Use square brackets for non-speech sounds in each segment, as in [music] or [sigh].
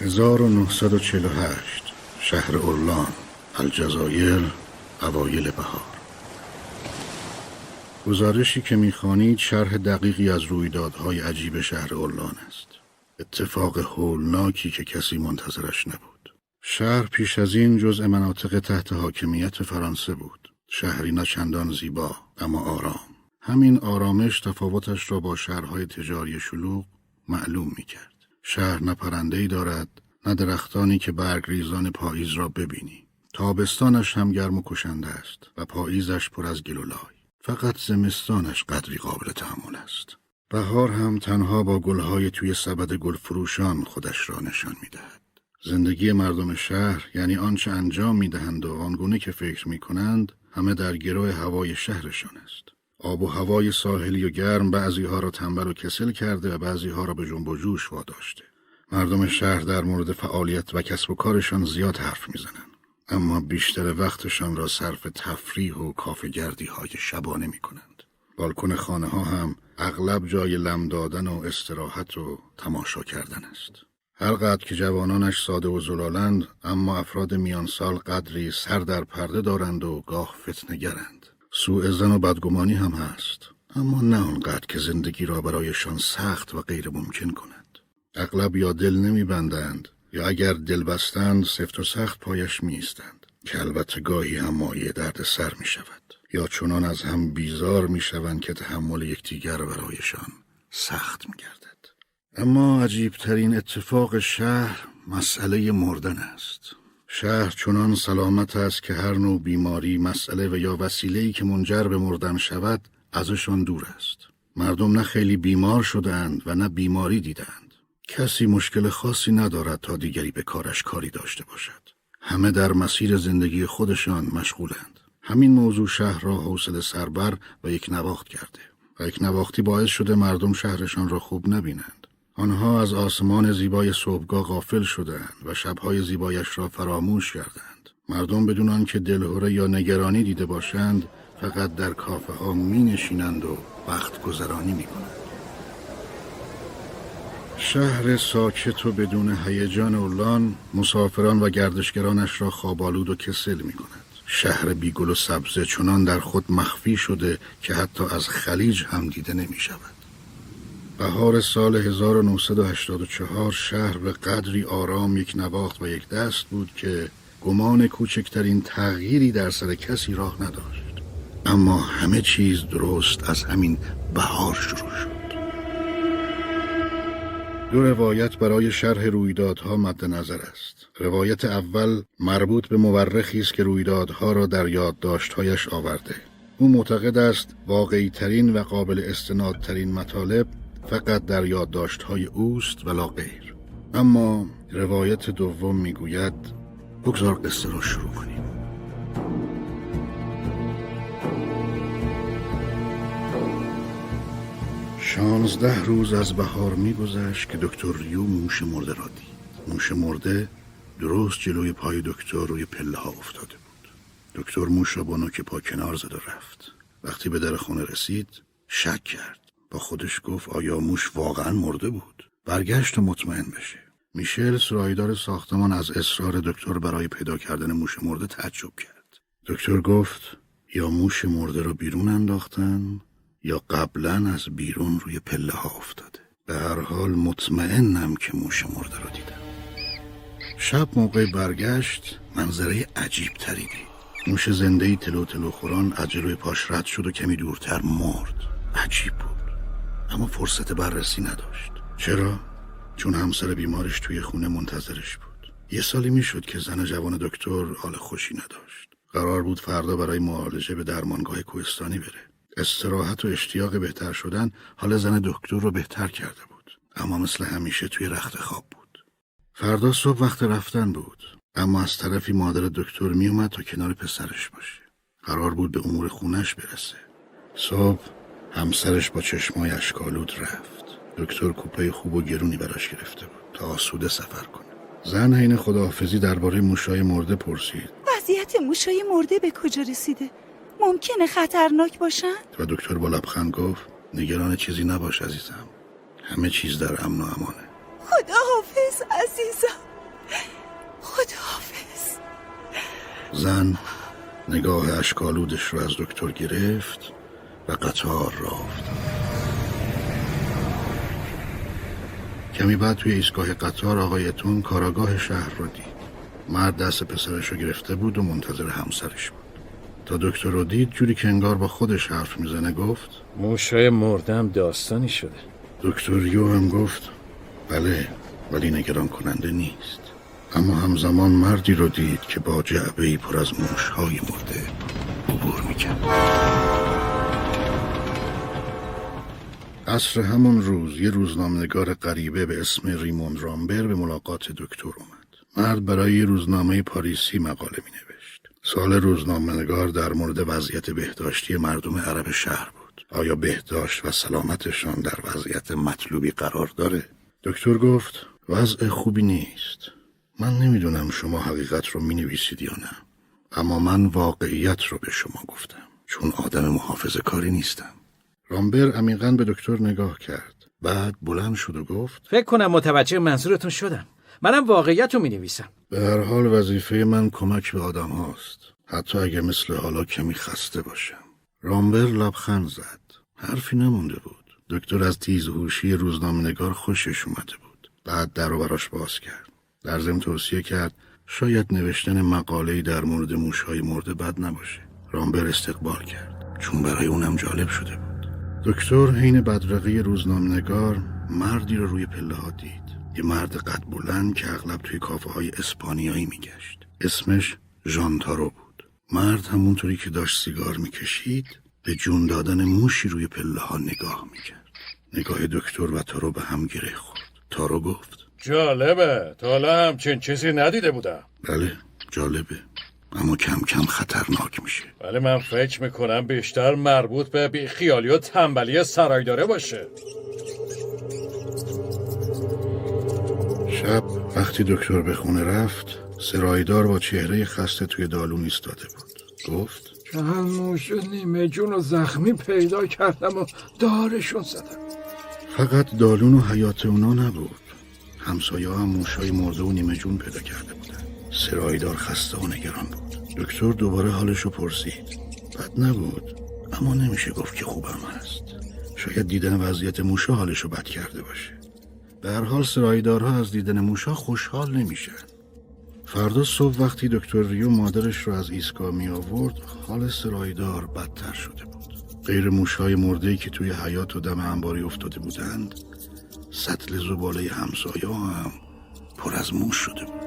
1948 شهر اورلان الجزایر اوایل بهار. گزارشی که می‌خوانید شرح دقیقی از رویدادهای عجیب شهر اورلان است. اتفاق هولناکی که کسی منتظرش نبود. شهر پیش از این جزء مناطق تحت حاکمیت فرانسه بود. شهری نه چندان زیبا اما آرام. همین آرامش تفاوتش را با شهرهای تجاری شلوغ معلوم می‌کرد. شهر نه پرنده‌ای دارد نه درختانی که برگریزان پاییز را ببینی. تابستانش هم گرم و کشنده است و پاییزش پر از گل و لای. فقط زمستانش قدری قابل تحمل است. بهار هم تنها با گلهای توی سبد گل فروشان خودش را نشان می‌دهد. زندگی مردم شهر یعنی آنچه انجام می‌دهند و آنگونه که فکر می‌کنند همه در گروه هوای شهرشان است. آب و هوای ساحلی و گرم بعضی ها را تنبل و کسل کرده و بعضی ها را به جنب و جوش واداشته مردم شهر در مورد فعالیت و کسب و کارشان زیاد حرف می‌زنند اما بیشتر وقتشان را صرف تفریح و کافگردی های شبانه می کنند. بالکن خانه ها هم اغلب جای لم دادن و استراحت و تماشا کردن است. هرقدر که جوانانش ساده و زلالند اما افراد میان سال قدری سر در پرده دارند و گاه فتنگرند. سوء زن و بدگمانی هم هست اما نه آنقدر که زندگی را برایشان سخت و غیر ممکن کند. اغلب یا دل نمیبندند یا اگر دل بستند سفت و سخت پایش میستند که البته گاهی هم مایه درد سر می شود یا چنان از هم بیزار می شوند که تحمل یکدیگر برایشان سخت می گردد. اما عجیبترین اتفاق شهر مسئله مردن است شهر چنان سلامت است که هر نوع بیماری مسئله و یا وسیله‌ای که منجر به مردن شود ازشان دور است. مردم نه خیلی بیمار شدند و نه بیماری دیدند کسی مشکل خاصی ندارد تا دیگری به کارش کاری داشته باشد. همه در مسیر زندگی خودشان مشغولند. همین موضوع شهر را حوصله سربر و یک نواخت کرده و یک نواختی باعث شده مردم شهرشان را خوب نبینند. آنها از آسمان زیبای صبحگاه غافل شدند و شبهای زیبایش را فراموش کردند مردم بدون آنکه دلهوره یا نگرانی دیده باشند فقط در کافه ها می نشینند و وقت گذرانی می کنند. شهر ساکت و بدون هیجان اولان مسافران و گردشگرانش را خوابالود و کسل می کند. شهر بیگل و سبزه چنان در خود مخفی شده که حتی از خلیج هم دیده نمی شود. بهار سال 1984 شهر به قدری آرام یک نواخت و یک دست بود که گمان کوچکترین تغییری در سر کسی راه نداشت اما همه چیز درست از همین بهار شروع شد دو روایت برای شرح رویدادها مد نظر است. روایت اول مربوط به مورخی است که رویدادها را در یادداشتهایش آورده. او معتقد است واقعی ترین و قابل استنادترین مطالب فقط در یادداشتهای اوست ولا غیر. اما روایت دوم می‌گوید بگذار قصه را شروع کنیم. شانزده روز از بهار میگذشت که دکتر ریو موش مرده را دید موش مرده درست جلوی پای دکتر روی پله ها افتاده بود دکتر موش را با نوک پا کنار زد و رفت وقتی به در خونه رسید شک کرد با خودش گفت آیا موش واقعا مرده بود؟ برگشت و مطمئن بشه. میشل سرایدار ساختمان از اصرار دکتر برای پیدا کردن موش مرده تعجب کرد. دکتر گفت یا موش مرده را بیرون انداختن یا قبلا از بیرون روی پله ها افتاده. به هر حال مطمئنم که موش مرده رو دیدم. شب موقع برگشت منظره عجیب تری دید. موش زنده تلو تلو خوران از جلوی پاش رد شد و کمی دورتر مرد. عجیب بود. اما فرصت بررسی نداشت. چرا؟ چون همسر بیمارش توی خونه منتظرش بود. یه سالی می‌شد که زن جوان دکتر حال خوشی نداشت. قرار بود فردا برای معالجه به درمانگاه کوهستانی بره. استراحت و اشتیاق بهتر شدن حال زن دکتر رو بهتر کرده بود. اما مثل همیشه توی رخت خواب بود. فردا صبح وقت رفتن بود. اما از طرفی مادر دکتر میومد تا کنار پسرش باشه. قرار بود به امور خونش برسه. صبح همسرش با چشمای اشکالود رفت. دکتر کوپه خوب و گرونی براش گرفته بود تا آسوده سفر کنه. زن حین خداحافظی درباره موشای مرده پرسید. وضعیت موشای مرده به کجا رسیده؟ ممکنه خطرناک باشن؟ و دکتر با لبخند گفت نگران چیزی نباش عزیزم. همه چیز در امن و امانه. خداحافظ عزیزم. خداحافظ. زن نگاه اشکالودش رو از دکتر گرفت. و قطار را افتاد. کمی بعد توی ایستگاه قطار آقای اتون کاراگاه شهر رو دید. مرد دست پسرش رو گرفته بود و منتظر همسرش بود. تا دکتر رو دید جوری که انگار با خودش حرف می‌زنه گفت موشای مردم داستانی شده. دکتر یو هم گفت بله ولی نگران کننده نیست. اما همزمان مردی رو دید که با جعبه ای پر از موشهای مرده عبور می‌کرد. عصر همون روز یه روزنامه‌نگار غریبه به اسم ریموند رامبر به ملاقات دکتر اومد مرد برای یه روزنامه پاریسی مقاله می نوشت. سال روزنامه‌نگار در مورد وضعیت بهداشتی مردم عرب شهر بود. آیا بهداشت و سلامتشان در وضعیت مطلوبی قرار داره؟ دکتر گفت وضع خوبی نیست. من نمی‌دونم شما حقیقت رو می نویسید یا نه. اما من واقعیت رو به شما گفتم. چون آدم محافظ کاری نیستم. رامبر عمیقا به دکتر نگاه کرد. بعد بلند شد و گفت فکر کنم متوجه منظورتون شدم منم واقعیت رو می نویسم به هر حال وظیفه من کمک به آدم هاست. حتی اگه مثل حالا کمی خسته باشم. رامبر لبخند زد. حرفی نمونده بود. دکتر از تیز هوشی روزنامه‌نگار خوشش اومده بود. بعد در رو براش باز کرد. در ضمن توصیه کرد شاید نوشتن مقاله‌ای در مورد موشهای مرده بد نباشه. رامبر استقبال کرد. چون برای اونم جالب شده بود. دکتر حین بدرقه روزنامه‌نگار مردی رو روی پله ها دید. یه مرد قد بلند که اغلب توی کافه های اسپانیایی میگشت. اسمش ژانتارو بود. مرد همونطوری که داشت سیگار می‌کشید به جون دادن موشی روی پله ها نگاه می‌کرد. نگاه دکتر و تارو به هم گره خورد. تارو گفت جالبه. تا حالا همچین چیزی ندیده بودم. بله جالبه. اما کم کم خطرناک میشه. ولی من فکر می‌کنم بیشتر مربوط به بیخیالی و تنبلی سرایداره باشه. شب وقتی دکتر به خونه رفت سرایدار با چهره خسته توی دالون ایستاده بود. گفت چند موش نیمه جون و زخمی پیدا کردم و دارشون زدم. فقط دالون و حیات اونا نبود. همسایه هم موشای مرده و نیمه جون پیدا کرده بودن. سرایدار خسته و نگران بود. دکتر دوباره حالشو پرسید. بد نبود اما نمیشه گفت که خوبم هست. شاید دیدن وضعیت موشا حالشو بد کرده باشه. به هر حال سرایدارها از دیدن موشا خوشحال نمیشن. فردا صبح وقتی دکتر ریو مادرش رو از ایسکا می آورد حال سرایدار بدتر شده بود. غیر موشهای مرده که توی حیات و دم انباری افتاده بودند سطل زباله همسایه هم پر از موش شده بود.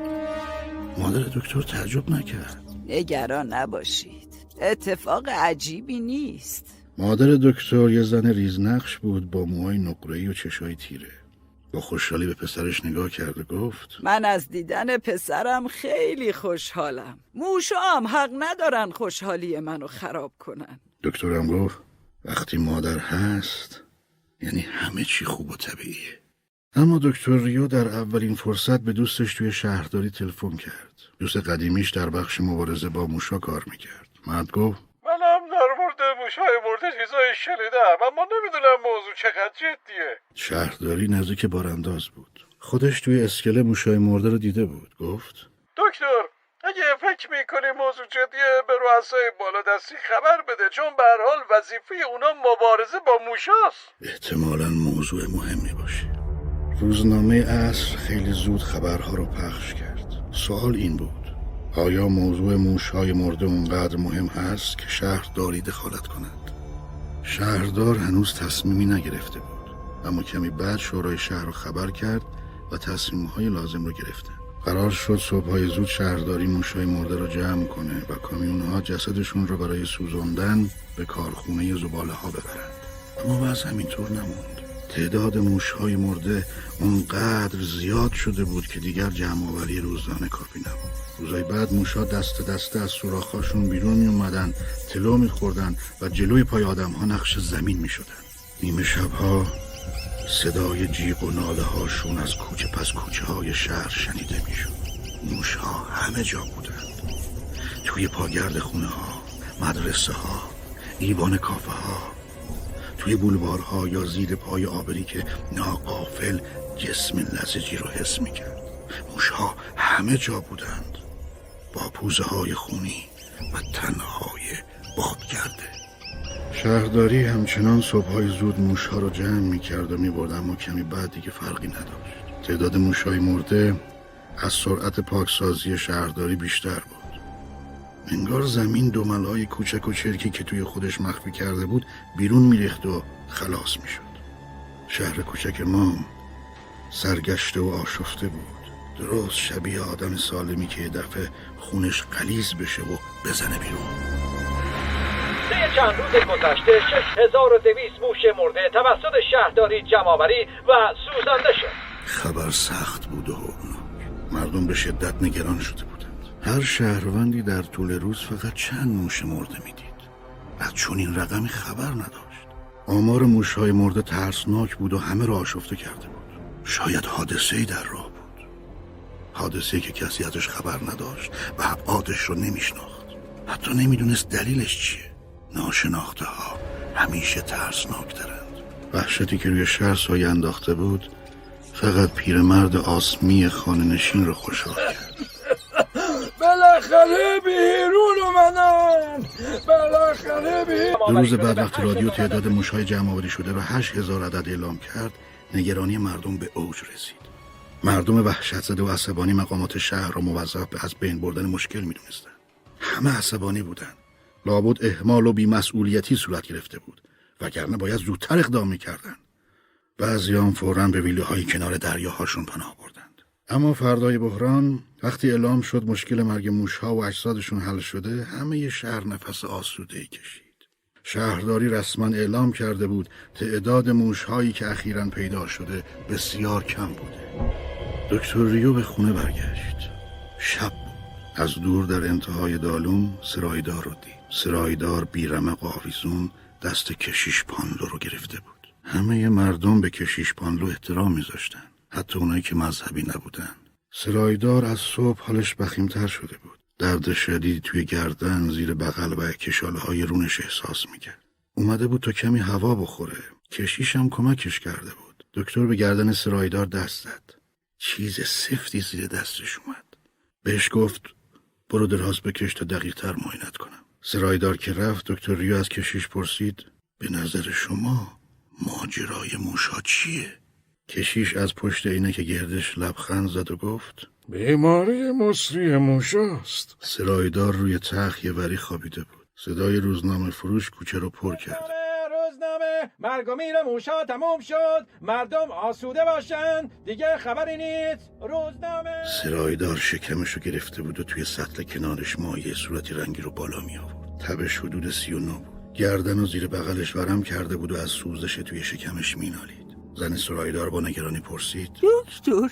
مادر دکتر تعجب نکرد. نگران نباشید. اتفاق عجیبی نیست. مادر دکتر یه زن ریزنقش بود با موهای نقره‌ای و چشای تیره. با خوشحالی به پسرش نگاه کرد و گفت من از دیدن پسرم خیلی خوشحالم. موشا هم حق ندارن خوشحالی منو خراب کنن. دکترم گفت وقتی مادر هست یعنی همه چی خوب و طبیعیه. اما دکتر ریو در اولین فرصت به دوستش توی شهرداری تلفن کرد. دوست قدیمیش در بخش مبارزه با موشا کار می‌کرد. مرد گفت منم در مورد موشهای مرده چیزایی شنیدم اما نمی‌دونم موضوع چقدر جدیه. شهرداری نزدیک بارانداز بود. خودش توی اسکله موشای مرده رو دیده بود. گفت دکتر اگه فکر می‌کنی موضوع جدیه به رؤسای بالادستی خبر بده چون به هر حال وظیفه اونا مبارزه با موشاست. احتمالا موضوع مهمی باشه. روزنامه اصر خیلی زود خبرها رو پخش کرد. سوال این بود. آیا موضوع موشهای مرده اونقدر مهم هست که شهرداری دخالت کند؟ شهردار هنوز تصمیمی نگرفته بود اما کمی بعد شورای شهر رو خبر کرد و تصمیمهای لازم رو گرفتن قرار شد صبحهای زود شهرداری موشهای مرده رو جمع کنه و کامیونها جسدشون رو برای سوزاندن به کارخونه زباله ها ببرند. اما بعض همینطور نموند. تعداد موشهای مرده اونقدر زیاد شده بود که دیگر جمع آوری روزانه کافی نبود. روزای بعد موشها دست دسته از سوراخاشون بیرون می اومدن تلو می خوردن و جلوی پای آدم ها نقش زمین می شدن نیمه شبها صدای جیغ و ناله هاشون از کوچه پس کوچه های شهر شنیده می شد موش همه جا بودند توی پاگرد خونه ها مدرسه ها ایوان کافه ها توی بولوارها یا زیر پای آبری که ناقافل جسم لزجی رو حس می‌کرد. موشها همه جا بودند. با پوزه های خونی و تنهای باد کرده شهرداری همچنان صبحهای زود موشها رو جمع می‌کرد و می‌برد اما کمی بعد دیگه فرقی نداشت. تعداد موشهای مرده از سرعت پاکسازی شهرداری بیشتر بود. انگار زمین دو ملای کوچک و چرکی که توی خودش مخفی کرده بود بیرون میریخت و خلاص می‌شد. شهر کوچک ما سرگشته و آشفته بود. درست شبیه آدم سالمی که یه دفعه خونش قلیز بشه و بزنه بیرون. طی چند روز گذشته 6200 موش مرده توسط شهرداری جمعآوری و سوزانده شد. خبر سخت بود و هولناک. مردم به شدت نگران شده بودند. هر شهروندی در طول روز فقط چند موش مرده می‌دید. از چون این رقمی خبر نداشت آمار موشهای مرده ترسناک بود و همه را آشفته کرده بود. شاید حادثه در راه بود. حادثه که کسی ازش خبر نداشت و ابعادش رو نمیشناخت. حتی نمی‌دونست دلیلش چیه. ناشناخته ها همیشه ترسناک دارند وحشتی که روی شهر سایه انداخته بود فقط پیرمرد آسمی خانه نشین رو خوشحال کرد. [laughs] بالاخره بیرون اومدن! بالاخره بیرون! روز بعد وقتی رادیو تعداد موشهای جمع آوری شده و هشت هزار عدد اعلام کرد نگرانی مردم به اوج رسید. مردم وحشت زده و عصبانی مقامات شهر را موظف به از بین بردن مشکل می‌دونستند. همه عصبانی بودند. لابد اهمال و بیمسئولیتی صورت گرفته بود. وگرنه باید زودتر اقدام می‌کردند. بعضیان فورا به ویله های کنار دریاهاشون پناه بردند. اما فردای بحران وقتی اعلام شد مشکل مرگ موشها و اجسادشون حل شده همه شهر نفس آسوده کشید. شهرداری رسما اعلام کرده بود تعداد موشهایی که اخیرا پیدا شده بسیار کم بوده. دکتر ریو به خونه برگشت. شب از دور در انتهای دالون سرایدار رو دید. سرایدار بیرمق و آویزون دست کشیش پانلو رو گرفته بود. همه مردم به کشیش پانلو احترام میذاشتن. حتی اونایی که مذهبی نبودن. سرایدار از صبح حالش بخیمتر شده بود. درد شدیدی توی گردن زیر بغل و کشاله های رونش احساس می‌کرد. اومده بود تا کمی هوا بخوره. کشیش هم کمکش کرده بود. دکتر به گردن سرایدار دست زد. چیز سفتی زیر دستش اومد. بهش گفت برو دراز بکش تا دقیق تر معاینت کنم. سرایدار که رفت دکتر ریو از کشیش پرسید به نظر شما ماجرای موشا چیه؟ کشیش از پشت اینه که گردش لبخند زد و گفت بیماری مصری موشاست سرایدار روی تخت یه وری خوابیده بود. صدای روزنامه فروش کوچه رو پر کرد. روزنامه. مرگ و میر موشا تموم شد. مردم آسوده باشن. دیگه خبری نیست. روزنامه. سرایدار شکمش رو گرفته بود و توی سطل کنارش مایه صورتی رنگی رو بالا می آورد. تبش حدود سی و نو بود. گردن و زیر بغلش ورم کرده بود و از سوزش توی شکمش مینالید زن سرایدار با نگرانی پرسید. دکتر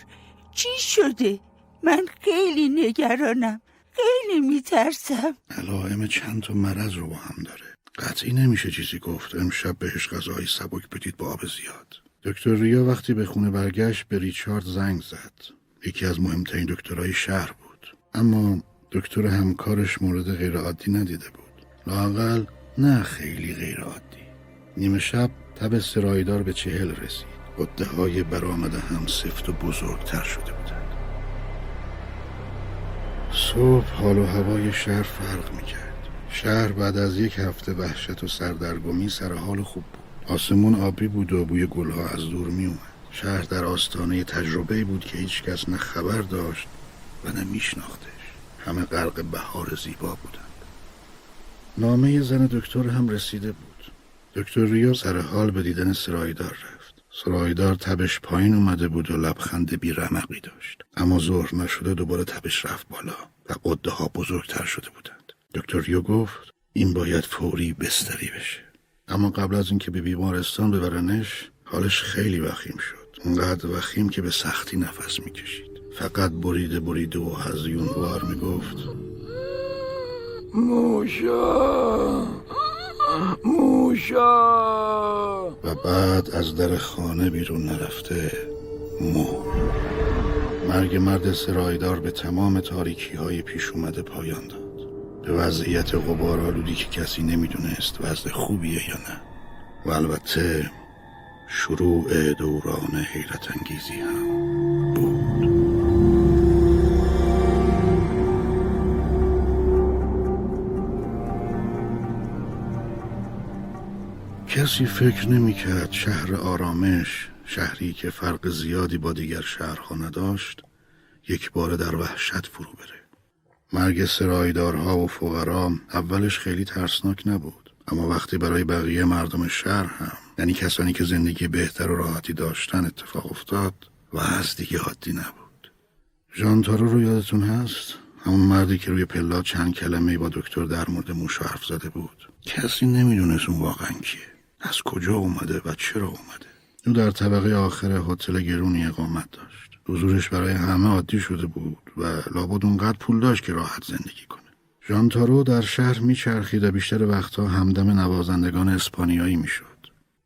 چی شده؟ من خیلی نگرانم. خیلی میترسم. علائم چند تا مرض رو با هم داره. قطعی نمیشه چیزی گفت. امشب بهش غذای سبک بدید با آب زیاد. دکتر ریا وقتی به خونه برگشت به ریچارد زنگ زد. یکی از مهمترین دکترهای شهر بود. اما دکتر همکارش مورد غیرعادی ندیده بود. لاقل نه خیلی غیرعادی. نیمه شب تب سرایدار به چهل رسید. قده های برآمده هم سفت و بزرگتر شده بودند صبح حال و هوای شهر فرق می‌کرد. شهر بعد از یک هفته وحشت و سردرگمی سر حال خوب بود. آسمون آبی بود و بوی گلها از دور می اومد شهر در آستانه تجربه بود که هیچ کس نه خبر داشت و نه میشناختش. همه غرق بهار زیبا بودند. نامه زن دکتر هم رسیده بود. دکتر ریو سر حال به دیدن سرایدار رفت. سرایدار تبش پایین اومده بود و لبخند بی رمقی داشت. اما ظهر نشده دوباره تبش رفت بالا و قده ها بزرگتر شده بودند. دکتر ریو گفت این باید فوری بستری بشه. اما قبل از اینکه به بیمارستان ببرنش حالش خیلی وخیم شد. اونقدر وخیم که به سختی نفس می‌کشید. فقط بریده بریده و هزیون وار می‌گفت موشا! موشا. و بعد از در خانه بیرون نرفته مرد مرگ مرد سرایدار به تمام تاریکی های پیش اومده پایان داد. به وضعیت غبار آلودی که کسی نمی‌دونست وضع خوبیه یا نه. و البته شروع دوران حیرت انگیزی هم. کسی فکر نمی‌کرد شهر آرامش شهری که فرق زیادی با دیگر شهرها نداشت یک بار در وحشت فرو بره. مرگ سرایدارها و فقرا اولش خیلی ترسناک نبود اما وقتی برای بقیه مردم شهر هم یعنی کسانی که زندگی بهتر و راحتی داشتن اتفاق افتاد و از دیگه عادی نبود. ژان تارو رو یادتون هست؟ همون مردی که روی پلا چند کلمه با دکتر در مورد موش حرف زده بود. کسی نمی‌دونست اون واقعا کیه. از کجا اومده و چرا اومده؟ او در طبقه آخر هتل گرونی اقامت داشت. حضورش برای همه عادی شده بود و لابد اونقدر پول داشت که راحت زندگی کنه. ژان تارو در شهر میچرخید و بیشتر وقتها همدم نوازندگان اسپانیایی می‌شد.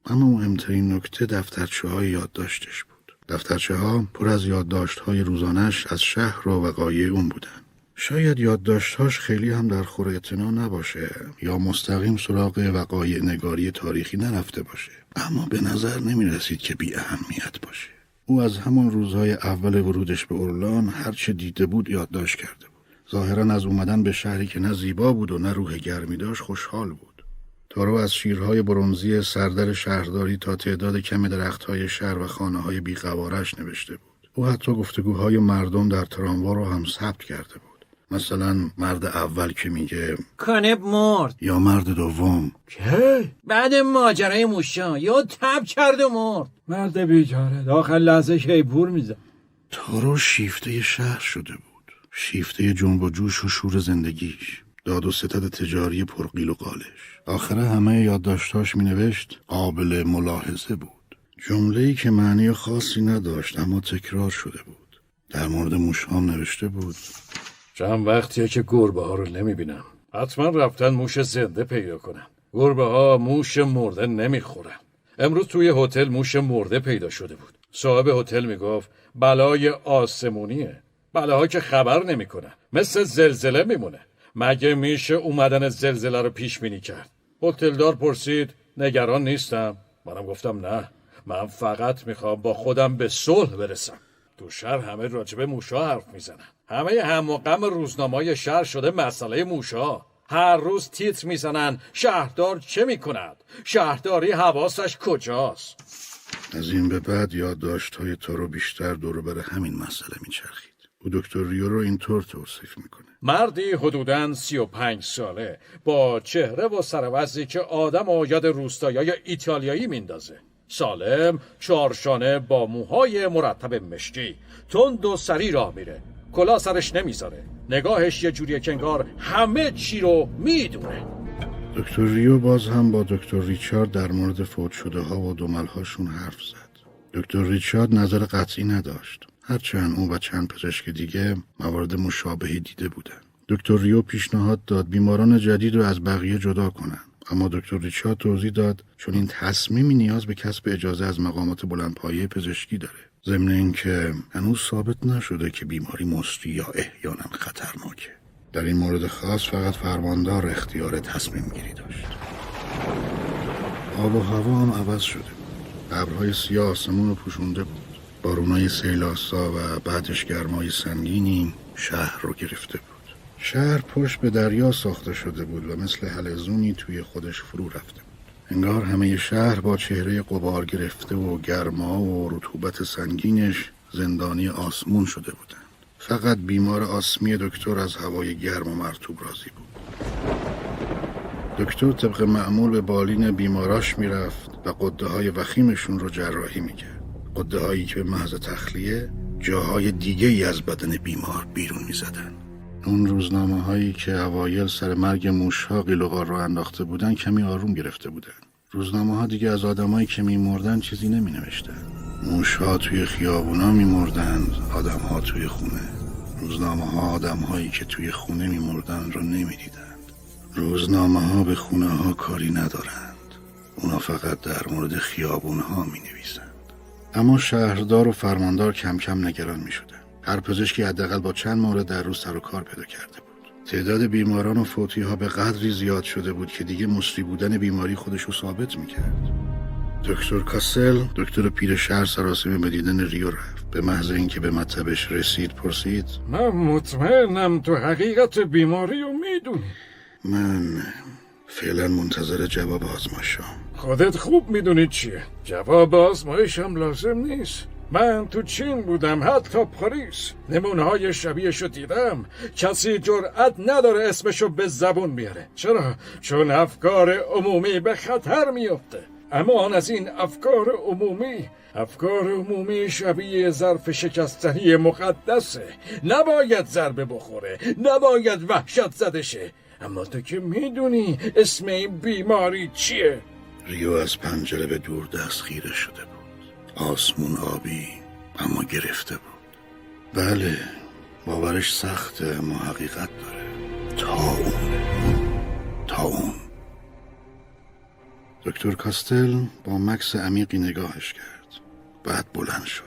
اما مهمترین نکته دفترچه های یادداشتش بود. دفترچه ها پر از یادداشت های روزانش از شهر و وقایع اون بودن شاید یادداشتهاش خیلی هم در خور اعتنا نباشه یا مستقیم سراغ وقایع نگاری تاریخی نرفته باشه. اما به نظر نمی رسید که بی اهمیت باشه. او از همون روزهای اول ورودش به اورلان هرچه دیده بود یادداشت کرده بود. ظاهرا از اومدن به شهری که نه زیبا بود و نه روح گرمی داشت خوشحال بود. تارو از شیرهای برونزی سردر شهرداری تا تعداد کم درختهای شهر و خانه های بیقوارش نوشته بود. او حتی گفتگوهای مردم در تراموا رو هم ثبت کرده بود. مثلا مرد اول که میگه کانب مرد. یا مرد دوم. که بعد ماجرای موشا یا تب کرد و مرد. مرد بیچاره. داخل لحظه شیپور میزن تارو شیفته شهر شده بود. شیفته جنب و جوش و شور زندگیش. داد و ستد تجاری پرقیل و قالش. آخر همه یادداشتاش می نوشت قابل ملاحظه بود. جمله که معنی خاصی نداشت اما تکرار شده بود. در مورد موشام نوشته بود. چند وقتیه که گربه ها رو نمی‌بینم. حتما رفتن موش زنده پیدا کنن. گربه ها موش مرده نمی‌خورن. امروز توی هتل موش مرده پیدا شده بود. صاحب هتل می‌گفت بلای آسمونیه. بلاها که خبر نمی‌کنن. مثل زلزله میمونه. مگه میشه اومدن زلزله رو پیش بینی کرد? هتلدار پرسید نگران نیستم. منم گفتم نه. من فقط می‌خوام با خودم به صلح برسم. تو شهر همه راجب موشا حرف می‌زنن. همه هم و غم روزنامه شهر شده مسئله موشا. هر روز تیتر می‌زنن شهردار چه می‌کند؟ شهرداری حواسش کجاست؟ از این به بعد یادداشت های تارو بیشتر دور بر همین مسئله میچرخید. او دکتر ریو رو اینطور توصیف می‌کنه. مردی حدوداً سی و پنج ساله. با چهره و سروزی که آدم و یاد روستایای ایتالیایی میندازه. سالم چارشانه با موهای مرتب مشکی. تند و سری راه میره. کلا سرش نمی‌ذاره. نگاهش یه جوریه که انگار همه چی رو می‌دونه. دکتر ریو باز هم با دکتر ریچارد در مورد فوت شده ها و دملهاشون حرف زد. دکتر ریچارد نظر قطعی نداشت. هرچند او و چند پزشک دیگه موارد مشابهی دیده بودن دکتر ریو پیشنهاد داد بیماران جدید رو از بقیه جدا کنن. اما دکتر ریچارد توضیح داد چون این تصمیمی نیاز به کسب اجازه از مقامات بلندپایه پزشکی داره. ضمن اینکه هنوز ثابت نشده که بیماری مصری یا احیانا خطرناکه. در این مورد خاص فقط فرماندار اختیار تصمیم گیری داشت. آب و هوا هم عوض شده ابرهای سیاه آسمون رو پوشونده بود. بارونای سیلاسا و بعدش گرمای سنگینی شهر رو گرفته بود. شهر پشت به دریا ساخته شده بود و مثل حلزونی توی خودش فرو رفته بود. انگار همه شهر با چهره قبار گرفته و گرما و رطوبت سنگینش زندانی آسمون شده بودند. فقط بیمار آسمی دکتر از هوای گرم و مرتوب راضی بود. دکتر طبق معمول به بالین بیماراش می‌رفت و قده های وخیمشون رو جراحی می‌کرد. قده هایی که به محض تخلیه جاهای دیگه ای از بدن بیمار بیرون می‌زدن. اون روزنامه هایی که اوایل سر مرگ موشها قیلوغار رو انداخته بودن کمی آروم گرفته بودن روزنامه ها دیگه از آدمایی که میمردن چیزی نمی نوشتن موش ها توی خیابونا میمردند آدم ها توی خونه. روزنامه ها آدم هایی که توی خونه میمردن رو نمی‌دیدند. روزنامه ها به خونه ها کاری ندارند. اونا فقط در مورد خیابون ها می نویسند اما شهردار و فرماندار کم کم نگران می شدن. هر پزشکی حداقل با چند مورد در روز سر و کار پیدا کرده بود. تعداد بیماران و فوتی ها به قدری زیاد شده بود که دیگه مصری بودن بیماری خودش رو ثابت می کرد دکتر کاسل دکتر پیر شهر سراسیمه به دیدن ریو رفت. به محض اینکه به مطبش رسید پرسید من مطمئنم تو حقیقت بیماری رو می‌دونی. من فعلا منتظر جواب آزمایشم. خودت خوب می‌دونی چیه. جواب آزمایشم لازم نیست. من تو چین بودم حتی پاریس. نمونه های شبیهشو دیدم. کسی جرأت نداره اسمشو به زبون بیاره. چرا؟ چون افکار عمومی به خطر میفته اما از این افکار عمومی افکار عمومی شبیه ظرف شکستنی مقدسه. نباید ضربه بخوره نباید وحشت زده شه. اما تو که می‌دونی اسم این بیماری چیه؟ ریو از پنجره به دور دست خیره شده آسمون آبی اما گرفته بود. بله باورش سخته اما حقیقت داره. تا اون. تا اون. دکتر کاستل با مکس عمیقی نگاهش کرد. بعد بلند شد.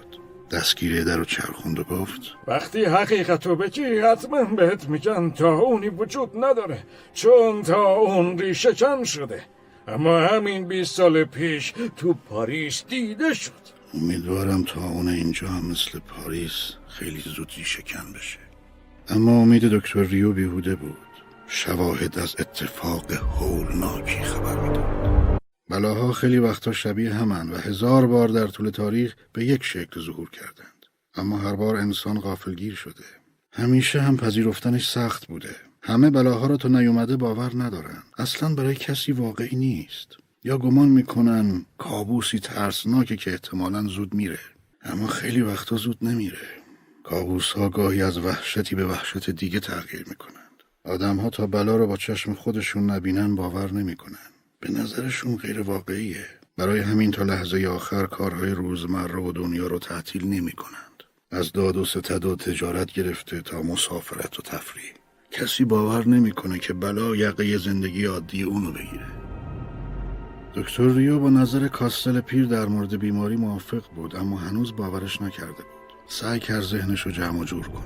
دستگیره در رو چرخوند و گفت وقتی حقیقت رو بگی حتما بهت میگن تا اونی وجود نداره. چون تا اون ریشه کن شده. اما همین 20 سال پیش تو پاریس دیده شد. امیدوارم تا اون اینجا هم مثل پاریس خیلی زود شکن بشه. اما امید دکتر ریو بیهوده بود. شواهد از اتفاق هولناکی خبر می‌داد. بلاها خیلی وقتا شبیه همن و هزار بار در طول تاریخ به یک شکل ظهور کردند. اما هر بار انسان غافلگیر شده. همیشه هم پذیرفتنش سخت بوده. همه بلاها را تو نیومده باور ندارن اصلا برای کسی واقعی نیست. یا گمان می‌کنن کابوسی ترسناکه که احتمالا زود میره. اما خیلی وقتا زود نمیره. کابوس ها گاهی از وحشتی به وحشت دیگه تغییر می‌کنند. آدم ها تا بلا رو با چشم خودشون نبینن باور نمی‌کنن. به نظرشون غیر واقعیه. برای همین تا لحظه آخر کارهای روزمره و دنیا رو تعطیل نمی کنند. از داد و ستد و تجارت گرفته تا مسافرت و تفریح. کسی باور نمی‌کنه که بلا یقه زندگی عادی اونو بگیره. دکتر ریو با نظر کاستل پیر در مورد بیماری موافق بود اما هنوز باورش نکرده بود. سعی کرد ذهنش رو جمع و جور کنه.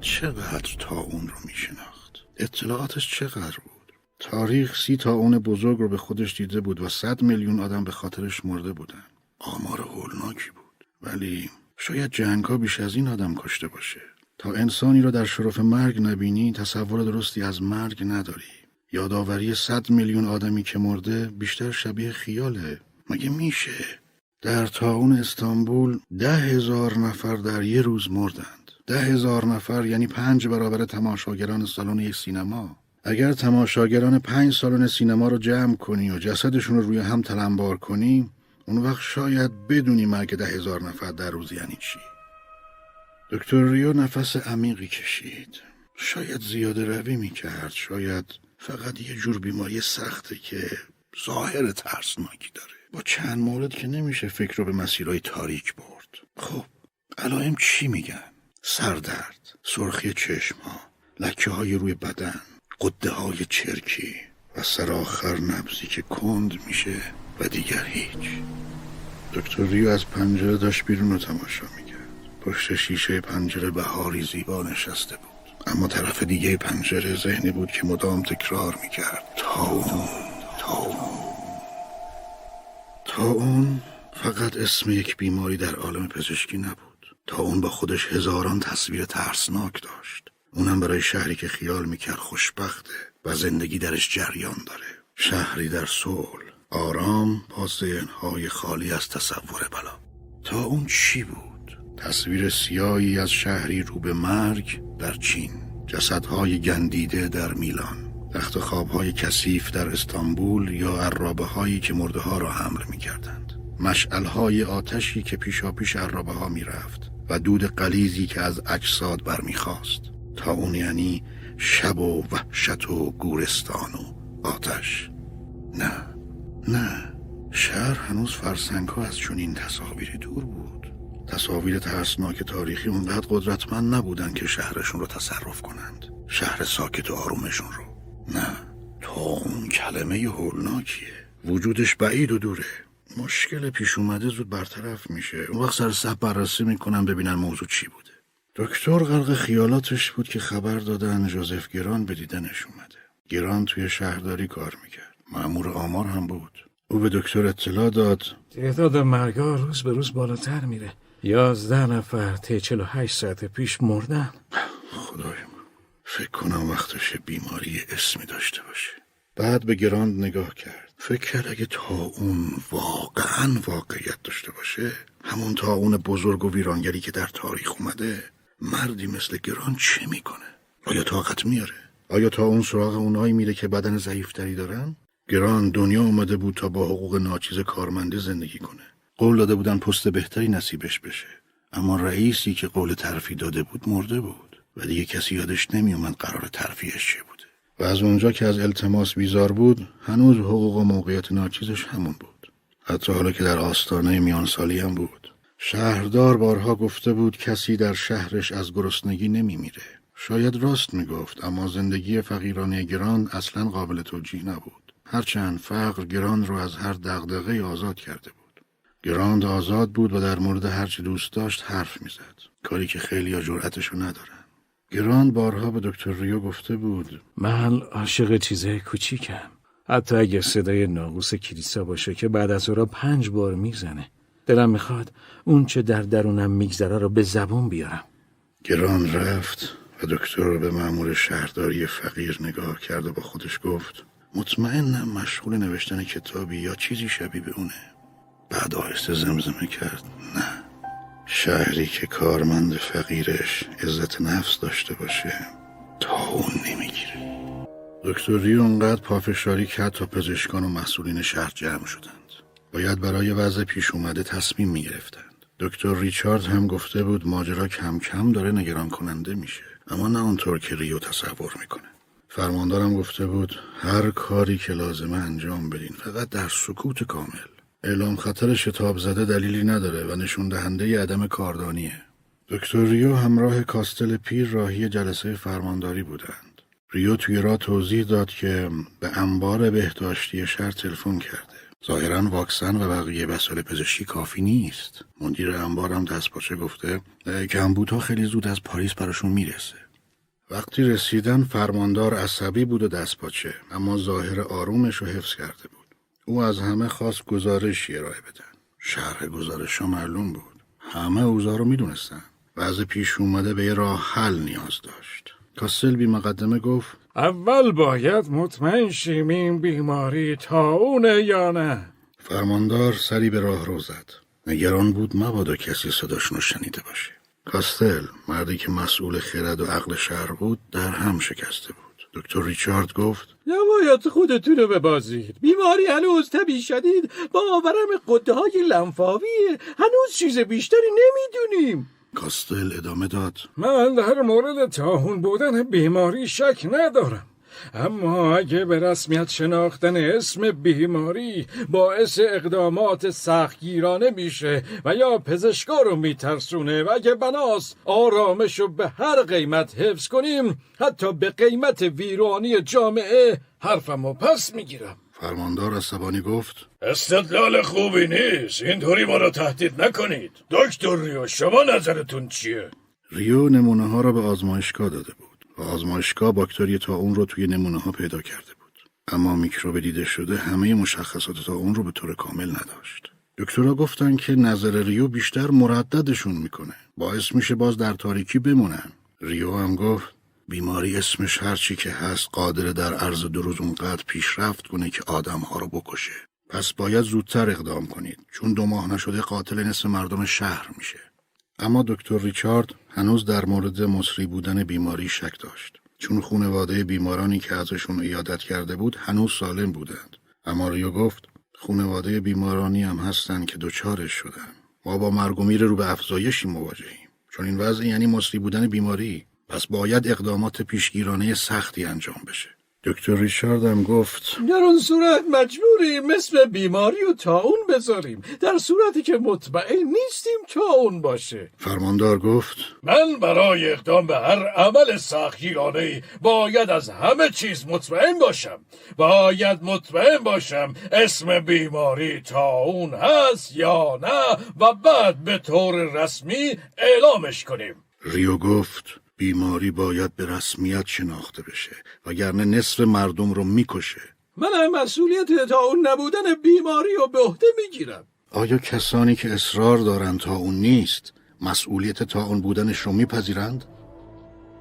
چقدر تا اون رو میشناخت؟ اطلاعاتش چقدر بود؟ تاریخ سی تا اون بزرگ رو به خودش دیده بود و صد میلیون آدم به خاطرش مرده بودن. آمار هولناکی بود. ولی شاید جنگ ها بیش از این آدم کشته باشه. تا انسانی را در شرف مرگ نبینی تصور درستی از مرگ نداری. یادآوری صد میلیون آدمی که مرده بیشتر شبیه خیاله. مگه میشه؟ در تاون استانبول ده هزار نفر در یه روز مردند. ده هزار نفر یعنی پنج برابر تماشاگران سالن یک سینما. اگر تماشاگران پنج سالن سینما رو جمع کنی و جسدشون رو روی هم تلمبار کنی اون وقت شاید بدونی مرگ ده هزار نفر در روز یعنی چی. دکتر ریو نفس عمیقی کشید. شاید زیاده روی می‌کرد شاید فقط یه جور بیماری سخته که ظاهر ترسناکی داره. با چند مورد که نمیشه فکر رو به مسیرهای تاریک برد. خب علائم چی میگن؟ سردرد سرخی چشم ها لکه های روی بدن قده های چرکی و سرآخر نبزی که کند میشه و دیگر هیچ. دکتر ریو از پنجره داشت بیرون رو تماشا می‌کرد. پشت شیشه پنجره بهاری زیبا نشسته بود. اما طرف دیگه پنجره ذهنی بود که مدام تکرار می‌کرد. تا اون تا اون. تا اون فقط اسم یک بیماری در عالم پزشکی نبود. تا اون با خودش هزاران تصویر ترسناک داشت. اونم برای شهری که خیال می‌کرد خوشبخته و زندگی درش جریان داره. شهری در صلح. آرام با ذهنهای خالی از تصور بلا. تا اون چی بود؟ تصویر سیایی از شهری رو به مرگ در چین. جسدهای گندیده در میلان. تخت خوابهای کثیف در استانبول یا عرابه هایی که مرده ها را حمل می کردند مشعلهای آتشی که پیشا پیش عرابه ها می رفت و دود قلیزی که از اجساد برمیخواست تا اون یعنی شب و وحشت و گورستان و آتش. نه نه. شهر هنوز فرسنگ ها از چنین تصاویری دور بود. تصاویر ترسناک تاریخی اونقدر قدرتمند نبودن که شهرشون رو تصرف کنند. شهر ساکت و آرومشون رو. نه تا اون کلمه هولناکیه. وجودش بعید و دوره. مشکل پیش اومده زود برطرف میشه. اون وقت سر سب بررسی می‌کنن ببینن موضوع چی بوده. دکتر غرق خیالاتش بود که خبر دادن جوزف گران به دیدنش اومده. گران توی شهرداری کار می‌کرد. معمور آمار هم بود. او به دکتر اطلاع داد. تعداد مرگا روز به روز بالاتر میره. یازده نفر طی 48 ساعت پیش مردن. خدایم فکر کنم وقتش بیماری اسمی داشته باشه. بعد به گراند نگاه کرد. فکر کرد اگه تا اون واقعا واقعیت داشته باشه همون تا اون بزرگ و ویرانگری که در تاریخ اومده مردی مثل گران چه می‌کنه؟ آیا طاقت میاره؟ آیا تا اون سراغ اونایی میره که بدن ضعیفتری دارن؟ گران دنیا اومده بود تا با حقوق ناچیز کارمنده زندگی کنه. قول داده بودن پست بهتری نصیبش بشه. اما رئیسی که قول ترفی داده بود مرده بود. و دیگه کسی یادش نمیومد قرار ترفیهش چه بوده. و از اونجا که از التماس بیزار بود هنوز حقوق و موقعیت ناچیزش همون بود. حتی حالا که در آستانه میانسالی هم بود. شهردار بارها گفته بود کسی در شهرش از گرسنگی نمیمیره. شاید راست می‌گفت اما زندگی فقیرانه گراند اصلا قابل توجیه نبود. هرچند فقر گراند رو از هر دغدغه آزاد کرده بود. گراند آزاد بود و در مورد هرچی دوست داشت حرف می‌زد. کاری که خیلی ها جرأتشو ندارن گراند بارها به دکتر ریو گفته بود من عاشق چیزای کوچیکم. حتی اگه صدای ناقوس کلیسا باشه که بعد از اون پنج بار می‌زنه. دلم می‌خواد اون چه در درونم میگذره رو به زبون بیارم. گران رفت و دکتر به مأمور شهرداری فقیر نگاه کرد و با خودش گفت مطمئنم مشغول نوشتن کتابی یا چیزی شبیه به اونه. بعد آهسته زمزمه کرد. نه. شهری که کارمند فقیرش عزت نفس داشته باشه تا اون نمی‌گیره. دکتر ریو اونقدر پافشاری کرد تا پزشکان و مسئولین شهر جمع شدند. باید برای وضع پیش اومده تصمیم می‌گرفتند. دکتر ریچارد هم گفته بود ماجرا کم کم داره نگران کننده میشه اما نه اونطور که ریو تصور می‌کنه. فرماندارم گفته بود هر کاری که لازمه انجام بدین فقط در سکوت کامل. اعلام خطر شتاب زده دلیلی نداره و نشون دهنده عدم کاردانیه. دکتر ریو همراه کاستل پیر راهی جلسه فرمانداری بودند. ریو توی راه توضیح داد که به انبار بهداشتی شهر تلفن کرده. ظاهرا واکسن و بقیه وسایل پزشکی کافی نیست. مدیر انبارم دستپاچه گفته کمبودها خیلی زود از پاریس براشون می‌رسه. وقتی رسیدن فرماندار عصبی بود و دستپاچه اما ظاهر آرومش رو حفظ کرده بود. او از همه خواست گزارشی ارائه بدن. شرح گزارش ها معلوم بود. همه اوضاع رو می‌دونستن. وضع پیش اومده به یه راه حل نیاز داشت. کاستل بی مقدمه گفت اول باید مطمئن شیم این بیماری تاونه یا نه. فرماندار سری به راه رو زد. نگران بود مبادا کسی صداشون رو شنیده باشه. کاستل مردی که مسئول خرد و عقل شهر بود در هم شکسته بود. دکتر ریچارد گفت نباید خودتون رو ببازید. بیماری هنوز طبی شدید باورم قده های لنفاویه هنوز چیز بیشتری نمی‌دونیم. کاستل ادامه داد. من در مورد تاهون بودن بیماری شک ندارم. اما اگه به رسمیت شناختن اسم بیماری باعث اقدامات سختگیرانه میشه و یا پزشکا رو میترسونه و اگه بناس آرامش رو به هر قیمت حفظ کنیم حتی به قیمت ویرانی جامعه حرفمو پس می‌گیرم. فرماندار عصبانی گفت استدلال خوبی نیست. اینطوری ما رو تهدید نکنید. دکتر ریو شما نظرتون چیه؟ ریو نمونه ها را به آزمایشگاه داده بود. و آزمایشگاه باکتری تا اون رو توی نمونه ها پیدا کرده بود. اما میکروب دیده شده همه مشخصات تا اون رو به طور کامل نداشت. دکترها گفتن که نظر ریو بیشتر مرددشون می‌کنه. باعث میشه باز در تاریکی بمونن. ریو هم گفت بیماری اسمش هرچی که هست قادر در عرض دو روز اونقدر پیشرفت کنه که آدم ها رو بکشه. پس باید زودتر اقدام کنید چون دو ماه نشده قاتل نصف مردم شهر میشه. اما دکتر ریچارد هنوز در مورد مصری بودن بیماری شک داشت. چون خونواده بیمارانی که ازشون ایادت کرده بود هنوز سالم بودند. اما ریو گفت خونواده بیمارانی هم هستن که دچارش شدن. ما با مرگ و میر رو به افزایشی مواجهیم. چون این وضع یعنی مصری بودن بیماری پس باید اقدامات پیشگیرانه سختی انجام بشه. دکتر ریچارد هم گفت در اون صورت مجبوریم مثل بیماری و تاون بذاریم. در صورتی که مطمئن نیستیم تاون باشه. فرماندار گفت من برای اقدام به هر عمل سختگیرانه باید از همه چیز مطمئن باشم. باید مطمئن باشم اسم بیماری تاون هست یا نه و بعد به طور رسمی اعلامش کنیم. ریو گفت بیماری باید به رسمیت شناخته بشه وگرنه نصف مردم رو می‌کشه منم مسئولیت تا اون نبودن بیماری و به عهده می‌گیرم آیا کسانی که اصرار دارند تا اون نیست مسئولیت تا اون بودنش رو میپذیرند؟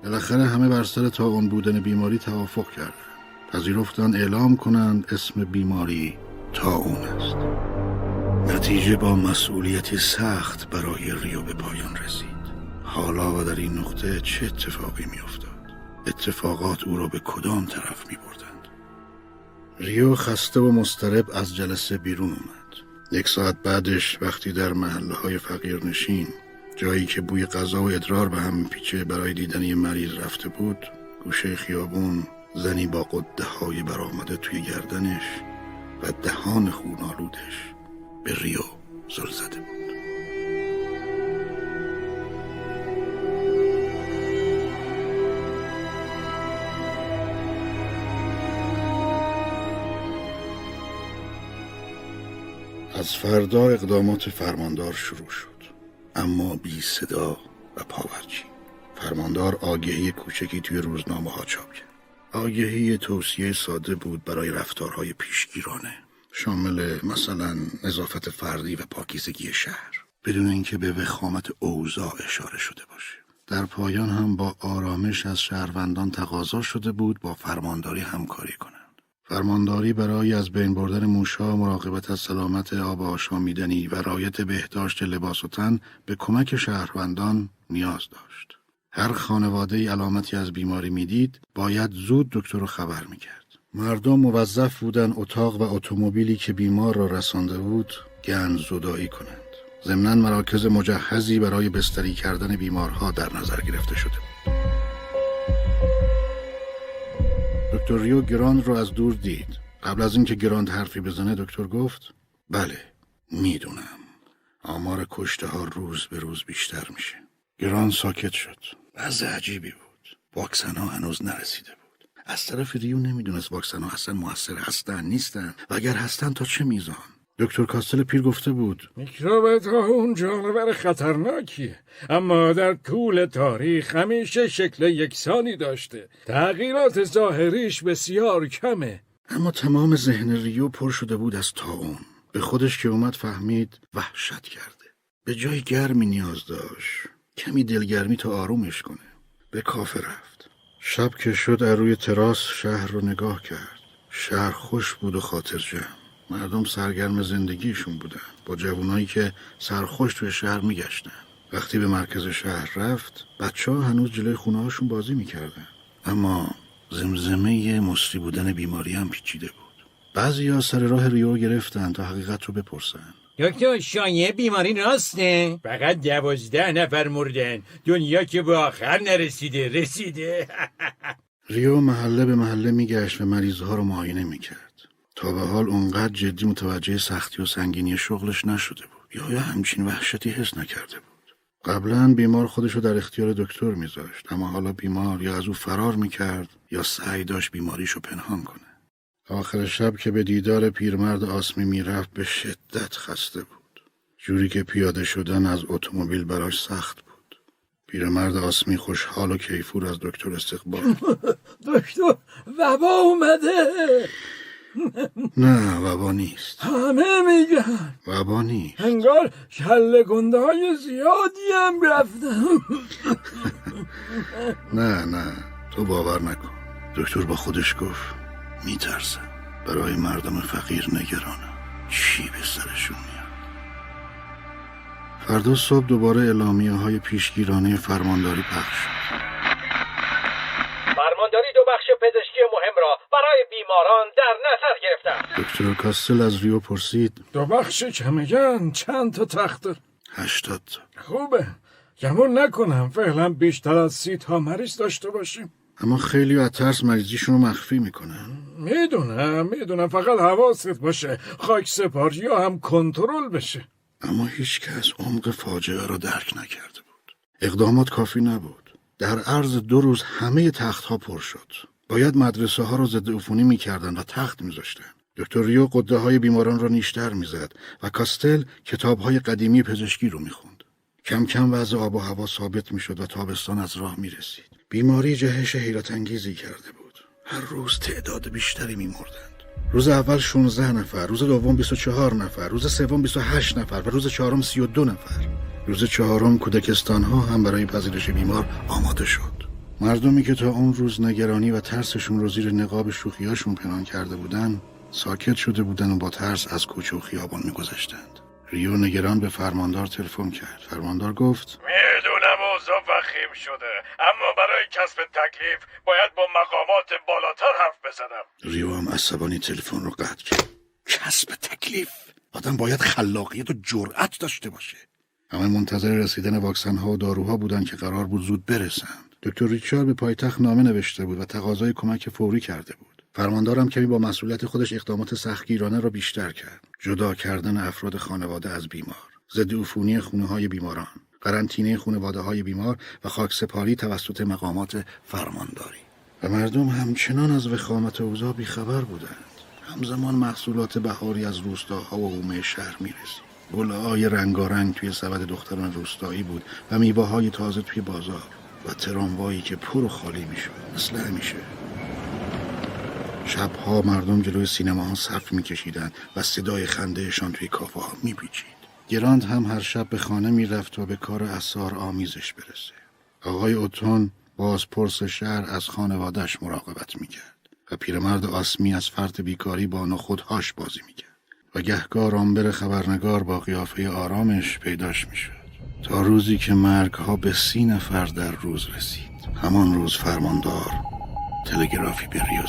بالاخره همه بر سر تا اون بودن بیماری توافق کردند. پذیرفتند اعلام کنند اسم بیماری تا اون است. نتیجه با مسئولیتی سخت برای ریو به پایان رسید. حالا و در این نقطه چه اتفاقی میافتاد؟ اتفاقات او را به کدام طرف می بردند؟ ریو خسته و مسترب از جلسه بیرون اومد. یک ساعت بعدش وقتی در محله های فقیر نشین جایی که بوی غذا و ادرار به هم میپیچه برای دیدن یه مریض رفته بود گوشه خیابون زنی با قده های برآمده توی گردنش و دهان خونالودش به ریو زل زده بود از فردا اقدامات فرماندار شروع شد. اما بی صدا و پاورچی. فرماندار آگهی کوچکی توی روزنامه ها چاپ کرد. آگهی توصیه ساده بود برای رفتارهای پیشگیرانه. شامل مثلا نظافت فردی و پاکیزگی شهر. بدون اینکه به وخامت اوضاع اشاره شده باشه. در پایان هم با آرامش از شهروندان تقاضا شده بود با فرمانداری همکاری کنند فرمانداری برای از بین بردن موشها مراقبت از سلامت آب آشامیدنی و رایت بهداشت لباس و تن به کمک شهروندان نیاز داشت. هر خانواده علامتی از بیماری می‌دید باید زود دکتر رو خبر می‌کرد. مردم موظف بودن اتاق و اتومبیلی که بیمار را رسانده بود گند زدایی کنند. ضمنا مراکز مجهزی برای بستری کردن بیمارها در نظر گرفته شده بود. دکتر ریو گراند رو از دور دید. قبل از اینکه گراند حرفی بزنه دکتر گفت بله می‌دونم. آمار کشته ها روز به روز بیشتر میشه. گراند ساکت شد. وضع عجیبی بود. واکسن ها هنوز نرسیده بود. از طرفی ریو نمی‌دونست واکسن ها اصلا موثر هستن نیستن و اگر هستن تا چه میزان. دکتر کاستل پیر گفته بود. میکروب اون جانور خطرناکیه. اما در طول تاریخ همیشه شکل یکسانی داشته. تغییرات ظاهریش بسیار کمه. اما تمام ذهن ریو پر شده بود از تاون به خودش که اومد فهمید وحشت کرده. به جای گرمی نیاز داشت. کمی دلگرمی تا آرومش کنه. به کافه رفت. شب که شد از روی تراس شهر رو نگاه کرد. شهر خوش بود و خاطر جمع. مردم سرگرم زندگیشون بودن. با جوانایی که سرخوش توی شهر میگشتن. وقتی به مرکز شهر رفت بچه ها هنوز جلوی خونه هاشون بازی می‌کردن. اما زمزمه مصری بودن بیماری هم پیچیده بود. بعضی ها سر راه ریو گرفتن تا حقیقت رو بپرسن. دکتر شایع بیماری راسته؟ فقط دوازده نفر مردن. دنیا که به آخر نرسیده رسیده. [laughs] ریو محله به محله میگشت و مریضها رو معاینه می‌کرد. تا به حال اونقدر جدی متوجه سختی و سنگینی شغلش نشده بود. یا یا همچین وحشتی حس نکرده بود. قبلا بیمار خودشو در اختیار دکتر میذاشت. اما حالا بیمار یا از او فرار می‌کرد یا سعی داشت بیماریشو پنهان کنه. آخر شب که به دیدار پیرمرد آسمی می‌رفت به شدت خسته بود. جوری که پیاده شدن از اتومبیل براش سخت بود. پیرمرد آسمی خوشحال و کیفور از دکتر استقبال. [laughs] دکتر وبا اومده! نه وبا نیست. همه میگن. وبا نیست. انگار کله گنده های زیادی هم رفتم [laughs] نه نه تو باور نکن. دکتر با خودش گفت میترسم برای مردم فقیر نگرانم چی به سرشون میاد؟ فردا صبح دوباره اعلامیه های پیشگیرانه فرمانداری پخش شد بخش پزشکی مهم را برای بیماران در نظر گرفتم. دکتر کاستل از ریو پرسید دو بخش که میگن چند تا تخت؟ هشتاد تا. خوبه. گمون نکنم فعلا بیشتر از سی تا مریض داشته باشیم. اما خیلی از ترس مریضیشون رو مخفی می‌کنن می‌دونم می‌دونم فقط حواست باشه. خاک سپاری هم کنترل بشه. اما هیچ کس عمق فاجعه را درک نکرده بود. اقدامات کافی نبود. در عرض دو روز همه تختها پر شد. باید مدرسه ها را ضد عفونی می‌کردن و تخت میذاشتن دکتر ریو قده های بیماران را نیشتر می‌زد و کاستل کتاب های قدیمی پزشکی رو می‌خوند. کم کم وضع آب و هوا ثابت می‌شد و تابستان از راه می‌رسید. بیماری جهش حیرت انگیزی کرده بود. هر روز تعداد بیشتری میمردند. روز اول 16 نفر روز دوم 24 نفر روز سوم 28 نفر و روز چهارم 32 نفر. روز چهارم کودکستان ها هم برای پذیرش بیمار آماده شد. مردمی که تا اون روز نگرانی و ترسشون رو زیر نقاب شوخیاشون پنهان کرده بودن ساکت شده بودن و با ترس از کوچه و خیابان میگذشتند. ریو نگران به فرماندار تلفن کرد. فرماندار گفت می‌دونم اوضاع وخیم شده اما برای کسب تکلیف باید با مقامات بالاتر حرف بزنم. ریو هم عصبانی تلفن رو قطع کرد. کسب تکلیف؟ آدم باید خلاقیت و جرأت داشته باشه. همه منتظر رسیدن واکسن ها و داروها بودن که قرار بود زود برسند. دکتر ریچارد به پایتخت نامه نوشته بود و تقاضای کمک فوری کرده بود. فرماندارم کمی با مسئولیت خودش اقدامات سختگیرانه را بیشتر کرد. جدا کردن افراد خانواده از بیمار ضد عفونی خونه های بیماران قرنطینه خانواده های بیمار و خاکسپاری توسط مقامات فرمانداری. و مردم همچنان از وخامت اوضاع بیخبر بودند. همزمان محصولات بهاری از روستاها و حومه شهر می‌رسید. گلهای رنگارنگ توی سبد دختران روستایی بود و میوه های تازه توی بازار و تراموایی که پر و خالی می‌شد. مثل همیشه. شبها مردم جلوی سینما ها صف میکشیدند و صدای خندهشان توی کافه ها میپیچید. گراند هم هر شب به خانه می‌رفت تا به کار اثار آمیزش برسه. آقای اوتون بازپرس شهر از خانوادش مراقبت می‌کرد و پیرمرد آسمی از فرد بیکاری با نخودهاش بازی می‌کرد و گهگاه آمبر خبرنگار با قیافه آرامش پیداش می‌شد. تا روزی که مرگ ها به سی نفر در روز رسید. همان روز فرماندار تلگرافی به ریو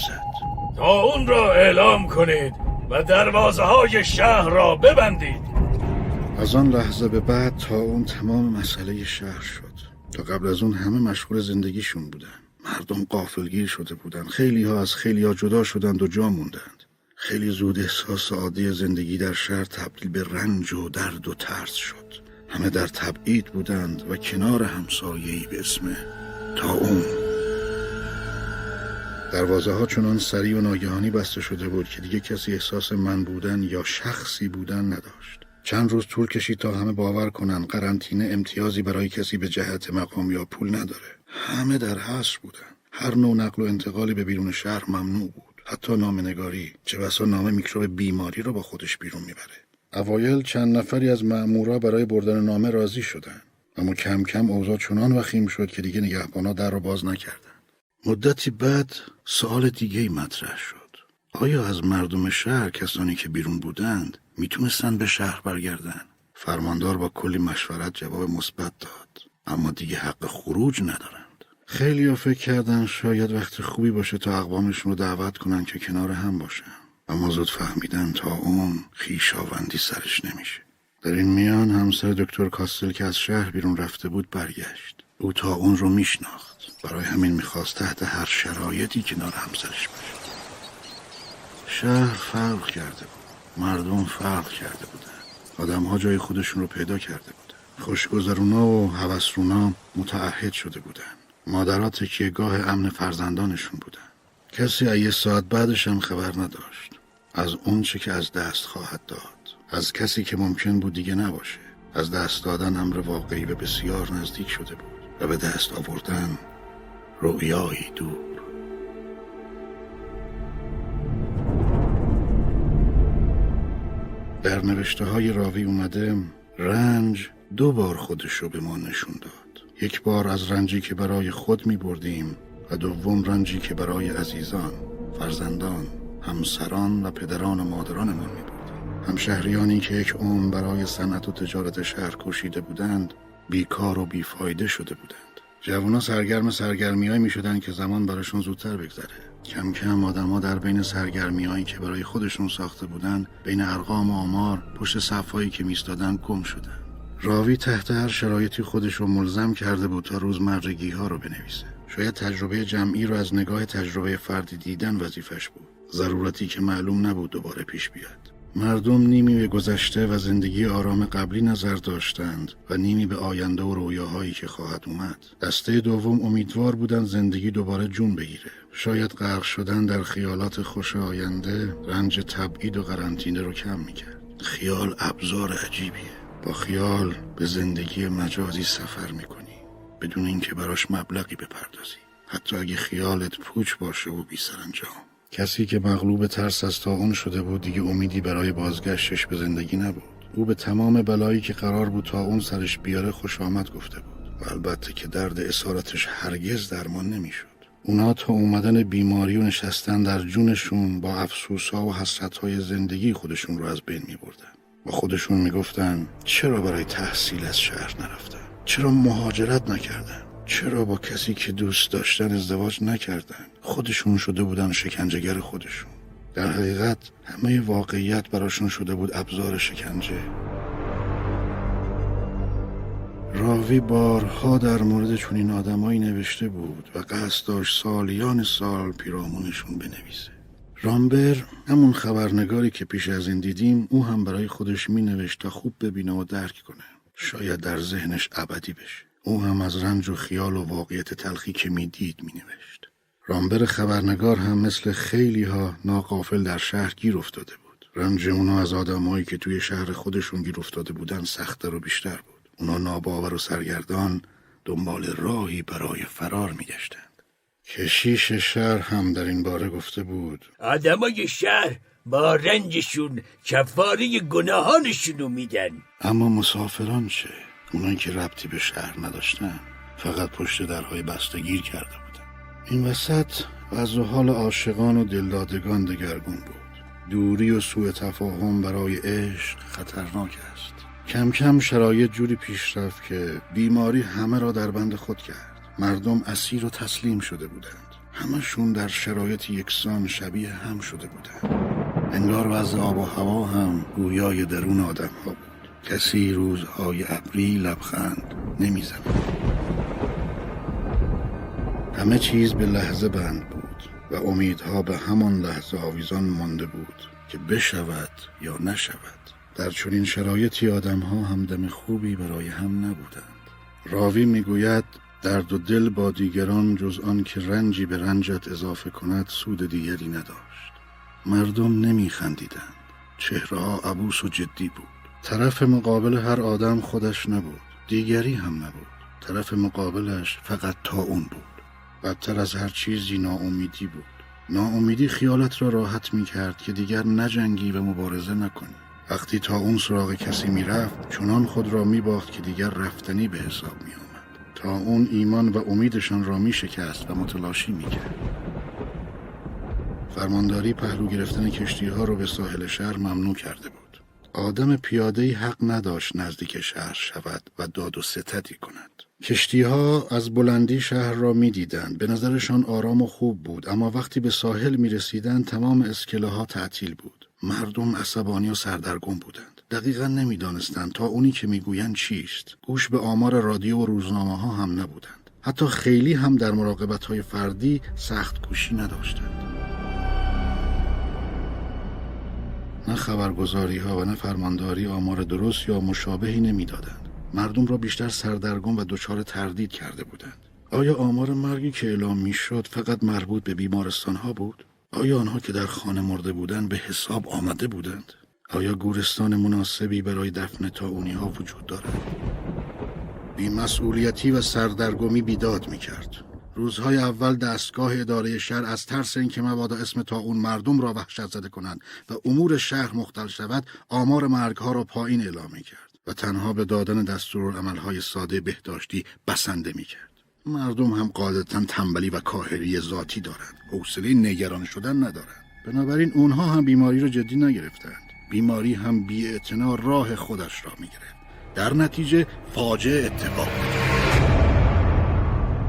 تا اون را اعلام کنید و دروازه های شهر را ببندید. از آن لحظه به بعد تا اون تمام مسئله شهر شد. تا قبل از اون همه مشغول زندگیشون بودن. مردم قافلگیر شده بودن. خیلی ها از خیلی ها جدا شدند و جا موندند. خیلی زود احساس عادی زندگی در شهر تبدیل به رنج و درد و ترس شد. همه در تبعید بودند و کنار همسایه‌ای به اسم تا اون. دروازه ها چنان سریع و ناگهانی بسته شده بود که دیگه کسی احساس من بودن یا شخصی بودن نداشت. چند روز طول کشید تا همه باور کنن قرنطینه امتیازی برای کسی به جهت مقام یا پول نداره. همه در حصر بودن. هر نوع نقل و انتقالی به بیرون شهر ممنوع بود. حتی نامنگاری چه بسا نام میکروب بیماری رو با خودش بیرون می‌بره. اوایل چند نفری از مأمورا برای بردن نامه راضی شدند اما کم کم اوضاع چنان وخیم شد که دیگه نگهبانا در رو باز نکردند مدتی بعد سوال دیگه ای مطرح شد. آیا از مردم شهر کسانی که بیرون بودند می‌تونستن به شهر برگردن؟ فرماندار با کلی مشورت جواب مثبت داد. اما دیگه حق خروج ندارند. خیلی ها فکر کردن شاید وقت خوبی باشه تا اقوامشون رو دعوت کنن که کنار هم باشن. اما زود فهمیدن تا اون خیشاوندی سرش نمیشه. در این میان همسر دکتر کاستل که از شهر بیرون رفته بود برگشت. او تا اون رو میشناخت. برای همین می‌خواست تحت هر شرایطی کنار همسرش باشه. شهر فرق کرده بود. مردم فرق کرده بودن. آدم ها جای خودشون رو پیدا کرده بودن. خوشگذرونا و هوسرونا متعهد شده بودن. مادرات که گاه امن فرزندانشون بودن. کسی یه ساعت بعدش هم خبر نداشت. از اون چه که از دست خواهد داد. از کسی که ممکن بود دیگه نباشه. از دست دادن امر واقعی به بسیار نزدیک شده بود و به دست آوردن رویایی دور. در نوشته های راوی اومده رنج دو بار خودش رو به ما نشون داد. یک بار از رنجی که برای خود می بردیم و دوم رنجی که برای عزیزان فرزندان همسران و پدران و مادرانمان می بردیم همشهریانی که یک عمر برای صنعت و تجارت شهر کشیده بودند بیکار و بیفایده شده بودند. جوانا سرگرم سرگرمی می شدن که زمان براشون زودتر بگذره. کم کم آدما در بین سرگرمی که برای خودشون ساخته بودند بین ارقام و آمار پشت صفهایی که میستادن گم شدن. راوی تحت هر شرایطی خودش رو ملزم کرده بود تا روزمرگی ها رو بنویسه. شاید تجربه جمعی رو از نگاه تجربه فردی دیدن وظیفش بود. ضرورتی که معلوم نبود دوباره پیش بیاد. مردم نیمی به گذشته و زندگی آرام قبلی نظر داشتند و نیمی به آینده و رویاهایی که خواهد اومد. دسته دوم امیدوار بودن زندگی دوباره جون بگیره. شاید غرق شدن در خیالات خوش آینده رنج تبعید و قرنطینه رو کم می‌کرد. خیال ابزار عجیبیه. با خیال به زندگی مجازی سفر می‌کنی. بدون اینکه براش مبلغی بپردازی. حتی اگه خیالت پوچ باشه و بی سرانجام. کسی که مغلوب ترس از اون شده بود دیگه امیدی برای بازگشتش به زندگی نبود. او به تمام بلایی که قرار بود تا اون سرش بیاره خوش آمد گفته بود. و البته که درد اسارتش هرگز درمان نمی‌شد. اونا تا اومدن بیماری و نشستن در جونشون با افسوسها و حسرتهای زندگی خودشون رو از بین می بردن. با خودشون می‌گفتن چرا برای تحصیل از شهر نرفتن؟ چرا مهاجرت نکردن؟ چرا با کسی که دوست داشتن ازدواج نکردن؟ خودشون شده بودن شکنجهگر خودشون. در حقیقت همه واقعیت براشون شده بود ابزار شکنجه. راوی بارها در مورد چنین آدمایی نوشته بود و قصد داشت سالیان سال پیرامونشون بنویسه. رامبر همون خبرنگاری که پیش از این دیدیم او هم برای خودش می نوشت تا خوب ببینه و درک کنه. شاید در ذهنش ابدی بشه. او هم از رنج و خیال و واقعیت تلخی که می‌دید می نوشت. رامبر خبرنگار هم مثل خیلی ها ناقافل در شهر گیر افتاده بود. رنج اونا از آدمایی که توی شهر خودشون گیر افتاده بودن سختتر و بیشتر بود. اونا ناباور و سرگردان دنبال راهی برای فرار میگشتند. کشیش شهر هم در این باره گفته بود آدمای شهر با رنجشون کفاره گناهانشونو میدن اما مسافران چه؟ اونایی که ربطی به شهر نداشتن فقط پشت درهای بسته گیر کرده بودن. این وسط وضع حال عاشقان و دلدادگان دگرگون بود. دوری و سوء تفاهم برای عشق خطرناک است. کم کم شرایط جوری پیش رفت که بیماری همه را در بند خود کرد. مردم اسیر و تسلیم شده بودند. همشون در شرایط یکسان شبیه هم شده بودند. انگار وضع آب و هوا هم گویای درون آدم ها بود. کسی روزهای ابری لبخند نمی‌زد. همه چیز به لحظه بند بود و امیدها به همان لحظه آویزان مانده بود که بشود یا نشود. در چنین شرایطی آدمها همدم خوبی برای هم نبودند. راوی می‌گوید درد و دل با دیگران جز آن که رنجی به رنجت اضافه کند سود دیگری نداشت. مردم نمیخندیدند. چهرهها عبوس و جدی بود. طرف مقابل هر آدم خودش نبود. دیگری هم نبود. طرف مقابلش فقط تا اون بود. بدتر از هر چیزی ناامیدی بود. ناامیدی خیالت را راحت می کرد که دیگر نجنگی و مبارزه نکنی. وقتی تا اون سراغ کسی می رفت چنان خود را می باخت که دیگر رفتنی به حساب می آمد تا اون ایمان و امیدشان را می شکست و متلاشی می کرد فرمانداری پهلو گرفتن کشتی ها را به ساحل شهر ممنوع کرده بود. آدم پیاده حق نداشت نزدیک شهر شود و داد و ستدی کند. کشتی ها از بلندی شهر را می دیدند. به نظرشان آرام و خوب بود اما وقتی به ساحل می رسیدند تمام اسکله ها تعطیل بود. مردم عصبانی و سردرگم بودند. دقیقا نمی‌دانستند تا اونی که می‌گویند چیست. گوش به آمار رادیو و روزنامه ها هم نبودند. حتی خیلی هم در مراقبت های فردی سخت گوشی نداشتند. نه خبرگزاری ها و نه فرمانداری آمار درست یا مشابهی نمی‌دادند. مردم را بیشتر سردرگم و دچار تردید کرده بودند. آیا آمار مرگی که اعلام می‌شد فقط مربوط به بیمارستان ها بود؟ آیا آنها که در خانه مرده بودند به حساب آمده بودند؟ آیا گورستان مناسبی برای دفن تاونی ها وجود دارد؟ بیمسئولیتی و سردرگمی بیداد می کرد. روزهای اول دستگاه اداره شهر از ترس اینکه مبادا اسم تا اون مردم را وحشت زده کنند و امور شهر مختل شود آمار مرگها را پایین اعلام کرد و تنها به دادن دستورالعملهای ساده بهداشتی بسنده می کرد. مردم هم قاعدتا تنبلی و کاهری ذاتی دارند حوصله نگران شدن ندارند بنابراین اونها هم بیماری را جدی نگرفتند بیماری هم بی راه خودش را می گرفت. در نتیجه فاجعه اتفاق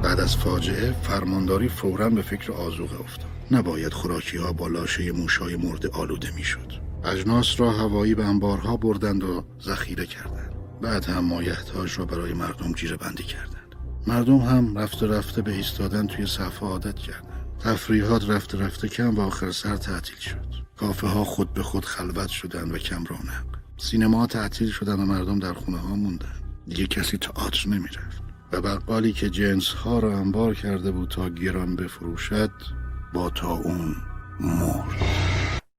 بعد از فاجعه فرمانداری فورا به فکر آزوغه افتاد. نباید خوراکی ها با لاشه موشای مرده آلوده می‌شد. اجناس را هوایی به انبارها بردند و ذخیره کردند. بعد هم مایحتاج را برای مردم جیره بندی کردند. مردم هم رفته رفته به ایستادن توی صفحه عادت کردند. تفریحات رفته رفته کم و آخر سر تعطیل شد. کافه ها خود به خود خلوت شدند و کم رونق. سینما تعطیل شدند و مردم در خونه ها موندند. دیگه کسی تئاتر نمی‌رفت. و بقالی که جنس ها را انبار کرده بود تا گران بفروشد با تا اون مرد.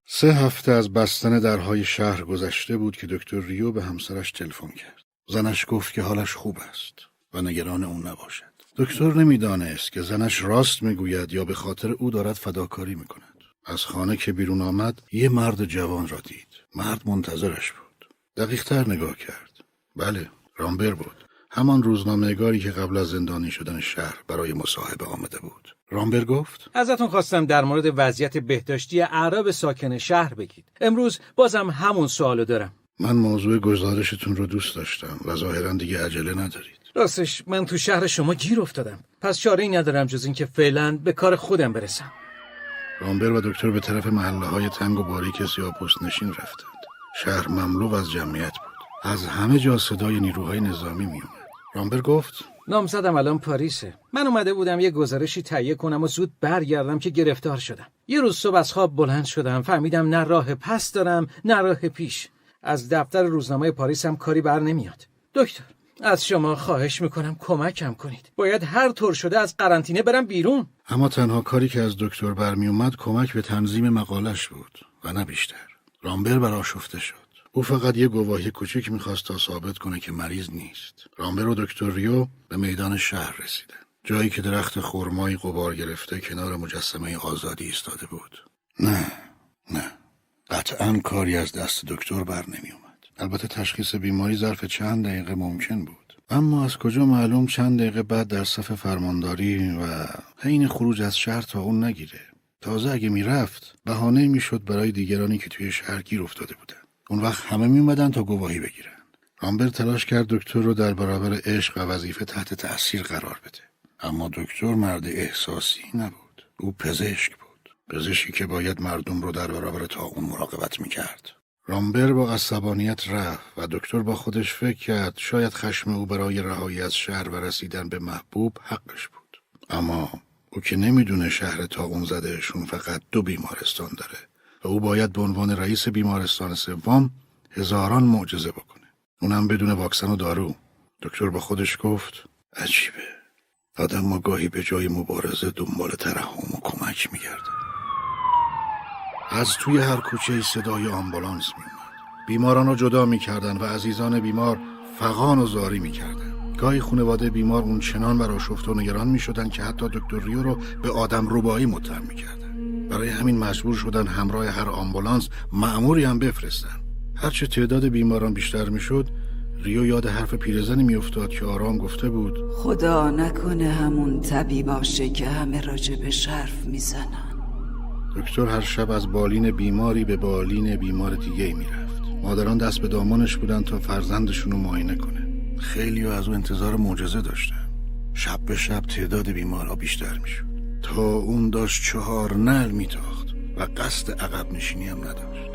سه هفته از بستن درهای شهر گذشته بود که دکتر ریو به همسرش تلفن کرد. زنش گفت که حالش خوب است و نگران اون نباشد. دکتر نمی‌دانست که زنش راست می‌گوید یا به خاطر او دارد فداکاری می‌کند. از خانه که بیرون آمد یه مرد جوان را دید. مرد منتظرش بود. دقیقتر نگاه کرد. بله رامبر بود. همان روزنامهگاری که قبل از زندانی شدن شهر برای مصاحبه آمده بود. رامبر گفت ازتون خواستم در مورد وضعیت بهداشتی اعراب ساکن شهر بگید. امروز بازم همون سوالو دارم. من موضوع گزارشتون رو دوست داشتم و ظاهرا دیگه عجله ندارید. راستش من تو شهر شما گیر افتادم. پس چاره ای ندارم جز اینکه فعلا به کار خودم برسم. رامبر و دکتر به طرف محله های تنگ و باریک سیاپوست نشین رفتند. شهر مملو از جمعیت بود. از همه جا صدای نیروهای نظامی میومد رامبر گفت نامزدم الان پاریسه. من اومده بودم یه گزارشی تهیه کنم و زود برگردم که گرفتار شدم. یه روز صبح از خواب بلند شدم فهمیدم نه راه پس دارم نه راه پیش. از دفتر روزنامه پاریس هم کاری بر نمیاد. دکتر از شما خواهش می‌کنم کمکم کنید. باید هر طور شده از قرنطینه برم بیرون. اما تنها کاری که از دکتر برمیومد کمک به تنظیم مقالش بود و نه بیشتر. رامبر برآشفته شد. او فقط یه گواهی کوچک می‌خواست تا ثابت کنه که مریض نیست. رامبر و دکتر ریو به میدان شهر رسیدن جایی که درخت خرمایی قبار گرفته کنار مجسمه آزادی ایستاده بود. نه نه. قطعا کاری از دست دکتر بر نمی اومد. البته تشخیص بیماری ظرف چند دقیقه ممکن بود. اما از کجا معلوم چند دقیقه بعد در صف فرمانداری و حین خروج از شهر تا اون نگیره. تازه اگه می‌رفت بهانه می‌شد برای دیگرانی که توی شهر گیر افتاده بودن. اون وقت همه میومدن تا گواهی بگیرن. رامبر تلاش کرد دکتر رو در برابر عشق و وظیفه تحت تأثیر قرار بده. اما دکتر مرد احساسی نبود. او پزشک بود. پزشکی که باید مردم رو در برابر تا اون مراقبت می‌کرد. رامبر با عصبانیت رفت و دکتر با خودش فکر کرد شاید خشم او برای رهایی از شهر و رسیدن به محبوب حقش بود. اما او که نمی‌دونه شهر تا اون زدهشون فقط دو بیمارستان داره و او باید به عنوان رئیس بیمارستان سوم هزاران معجزه بکنه. اونم بدون واکسن و دارو. دکتر با خودش گفت عجیبه. آدم ما گاهی به جای مبارزه دنبال ترحم و کمک میگرده. از توی هر کوچه صدای آمبولانس میومد بیماران رو جدا می‌کردن و عزیزان بیمار فقان و زاری می‌کردن. گاهی خانواده بیمار اون چنان براشفت و نگران می‌شدن که حتی دکتر ریو رو به آدم روبایی متهم می‌کردن. برای همین مجبور شدن همراه هر آمبولانس معموری هم بفرستن. هرچه تعداد بیماران بیشتر می‌شد ریو یاد حرف پیرزنی میافتاد که آرام گفته بود خدا نکنه همون طبی باشه که همه راجبش حرف می‌زنن. دکتر هر شب از بالین بیماری به بالین بیمار دیگه می‌رفت. مادران دست به دامانش بودن تا فرزندشون رو معاینه کنه. خیلی از او انتظار معجزه داشتن. شب به شب تعداد بیمارها بیشتر می‌شد. تا اون داشت چهار نل میتاخت و قصد عقب نشینی هم نداشت.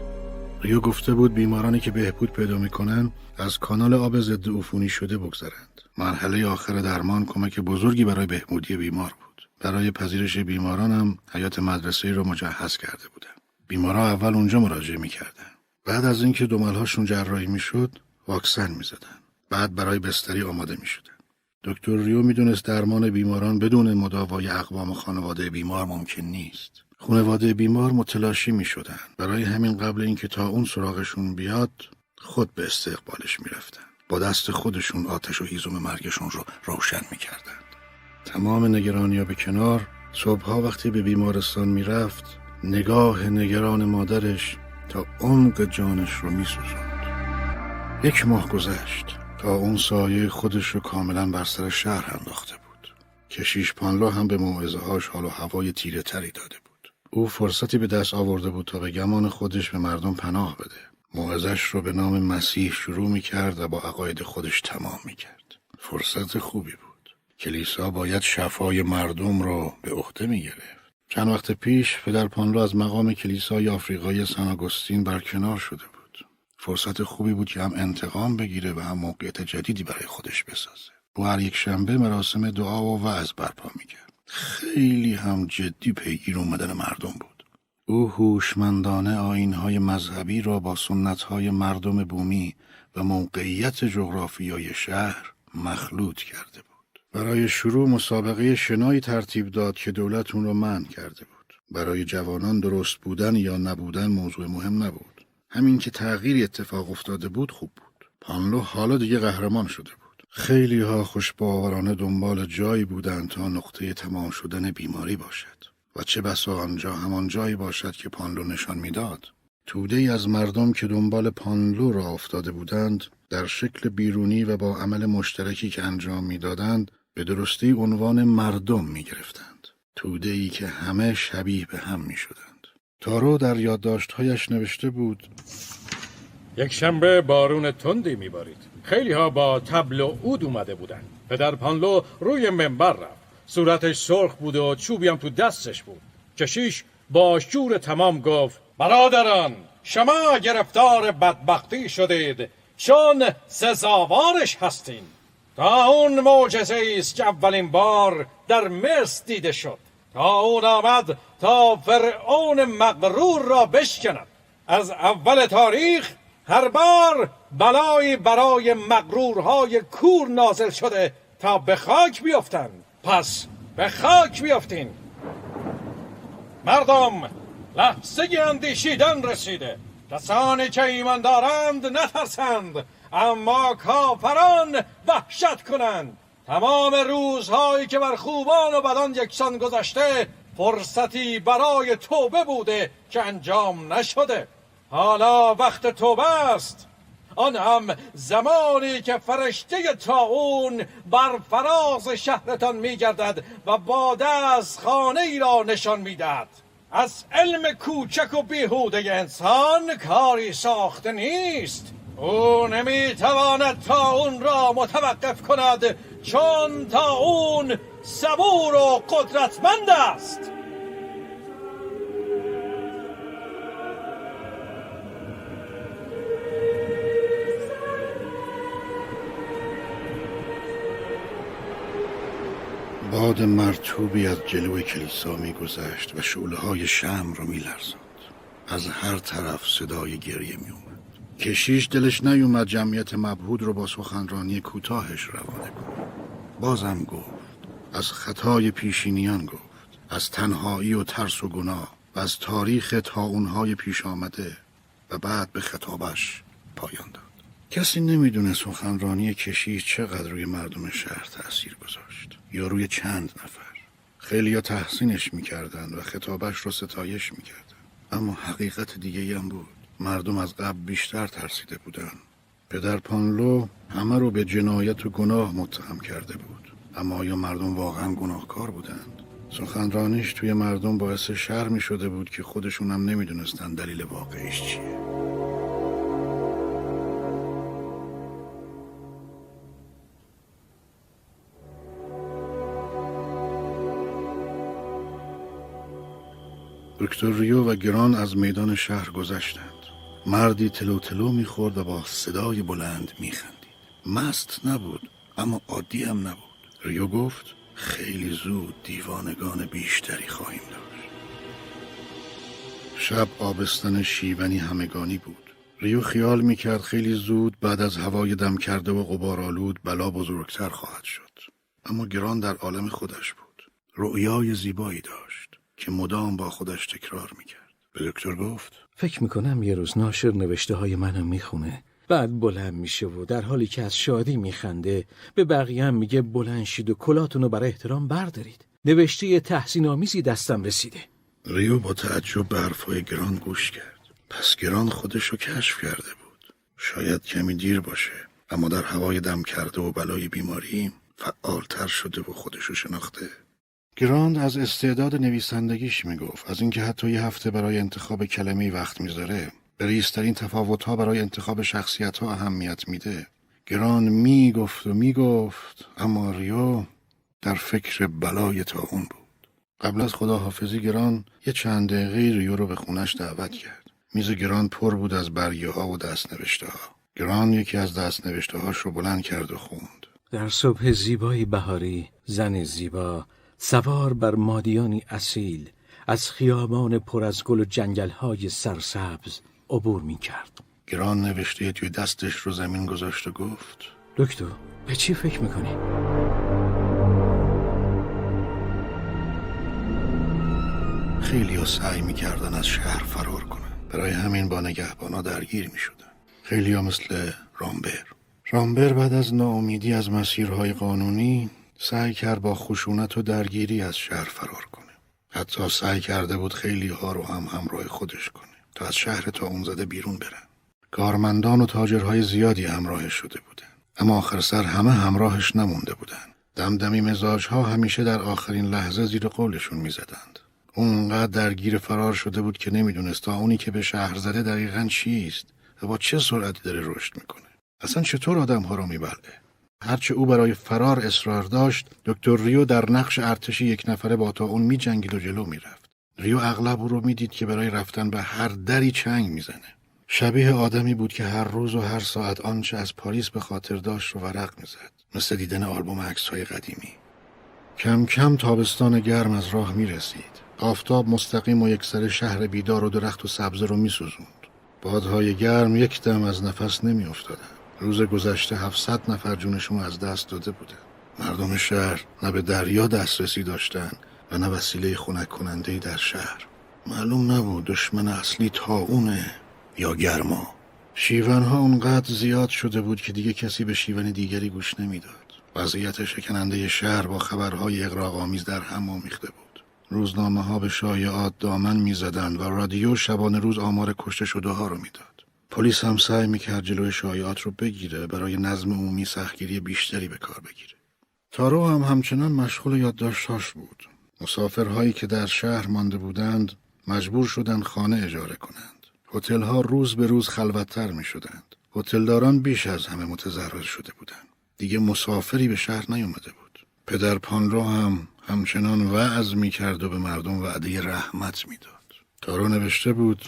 ریو گفته بود بیمارانی که بهبود پیدا می‌کنن از کانال آب ضد عفونی شده بگذرند. مرحله آخر درمان کمک بزرگی برای بهبودی بیمار بود. برای پذیرش بیماران هم حیات مدرسه رو مجهز کرده بودن. بیمارا اول اونجا مراجعه می‌کردن. بعد از اینکه دملهاشون جراحی می‌شد واکسن می‌زدن. بعد برای بستری آماده می‌شدن. دکتر ریو می‌دونست درمان بیماران بدون مداوای اقوام خانواده بیمار ممکن نیست. خانواده بیمار متلاشی می شدن. برای همین قبل اینکه تا اون سراغشون بیاد خود به استقبالش می رفتن. با دست خودشون آتش و هیزم مرگشون رو روشن می کردن. تمام نگرانی به کنار صبحها وقتی به بیمارستان می رفت نگاه نگران مادرش تا عمق جانش رو می سوزند. یک ماه گذشت اون سایه خودش رو کاملا بر سر شهر انداخته بود. کشیش پانلو هم به موعظه هاش حال و هوای تیره تری داده بود. او فرصتی به دست آورده بود تا به گمان خودش به مردم پناه بده. موعظش رو به نام مسیح شروع می کرد و با عقاید خودش تمام می کرد فرصت خوبی بود. کلیسا باید شفای مردم رو به عهده می گرفت چند وقت پیش پدر پانلو از مقام کلیسای آفریقای سن آگوستین برکنار شده فرصت خوبی بود که هم انتقام بگیره و هم موقعیت جدیدی برای خودش بسازه. او هر یک شنبه مراسم دعا و وعظ برپا می‌کرد. خیلی هم جدی پیگیر اومدن مردم بود. او هوشمندانه آینهای مذهبی را با سنتهای مردم بومی و موقعیت جغرافیای شهر مخلوط کرده بود. برای شروع مسابقه شنایی ترتیب داد که دولت اون را منع کرده بود. برای جوانان درست بودن یا نبودن موضوع مهم نبود. همین که تغییری اتفاق افتاده بود خوب بود پانلو حالا دیگه قهرمان شده بود خیلی ها خوش باورانه دنبال جایی بودند تا نقطه تمام شدن بیماری باشد و چه بسا آنجا همان جایی باشد که پانلو نشان می‌داد توده ای از مردم که دنبال پانلو را افتاده بودند در شکل بیرونی و با عمل مشترکی که انجام می‌دادند به درستی عنوان مردم می گرفتند. توده ای که همه شبیه به هم می شدند. تارو در یادداشتهایش نوشته بود. یک شنبه بارون تندی میبارید. خیلی ها با تبل و عود اومده بودن پدر پانلو روی منبر رفت. صورتش سرخ بود و چوبی هم تو دستش بود. کشیش با شور تمام گفت برادران شما گرفتار بدبختی شدید. چون سزاوارش هستین. تا اون معجزه است که اولین بار در مصر دیده شد. تا اون آمد تا فرعون مغرور را بشکند. از اول تاریخ هر بار بلایی برای مغرورهای کور نازل شده تا به خاک بیفتند. پس به خاک بیفتین. مردم لحظه اندیشیدن رسیده. کسانی که ایمان دارند نترسند اما کافران وحشت کنند. تمام روزهایی که بر خوبان و بدان یکسان گذشته فرصتی برای توبه بوده که انجام نشده. حالا وقت توبه است. آن هم زمانی که فرشته تاون بر فراز شهرتان میگردد و باده از خانه ای را نشان می‌دهد. از علم کوچک و بیهوده انسان کاری ساخته نیست. او نمی‌تواند تا اون را متوقف کند چون تا اون صبور و قدرتمند است. باد مرتوبی از جلوی کلیسا میگذشت و شعله های شم را میلرزاند. از هر طرف صدای گریه میومد کشیش دلش نیومد جمعیت مبهود رو با سخنرانی کوتاهش روانه کند. بازم گفت از خطای پیشینیان گفت از تنهایی و ترس و گناه و از تاریخ تا اونهای پیش آمده و بعد به خطابش پایان داد. کسی نمی‌دونه سخنرانی کشیش چقدر روی مردم شهر تأثیر گذاشت یا روی چند نفر. خیلی یا تحسینش می‌کردن و خطابش رو ستایش می‌کردن. اما حقیقت دیگه هم بود. مردم از قبل بیشتر ترسیده بودن. پدر پانلو همه رو به جنایت و گناه متهم کرده بود. اما آیا مردم واقعا گناهکار بودند سخنرانیش توی مردم باعث شر می شده بود که خودشون هم نمی‌دونستن دلیل واقعیش چیه. دکتر ریو و گران از میدان شهر گذشتند مردی تلو تلو می‌خورد و با صدای بلند میخندید. مست نبود اما عادی هم نبود. ریو گفت خیلی زود دیوانگان بیشتری خواهیم داشت. شب آبستن شیونی همگانی بود. ریو خیال می‌کرد خیلی زود بعد از هوای دم کرده و غبارآلود بلا بزرگتر خواهد شد. اما گران در عالم خودش بود. رؤیای زیبایی داشت که مدام با خودش تکرار می‌کرد. به دکتر گفت فکر می‌کنم یه روز ناشر نوشته های منو می‌خونه. بعد بلند میشه و در حالی که از شادی میخنده به بقیه هم میگه بلند شید و کلاتونو برای احترام بردارید. نوشته تحسین آمیزی دستم رسیده. ریو با تعجب به حرفای گران گوش کرد. پس گران خودش رو کشف کرده بود. شاید کمی دیر باشه اما در هوای دم کرده و بلای بیماری فعالتر شده و خودش رو شناخته. گراند از استعداد نویسندگیش می‌گفت. از اینکه حتی یه هفته برای انتخاب کلمه وقت می‌ذاره به ریسترین تفاوت ها برای انتخاب شخصیت ها اهمیت میده. گران می‌گفت و می‌گفت اما ریو در فکر بلای تا اون بود. قبل از خداحافظی گران یه چند دقیقه ریو رو به خونش دعوت کرد. میز گران پر بود از برگه ها و دست نوشته ها گران یکی از دست نوشته هاش رو بلند کرد و خوند. در صبح زیبایی بهاری زن زیبا سوار بر مادیانی اصیل از خیابان پر از گل و جنگلهای سرسبز عبور می کرد گران نوشته توی دستش رو زمین گذاشت و گفت دکتر به چی فکر می‌کنی؟ خیلی ها سعی می‌کردن از شهر فرار کنن. برای همین با نگهبانا درگیر می‌شدن. خیلی ها مثل رامبر. رامبر بعد از ناامیدی از مسیرهای قانونی سعی کرد با خشونت و درگیری از شهر فرار کنه. حتی سعی کرده بود خیلی ها رو هم همراه خودش کنه تا از شهر تا اون زده بیرون برن. کارمندان و تاجرهای زیادی همراهش شده بودن. اما آخر سر همه همراهش نمونده بودن. دمدمی مزاج ها همیشه در آخرین لحظه زیر قولشون می‌زدند. اونقدر درگیر فرار شده بود که نمی‌دونست تا اونی که به شهر زده دقیقا چیست و با چه سرعتی داره رشد می‌کنه. اصلا چطور آدم ها رو میبلده؟ هرچه او برای فرار اصرار داشت دکتر ریو در نقش ارتشی یک نفره با تا اون میجنگید و جلو می‌رفت ریو اغلب او رو می‌دید که برای رفتن به هر دری چنگ می‌زنه شبیه آدمی بود که هر روز و هر ساعت آنچه از پاریس به خاطر داشت رو ورق می‌زد مثل دیدن آلبوم عکس های قدیمی کم کم تابستان گرم از راه می رسید. آفتاب مستقیم و یک سر شهر بیدار و درخت و سبزه رو می سوزوند. بادهای گرم یک دم از نفس نمی افتادن. روز گذشته 700 نفر جونشون از دست داده بوده. مردم شهر نه به دریا دسترسی داشتن و نه وسیله خنک کننده در شهر. معلوم نبود دشمن اصلی تاونه یا گرما. شیونها اونقدر زیاد شده بود که دیگه کسی به شیون دیگری گوش نمی‌داد. وضعیت شکننده شهر با خبرهای اقراق‌آمیز در هم آمیخته بود. روزنامه ها به شایعات دامن می‌زدند و رادیو شبانه روز آمار کشته شده ها رو می‌داد. پلیس هم سعی می‌کرد جلوی شایعات رو بگیره برای نظم عمومی سختگیری بیشتری به کار بگیره. تارو هم همچنان مشغول یادداشتاش بود. مسافرهایی که در شهر مانده بودند مجبور شدند خانه اجاره کنند. هتل‌ها روز به روز خلوتتر می شدند. هتلداران بیش از همه متضرر شده بودند. دیگه مسافری به شهر نیومده بود. پدر پانرو هم همچنان وعظ می کرد و به مردم وعده رحمت می‌داد. تارو نوشته بود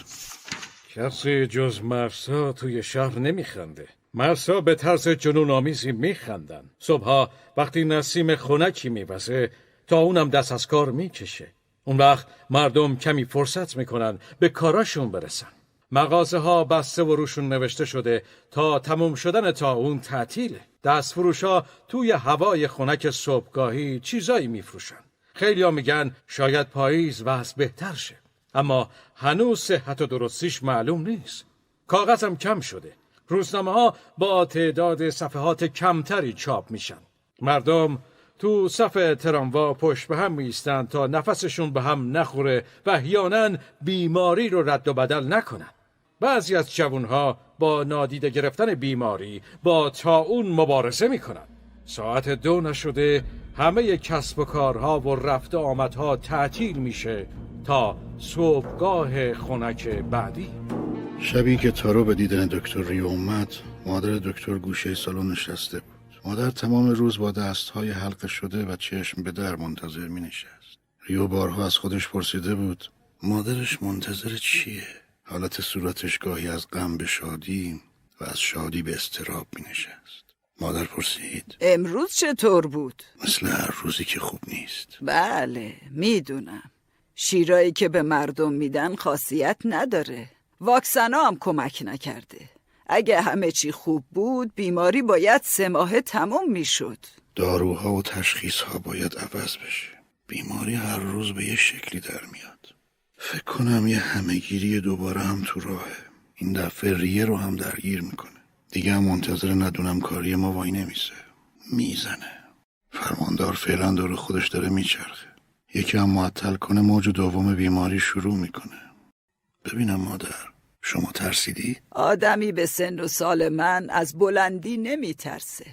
کسی جز مرسا توی شهر نمیخنده. مرسا به طرز جنون آمیزی میخندن. صبحها وقتی نسیم خونکی میوزه تا اونم دست از کار می‌کشه. اون وقت مردم کمی فرصت می‌کنن به کاراشون برسن. مغازه ها بسته و روشون نوشته شده تا تموم شدن تا اون تعطیله. دست فروش ها توی هوای خنک صبحگاهی چیزایی میفروشن. خیلی میگن شاید پاییز وضع بهتر شه. اما هنوز صحت و درستیش معلوم نیست. کاغذم کم شده. روزنامه ها با تعداد صفحات کمتری چاپ میشن. مردم تو صف تراموا پشت به هم میستن تا نفسشون به هم نخوره و احیانا بیماری رو رد و بدل نکنن. بعضی از جوانها با نادیده گرفتن بیماری با تاون مبارزه می‌کنن. ساعت دو نشده همه کسب و کارها و رفت آمدها تعطیل میشه تا صبحگاه خنک بعدی. شبی که تارو به دیدن دکتر ریو اومد مادر دکتر گوشه سالن نشسته بود. مادر تمام روز با دستهای حلقه شده و چشم به در منتظر می نشست ریو بارها از خودش پرسیده بود مادرش منتظر چیه؟ حالت صورتش گاهی از غم به شادی و از شادی به استراب می نشست مادر پرسید. امروز چطور بود؟ مثل هر روزی که خوب نیست. بله می‌دونم. شیرایی که به مردم میدن خاصیت نداره. واکسنا هم کمک نکرده. اگه همه چی خوب بود بیماری باید سه ماه تموم می‌شد. داروها و تشخیصها باید عوض بشه. بیماری هر روز به یه شکلی در میاد. فکر کنم یه همهگیری دوباره هم تو راهه. این دفعه ریه رو هم درگیر می‌کنه. دیگه هم منتظر ندونم کاری ما وای نمیسه. می‌زنه. فرماندار فعلا دور خودش داره میچرخه. یکی هم معطل کنه موج دوم بیماری شروع می‌کنه. ببینم مادر شما ترسیدی؟ آدمی به سن و سال من از بلندی نمیترسه.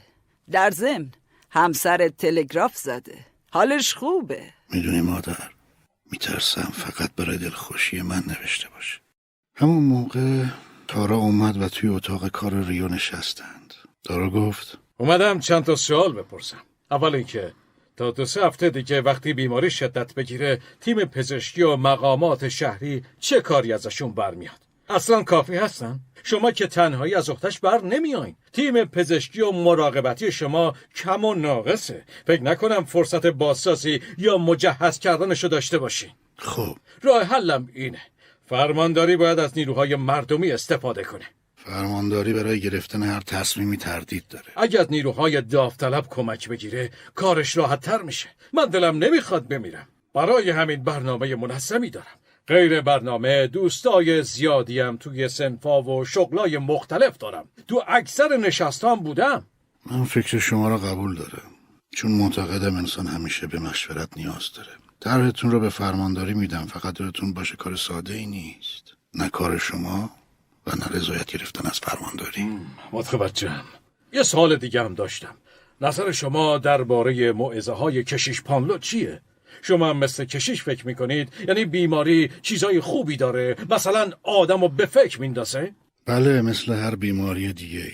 در ضمن همسر تلگراف زده. حالش خوبه. می‌دونی مادر میترسم فقط برای دلخوشی من نوشته باشه. همون موقع تارا اومد و توی اتاق کار ریو نشستند. تارا گفت اومدم چند تا سوال بپرسم. اول اینکه تا دو سه هفته دیگه وقتی بیماری شدت بگیره تیم پزشکی و مقامات شهری چه کاری ازشون برمیاد؟ اصلا کافی هستن؟ شما که تنهایی از اختش بر نمیاین تیم پزشکی و مراقبتی شما کم و ناقصه. فکر نکنم فرصت بازسازی یا مجهز کردنشو داشته باشین. خب. راه حلم اینه. فرمانداری باید از نیروهای مردمی استفاده کنه. فرمانداری برای گرفتن هر تصمیمی تردید داره. اگر از نیروهای داوطلب کمک بگیره کارش راحت تر میشه. من دلم نمی‌خواد بمیرم. برای همین برنامه منظمی دارم. غیر برنامه دوستای زیادیم توی سنفا و شغلای مختلف دارم. تو اکثر نشستان بودم. من فکر شما را قبول دارم. چون معتقدم انسان همیشه به مشورت نیاز داره. طرحتون رو به فرمانداری میدم. فقط دلتون باشه کار ساده ای نیست. نه کار شما و نه رضایت گرفتن از فرمانداری. متوجهم یه سال دیگه هم داشتم. نظر شما درباره معزه های کشیش پانلو چیه؟ شما هم مثل کشیش فکر می‌کنید؟ یعنی بیماری چیزای خوبی داره؟ مثلا آدم رو به فکر میندازه؟ بله مثل هر بیماری دیگه.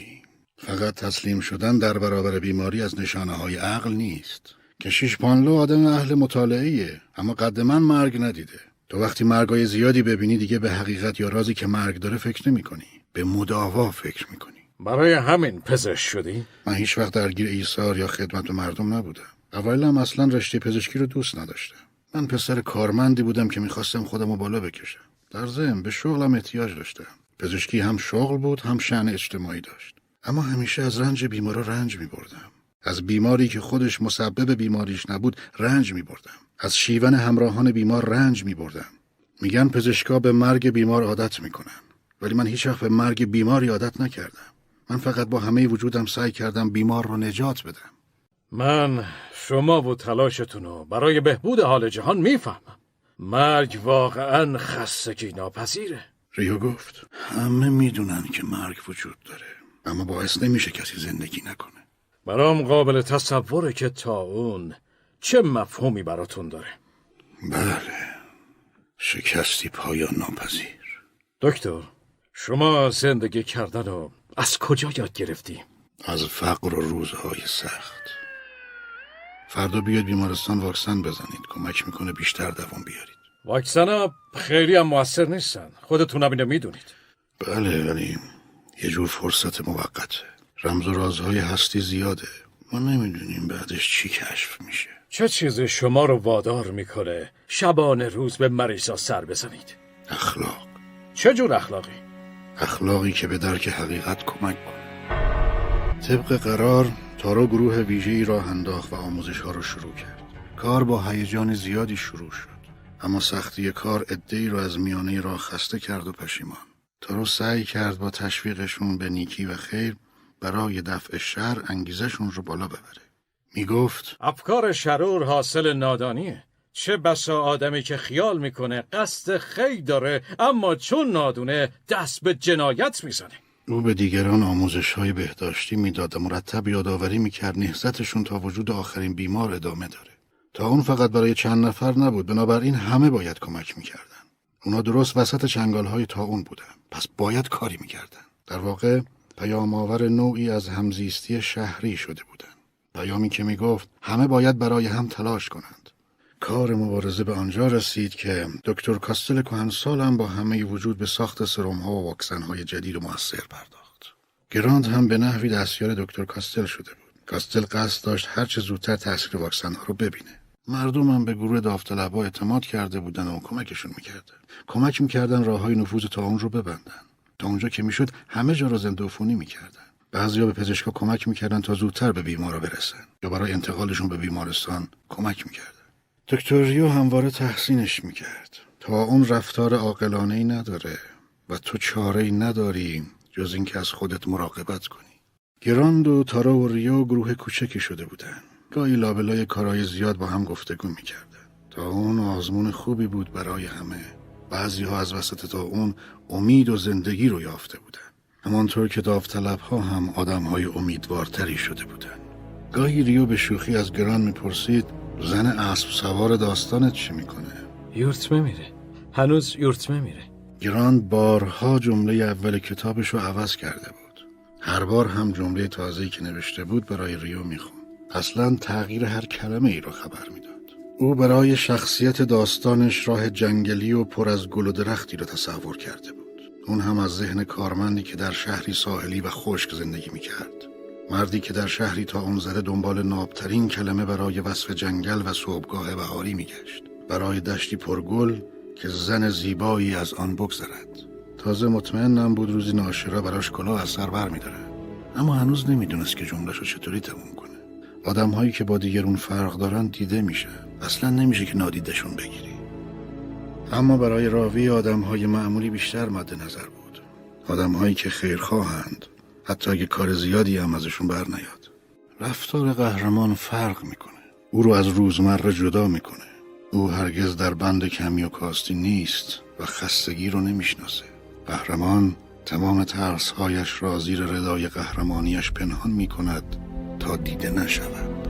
فقط تسلیم شدن در برابر بیماری از نشانه های عقل نیست. کشیش پانلو آدم اهل مطالعهیه اما قد من مرگ ندیده. تو وقتی مرگای زیادی ببینی دیگه به حقیقت یا رازی که مرگ داره فکر نمی کنی. به مداوا فکر می‌کنی. برای همین پزشک شدی؟ من هیچ وقت درگیر ایثار یا خدمت به مردم نبودم. اوایل هم اصلا رشته پزشکی رو دوست نداشتم. من پسر کارمندی بودم که می‌خواستم خودم رو بالا بکشم. در ضمن به شغلم احتیاج داشتم. پزشکی هم شغل بود هم شعن اجتماعی داشت. اما همیشه از رنج بیمارا رنج می بردم. از بیماری که خودش مسبب بیماریش نبود رنج می بردم. از شیون همراهان بیمار رنج می بردم. میگن پزشکا به مرگ بیمار عادت می‌کنن. ولی من هیچ وقت به مرگ بیماری عادت نکردم. من فقط با همه وجودم سعی کردم بیمار رو نجات بدم. من شما و تلاشتون رو برای بهبود حال جهان می‌فهمم. مرگ واقعا خستگی ناپذیره. ریو گفت همه می‌دونن که مرگ وجود داره اما باعث نمیشه کسی زندگی نکنه. برام قابل تصوره که تا اون چه مفهومی براتون داره؟ بله. شکستی پایان ناپذیر. دکتر شما زندگی کردن رو از کجا یاد گرفتی؟ از فقر و روزهای سخت. فردا بیاد بیمارستان واکسن بزنید. کمک می‌کنه بیشتر دوام بیارید. واکسن ها خیلی هم موثر نیستن. خودتون هم اینو می‌دونید. بله ولی یه جور فرصت موقته. رمز و رازهای هستی زیاده. ما نمی‌دونیم بعدش چی کشف میشه. چه چیزی شما رو وادار می‌کنه؟ شبانه روز به مریضا سر بزنید. اخلاق. چه جور اخلاقی؟ اخلاقی که به درک حقیقت کمک کنه. طبق قرار تارا گروه ویژه‌ای راه انداخت و آموزش ها رو شروع کرد. کار با هیجان زیادی شروع شد. اما سختی کار ادهی را از میانه راه خسته کرد و پشیمان. تارو سعی کرد با تشویقشون به نیکی و خیر برای دفع شر انگیزشون رو بالا ببره. می گفت افکار شرور حاصل نادانیه. چه بسا آدمی که خیال می‌کنه قصد خیر داره اما چون نادونه دست به جنایت می‌زنه. او به دیگران آموزش های بهداشتی می‌داد و مرتب یادآوری می‌کرد نهزتشون تا وجود آخرین بیمار ادامه داره. تا اون فقط برای چند نفر نبود بنابراین همه باید کمک می‌کردن. اونا درست وسط چنگال های تا اون بودن. پس باید کاری می‌کردن. در واقع پیام آور نوعی از همزیستی شهری شده بودن پیامی که می‌گفت همه باید برای هم تلاش کنند. کار مبارزه به آنجا رسید که دکتر کاستل کهنسال هم با همه وجود به ساخت سرم ها و واکسن های جدید و موثر پرداخت. گراند هم به نحوی دستیار دکتر کاستل شده بود. کاستل قصد داشت هرچه زودتر تاثیر واکسن ها رو ببینه. مردم هم به گروه داوطلبا اعتماد کرده بودن و کمکشون می‌کردن کمک می‌کردن راه های نفوذ تا اون رو ببندن تا اونجا که می‌شد همه جا رو زنده عفونی می‌کردن. بعضیا به پزشکا کمک می‌کردن تا زودتر به بیمارا برسن. یا برای انتقالشون به بیمارستان کمک می‌کردن. دکتر ریو همواره تحسینش می‌کرد. تا اون رفتار عاقلانه ای نداره و تو چاره ای نداری جز اینکه از خودت مراقبت کنی. گراند و تارا و ریو گروه کوچکی شده بودن. گاهی لابلای کارهای زیاد با هم گفتگو می‌کردن. تا اون آزمون خوبی بود برای همه. بعضی ها از وسط تا اون امید و زندگی رو یافته بودن. همانطور که داوطلب ها هم آدم های امیدوارتری شده بودن. گاهی ریو به شوخی از گران می‌پرسید زن اسب سوار داستانت چی می‌کنه؟ یورتمه میره هنوز یورتمه میره گران بارها جمله اول کتابش رو عوض کرده بود. هر بار هم جمله تازه‌ای که نوشته بود برای ریو می‌خوند. اصلا تغییر هر کلمه ای رو خبر می‌داد. او برای شخصیت داستانش راه جنگلی و پر از گل و درختی را تصور کرده بود. اون هم از ذهن کارمندی که در شهری ساحلی و خشک زندگی می‌کرد. مردی که در شهری تا اون زده دنبال نابترین کلمه برای وصف جنگل و صبحگاه بهاری میگشت. برای دشتی پرگل که زن زیبایی از آن بگذرد. تازه مطمئنم بود روزی ناشرا براش کلاه از سر بر میداره. اما هنوز نمی‌دونست که جملهش چطوری تموم کنه. آدم هایی که با دیگرون فرق دارن دیده میشه اصلا نمیشه که نادیدشون بگیری. اما برای راوی آدم های معمولی بیشتر مد نظر بود. آدم هایی که خیرخواهند حتی اگه کار زیادی هم ازشون بر نیاد. رفتار قهرمان فرق می‌کنه. او رو از روزمره جدا می‌کنه. او هرگز در بند کمی و کاستی نیست و خستگی رو نمی‌شناسه. قهرمان تمام ترسهایش را زیر ردای قهرمانیش پنهان می کند تا دیده نشود.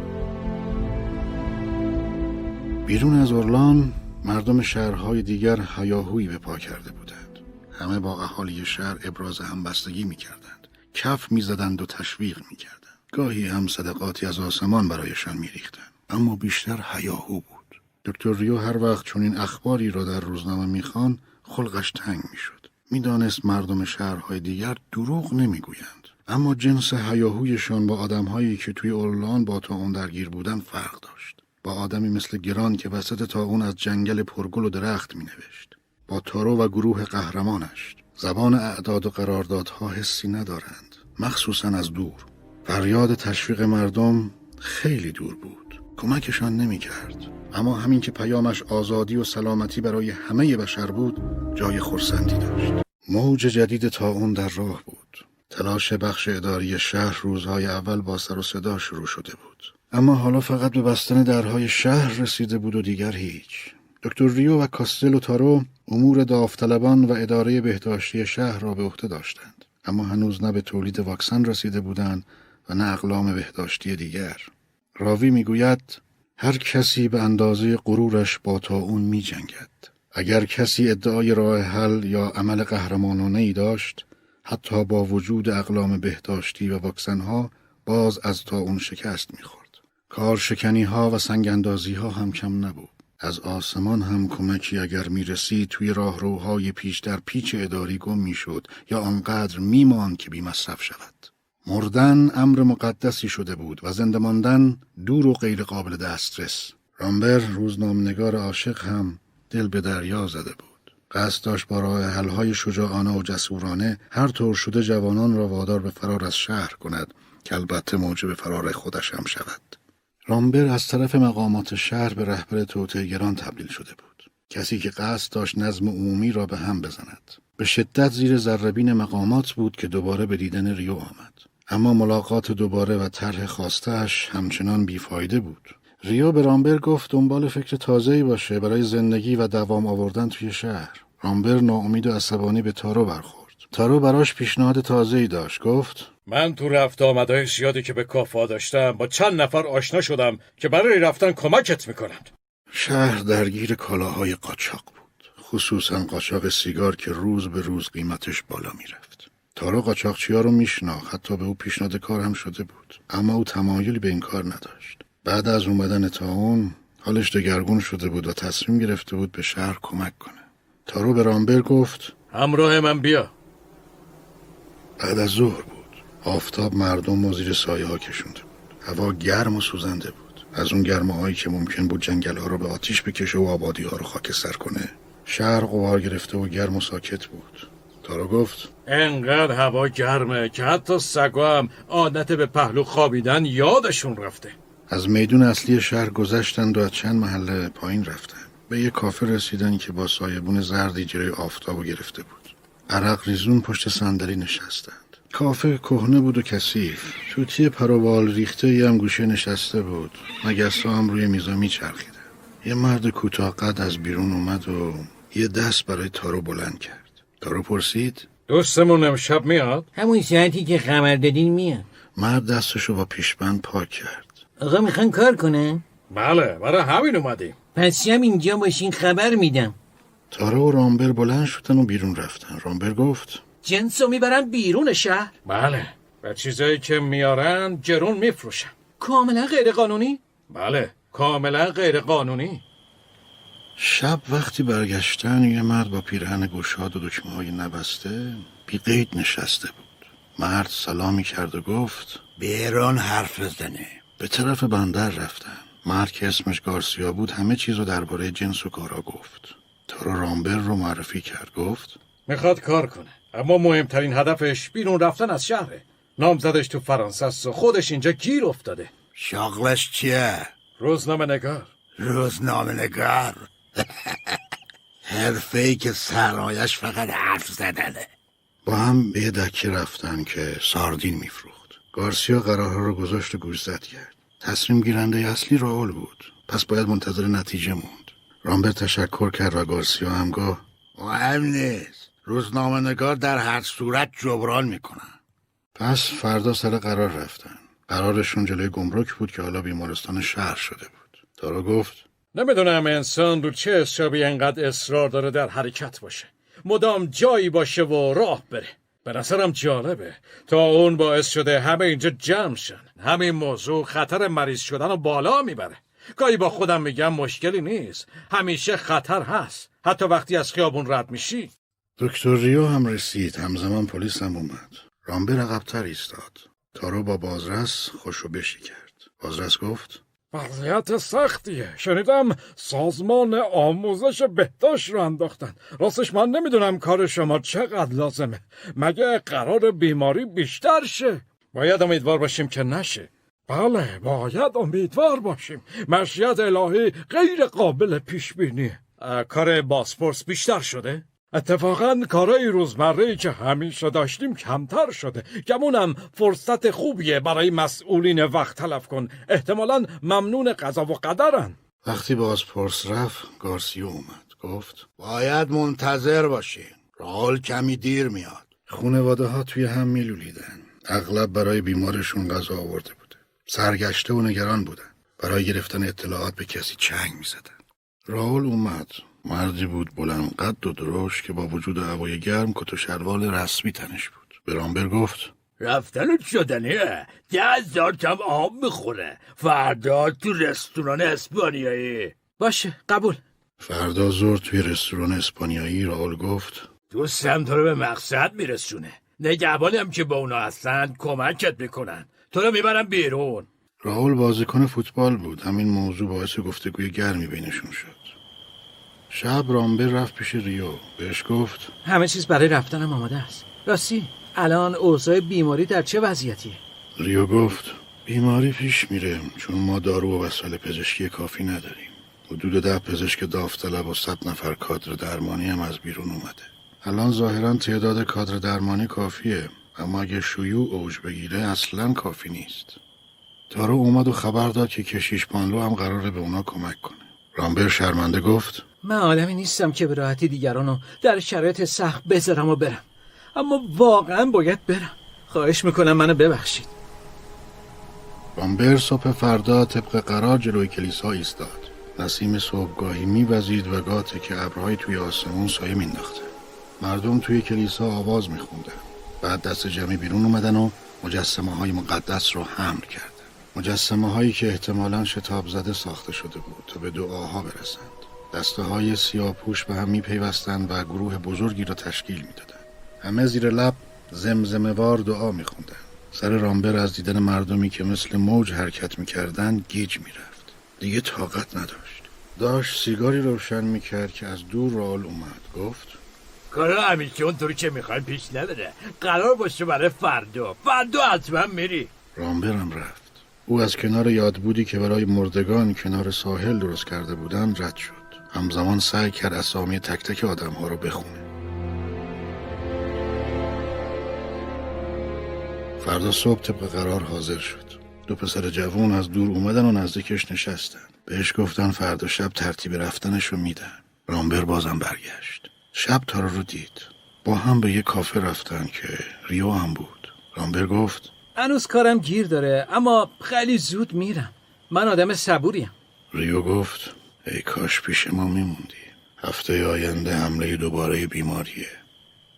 بیرون از اورلان مردم شهرهای دیگر هیاهویی به پا کرده بودند. همه با اهالی شهر ابراز همبستگی می کردند کف می زدند و تشویق می کردند گاهی هم صدقاتی از آسمان برایشان می ریختند اما بیشتر هیاهو بود. دکتر ریو هر وقت چون این اخباری را در روزنامه می‌خوان خلقش تنگ می‌شد. می‌دانست مردم شهرهای دیگر دروغ نمی‌گویند. اما جنس هیاهویشان با آدمهایی که توی اورلان با تا اون درگیر بودن فرق داشت. با آدمی مثل گران که وسط اون از جنگل پرگل و درخت می نوشت. با تارو و گروه قهرمانش. زبان اعداد و قراردادها حسی ندارند. مخصوصا از دور. فریاد تشویق مردم خیلی دور بود. کمکشان نمی کرد اما همین که پیامش آزادی و سلامتی برای همه بشر بود جای خورسندی داشت. موج جدید تا اون در راه بود. تلاش بخش اداری شهر روزهای اول با سر و صدا شروع شده بود. اما حالا فقط به بستن درهای شهر رسیده بود و دیگر هیچ دکتر ریو و کاستل و تارو امور داوطلبان و اداره بهداشتی شهر را به عهده داشتند اما هنوز نه به تولید واکسن رسیده بودند و نه اقلام بهداشتی دیگر راوی می‌گوید هر کسی به اندازه غرورش با تا اون می جنگد. اگر کسی ادعای راه حل یا عمل قهرمانانه ای داشت حتی با وجود اقلام بهداشتی و واکسنها باز از تا اون شکست می‌خورد. کارشکنی ها و سنگاندازی ها هم کم نبود. از آسمان هم کمکی اگر می‌رسید توی راهروهای پیش در پیچ اداری گم می‌شد یا آنقدر میماند که بیمصرف شود. مردن امر مقدسی شده بود و زنده ماندن دور و غیر قابل دسترس. رامبر روزنامه‌نگار عاشق هم دل به دریا زده بود. قصد داشت با راه حلهای شجاعانه و جسورانه هر طور شده جوانان را وادار به فرار از شهر کند که البته موجب فرار خودش هم شود. رامبر از طرف مقامات شهر به رهبر توطئه گران تبدیل شده بود. کسی که قصد داشت نظم عمومی را به هم بزند. به شدت زیر ذربین مقامات بود که دوباره به دیدن ریو آمد. اما ملاقات دوباره و طرح خواستهش همچنان بیفایده بود. ریو به رامبر گفت دنبال فکر تازه‌ای باشه برای زندگی و دوام آوردن توی شهر. رامبر ناامید و عصبانی به تارو برخورد. تارو براش پیشنهاد تازه‌ای داشت. گفت من تو رفت آمدهای زیادی که به کافا داشتم با چند نفر آشنا شدم که برای رفتن کمکت می‌کنند. شهر درگیر کالاهای قاچاق بود. خصوصا قاچاق سیگار که روز به روز قیمتش بالا می‌رفت. تارو قاچاقچیا رو میشناخت حتی به او پیشنهاد کار هم شده بود اما او تمایلی به این کار نداشت بعد از اومدن تا اون حالش دگرگون شده بود و تصمیم گرفته بود به شهر کمک کنه تارو به رامبر گفت همراه من بیا بعد از ظهر بود آفتاب مردم و زیر سایه ها کشونده بود هوا گرم و سوزنده بود. از اون گرمه هایی که ممکن بود جنگل ها رو به آتیش بکشه و آبادی ها رو خاکستر کنه شهر قوار گرفته و گرم و ساکت بود. تارو گفت انقدر هوا گرمه که حتی سگا هم عادت به پهلو خوابیدن یادشون رفته. از میدون اصلی شهر گذشتند و از چند محله پایین رفتن. به یه کافه رسیدن که با سایبون زردی جلوی آفتابو گرفته بود. عرق ریزون پشت صندلی نشستند کافه کهنه بود و کثیف. توتی پروبال ریخته ای هم گوشه نشسته بود. مگسا هم روی میزا میچرخیدن. یه مرد کوتاه قد از بیرون اومد و یه دست برای تارو بلند کرد. تارو پرسید دوستمون امشب میاد؟ همون ساعتی که خبر دادین میاد. مرد دستشو با پیشبند پاک کرد. آقا می‌خوان کار کنه؟ بله برای همین اومدیم. پس هم اینجا باشین خبر میدم. تارو و رامبر بلند شدن و بیرون رفتن. رامبر گفت جنسو می‌برن بیرون شهر؟ بله. و چیزایی که میارن جرون میفروشن. کاملا غیر قانونی بله. کاملا غیر قانونی شب وقتی برگشتن یه مرد با پیرهن گشاد و دکمه های نبسته بی قید نشسته بود. مرد سلامی کرد و گفت بیرون حرف بزنه. به طرف بندر رفتن. مرد که اسمش گارسیا بود همه چیز رو درباره جنس و کارا گفت. تارو رامبر رو معرفی کرد گفت می‌خواد کار کنه. اما مهمترین هدفش بیرون رفتن از شهره. نامزدش تو فرانسه است و خودش اینجا گیر افتاده. شغلش چیه؟ روزنامه نگار. روزنامه نگار؟ [laughs] حرفه ای که سرایش فقط حرف زدنه. با هم به یه دکه رفتن که ساردین میفروخت. گارسیا قرارها رو گذاشت و گوش زد کرد. تصمیم گیرنده اصلی راول بود. پس باید منتظر نتیجه موند. رامبر تشکر کرد و گارسیا هم گفت مهم نیست. روزنامه نگار در هر صورت جبران می‌کنن. پس فردا سر قرار رفتن. قرارشون جلوی گمرک بود که حالا بیمارستان شهر شده بود. تارا گفت نمی‌دونم انسان رو چه حسابی انقدر اصرار داره در حرکت باشه. مدام جایی باشه و راه بره. به نظرم جالبه. تا اون باعث شده همه اینجا جمع شن. همین موضوع خطر مریض شدن رو بالا می‌بره. گاهی با خودم میگم مشکلی نیست. همیشه خطر هست. حتی وقتی از خیابون رد میشی. دکتر ریو هم رسید. همزمان پلیس هم اومد. رامبر عقبتر ایستاد. تارو با بازرس خوشو بشی کرد. بازرس گفت وضعیت سختیه. شنیدم سازمان آموزش بهداشت رو انداختن. راستش من نمی‌دونم کار شما چقدر لازمه. مگه قرار بیماری بیشتر شه؟ باید امیدوار باشیم که نشه. بله باید امیدوار باشیم. مشیت الهی غیر قابل پیش بینیه اه، کار باسپورس بیشتر شده؟ اتفاقا کارهای روزمره که همیشه داشتیم کمتر شده. گمونم فرصت خوبیه برای مسئولین وقت تلف کن. احتمالا ممنون قضا و قدرن. وقتی بازپرس رفت گارسیو اومد. گفت باید منتظر باشین رال کمی دیر میاد. خونواده ها توی هم میلولیدن. اغلب برای بیمارشون غذا آورده بوده. سرگشته و نگران بودن. برای گرفتن اطلاعات به کسی چنگ می‌زدن. راول اومد. مردی بود بلند قد و درشت که با وجود هوای گرم کت و شلوار رسمی تنش بود. به رامبر گفت رفتنت شدنیه ده هزار کم آب می‌خوره. فردا تو رستوران اسپانیایی. باشه قبول. فردا زور توی رستوران اسپانیایی راول گفت دوستم تو رو به مقصد میرسونه نگهبانم که با اونا هستن کمکت می‌کنن. تو رو می‌برم بیرون. راول بازیکن فوتبال بود. همین موضوع باعث گفتگوی گرمی بینشون شد. شب رامبر رفت پیش ریو. بهش گفت همه چیز برای رفتنم آماده است. راستی الان اوضاع بیماری در چه وضعیتیه؟ ریو گفت بیماری پیش میره چون ما دارو و وسایل پزشکی کافی نداریم. حدود ده پزشک داوطلب و صد نفر کادر درمانی هم از بیرون اومده. الان ظاهرا تعداد کادر درمانی کافیه اما اگه شیوع اوج بگیره اصلا کافی نیست. تارو اومد و خبر داد که کشیش پانلو هم قراره به اونا کمک کنه. رامبر شرمنده گفت من آدمی نیستم که به راحتی دیگرانو در شرایط سخت بذارم و برم. اما واقعا باید برم. خواهش می‌کنم منو ببخشید. رامبر صبح فردا طبق قرار جلوی کلیسا ایستاد. نسیم صبحگاهی میوزید و گاته که ابرهایی توی آسمون سایه مینداخته مردم توی کلیسا آواز میخوندن. بعد دست جمعی بیرون اومدن و مجسمه های مقدس رو حمل کردن. مجسمه هایی که احتمالا شتاب زده ساخته شده بود تا به دعاها برسند دسته های سیاه پوش به هم میپیوستند و گروه بزرگی را تشکیل می‌دادند. همه زیر لب زمزمه وار دعا میخوندن سر رامبر از دیدن مردمی که مثل موج حرکت می‌کردن گیج می‌رفت. دیگه طاقت نداشت. داشت سیگاری روشن می‌کرد که از دور رال اومد. گفت کارا همیشه اونطوری که می‌خوایم پیش نداره. قرار باشه برای فردا. فردا حتما میری. رامبرم رفت. او از کنار یادبودی که برای مردگان کنار ساحل درست کرده بودن رد شد. همزمان سعی کرد اسامی تک تک آدم ها رو بخونه. فردا صبح طبق قرار حاضر شد. دو پسر جوون از دور اومدن و نزدیکش نشستن. بهش گفتن فردا شب ترتیب رفتنش رو میدن. رامبر بازم برگشت. شب تارا رو دید. با هم به یه کافه رفتن که ریو هم بود. رامبر گفت هنوز کارم گیر داره اما خیلی زود میرم. من آدم صبوریم. ریو گفت ای کاش پیش ما میموندی. هفته آینده حمله دوباره بیماریه.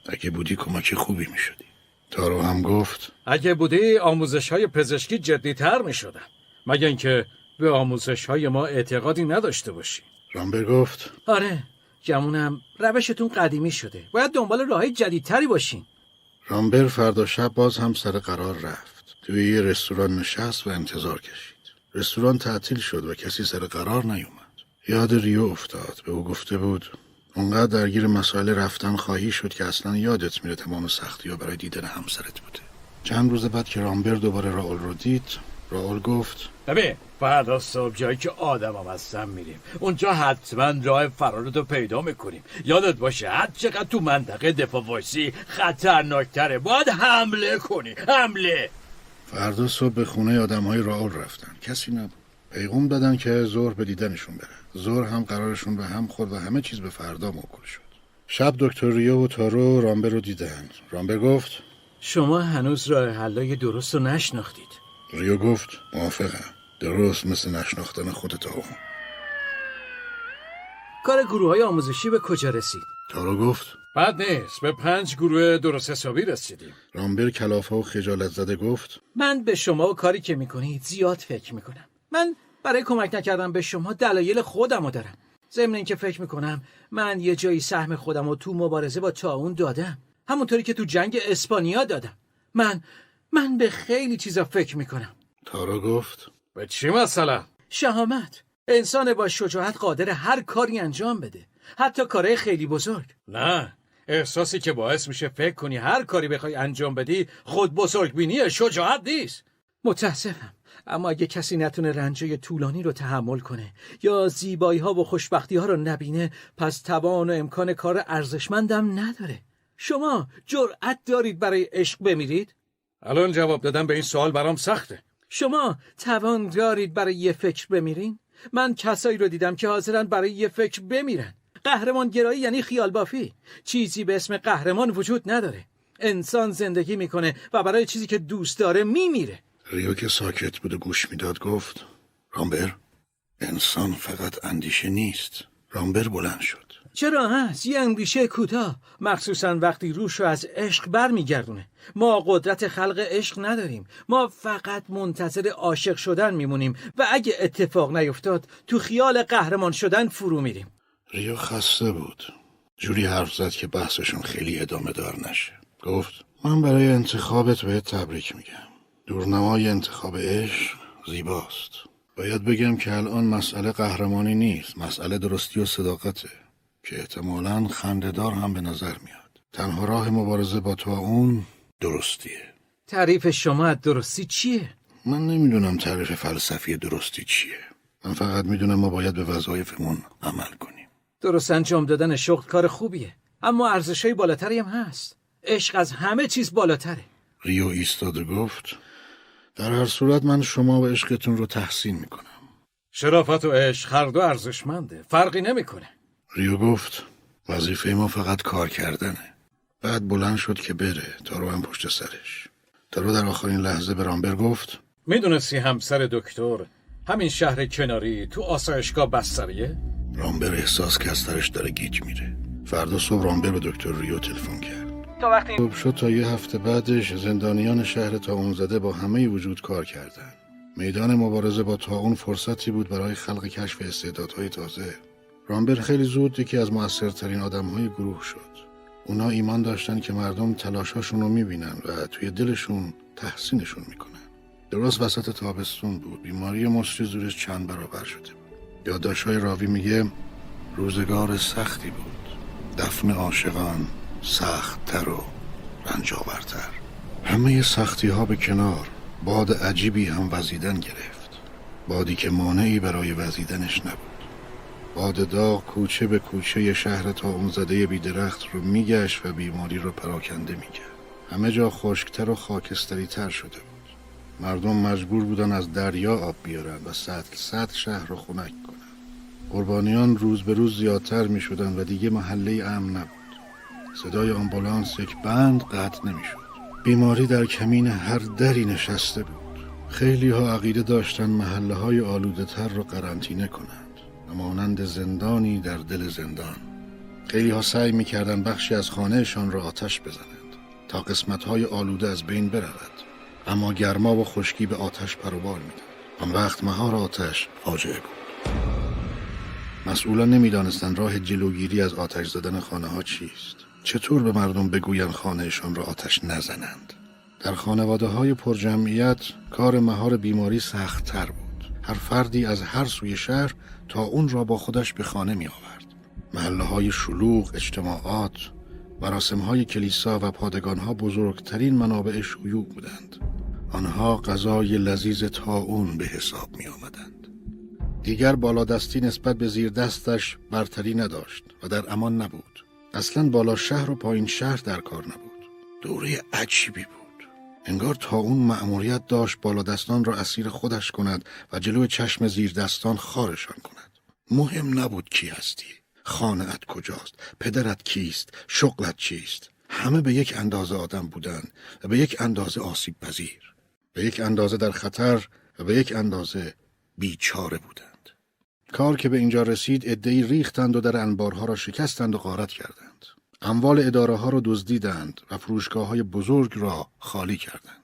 اگه بودی کمک خوبی می‌شدی. تارو هم گفت. اگه بودی آموزش های پزشکی جدیتر می شدن مگه اینکه به آموزش های ما اعتقادی نداشته باشی. رامبر گفت. آره گمونم روشتون قدیمی شده. باید دنبال راههای جدیدتری باشین. رامبر فردا شب باز هم سر قرار رفت. توی یه رستوران نشست و انتظار کشید. رستوران تعطیل شد و کسی سر قرار نیومد. یاد ریو افتاد. به او گفته بود اونقدر درگیر مسائل رفتن خواهی شد که اصلا یادت میره تمام سختی ها برای دیدن همسرت بوده. چند روز بعد که رامبر دوباره راول رو دید راول گفت ببین فردا صبح جایی که آدم هم هستن میریم. اونجا حتما راه فرارتو پیدا می‌کنیم. یادت باشه هر چقدر تو منطقه دفاع وایسی خطرناکتره. باید حمله کنی. حمله. فردا صبح به خونه آدم های راول رفتن. کسی نبود. پیغام دادن که ظهر به دیدنشون برن ظهر هم قرارشون به هم خورد و همه چیز به فردا موکول شد. شب دکتر ریو و تارو رامبر رو دیدن. رامبر گفت شما هنوز راه حلای درست رو نشناختید. ریو گفت موافقم. درست مثل نشناختن خود تاون کار گروه های آموزشی به کجا رسید؟ تارو گفت بد نیست. به پنج گروه درست حسابی رسیدیم. رامبر کلافه و خجالت زده گفت من به شما و کاری که می‌کنید زیاد فکر می‌کنم. من برای کمک نکردم به شما دلایل خودم رو دارم. ضمن اینکه فکر می‌کنم من یه جایی سهم خودم رو تو مبارزه با تاون دادم. همونطوری که تو جنگ اسپانیا دادم. من من به خیلی چیزا فکر می‌کنم. تارو گفت. به چی مثلا؟ شهامت. انسان با شجاعت قادر هر کاری انجام بده. حتی کارهای خیلی بزرگ. نه. احساسی که باعث میشه فکر کنی هر کاری بخوای انجام بدی خود بزرگ بینی شجاعت نیست. متاسفم. اما اگه کسی نتونه رنجای طولانی رو تحمل کنه یا زیبایی ها و خوشبختی ها رو نبینه پس توان و امکان کار ارزشمندم نداره. شما جرأت دارید برای عشق بمیرید؟ الان جواب دادن به این سوال برام سخته. شما توان دارید برای یه فکر بمیرین؟ من کسایی رو دیدم که حاضرن برای یه فکر بمیرن. قهرمان گرایی یعنی خیال بافی. چیزی به اسم قهرمان وجود نداره. انسان زندگی می‌کنه و برای چیزی که دوست داره میمیره. ریو که ساکت بود و گوش می‌داد گفت رامبر انسان فقط اندیشه نیست. رامبر بلند شد. چرا هست یه اندیشه کوتاه. مخصوصا وقتی روش رو از عشق برمیگردونه. ما قدرت خلق عشق نداریم. ما فقط منتظر عاشق شدن میمونیم و اگه اتفاق نیفتاد تو خیال قهرمان شدن فرو میریم. ریو خسته بود. جوری حرف زد که بحثشون خیلی ادامه دار نشه. گفت من برای انتخابت بهت تبریک میگم. دورنمای انتخاب عشق زیباست. باید بگم که الان مسئله قهرمانی نیست مسئله درستی و صداقته که احتمالا خندهدار هم به نظر میاد. تنها راه مبارزه با تو اون درستیه. تعریف شما از درستی چیه؟ من نمی‌دونم تعریف فلسفی درستی چیه. من فقط می‌دونم ما باید به وظایفمون عمل کنیم. درست انجام دادن شغل کار خوبیه اما ارزشهای بالاتری هم هست. عشق از همه چیز بالاتره. ریو ایستاد و گفت در هر صورت من شما و عشقتون رو تحسین می‌کنم. شرافت و عشق هر دو ارزشمنده. فرقی نمی‌کنه. ریو گفت وظیفه ما فقط کار کردنه. بعد بلند شد که بره تارو هم پشت سرش. تارو در آخرین لحظه به رامبر گفت می‌دونستی همسر دکتر همین شهر کناری تو آسایشگاه بستریه؟ رامبر احساس که از سرش داره گیج میره. فردا صبح رامبر به دکتر ریو تلفن کرد. تا وقتی صبح شد تا یه هفته بعدش زندانیان شهر تاون زده با همه وجود کار کردند. میدان مبارزه با تاون فرصتی بود برای خلق کشف استعدادهای تازه. رامبر خیلی زود یکی از موثرترین آدمهای گروه شد. اونا ایمان داشتن که مردم تلاشاشون رو می‌بینن و توی دلشون تحسینشون می‌کنن. درست وسط تابستون بود. بیماری مصری زورش چند برابر شده بود. یادداشت‌های راوی میگه روزگار سختی بود. دفن عاشقان سختتر و رنجاورتر همه سختی ها به کنار باد عجیبی هم وزیدن گرفت. بادی که مانعی برای وزیدنش نبود. باد داغ کوچه به کوچه شهر تا اون زده بیدرخت رو میگشت و بیماری رو پراکنده می‌کرد. همه جا خشکتر و خاکستری تر شده بود. مردم مجبور بودن از دریا آب بیارن و سطل سطل شهر رو خنک کنن. قربانیان روز به روز زیادتر می شدن و دیگه محله امن نبود. صدای آمبولانس یک بند قطع نمی‌شد. بیماری در کمین هر دری نشسته بود. خیلی ها عقیده داشتن محله های آلوده تر رو قرنطینه کنند و مانند زندانی در دل زندان. خیلی ها سعی می‌کردن بخشی از خانهشان را آتش بزنند تا قسمت های آلوده از بین برود. اما گرما و خشکی به آتش پروبال می‌داد. آن وقت مهار آتش فاجعه بود. مسئولان نمی‌دانستند راه جلوگیری از آتش زدن خانه ها چیست. چطور به مردم بگویند خانهشان را آتش نزنند؟ در خانواده های پرجمعیت کار مهار بیماری سخت تر بود. هر فردی از هر سوی شهر تا اون را با خودش به خانه می آورد محله های شلوغ اجتماعات مراسم های کلیسا و پادگان ها بزرگترین منابع شیوع بودند. آنها غذای لذیذ تاون به حساب می آمدند دیگر بالادستی نسبت به زیر دستش برتری نداشت و در امان نبود. اصلا بالا شهر و پایین شهر در کار نبود. دوره عجیبی بود. انگار تا اون مأموریت داشت بالا دستان را اسیر خودش کند و جلو چشم زیر دستان خارشان کند. مهم نبود کی هستی. خانهت کجاست؟ پدرت کیست؟ شغلت چیست؟ همه به یک اندازه آدم بودند و به یک اندازه آسیب پذیر به یک اندازه در خطر و به یک اندازه بیچاره بودند کار که به اینجا رسید ادهی ریختند و در انبارها را شکستند و غارت کردند اموال اداره ها را دزدیدند و فروشگاه های بزرگ را خالی کردند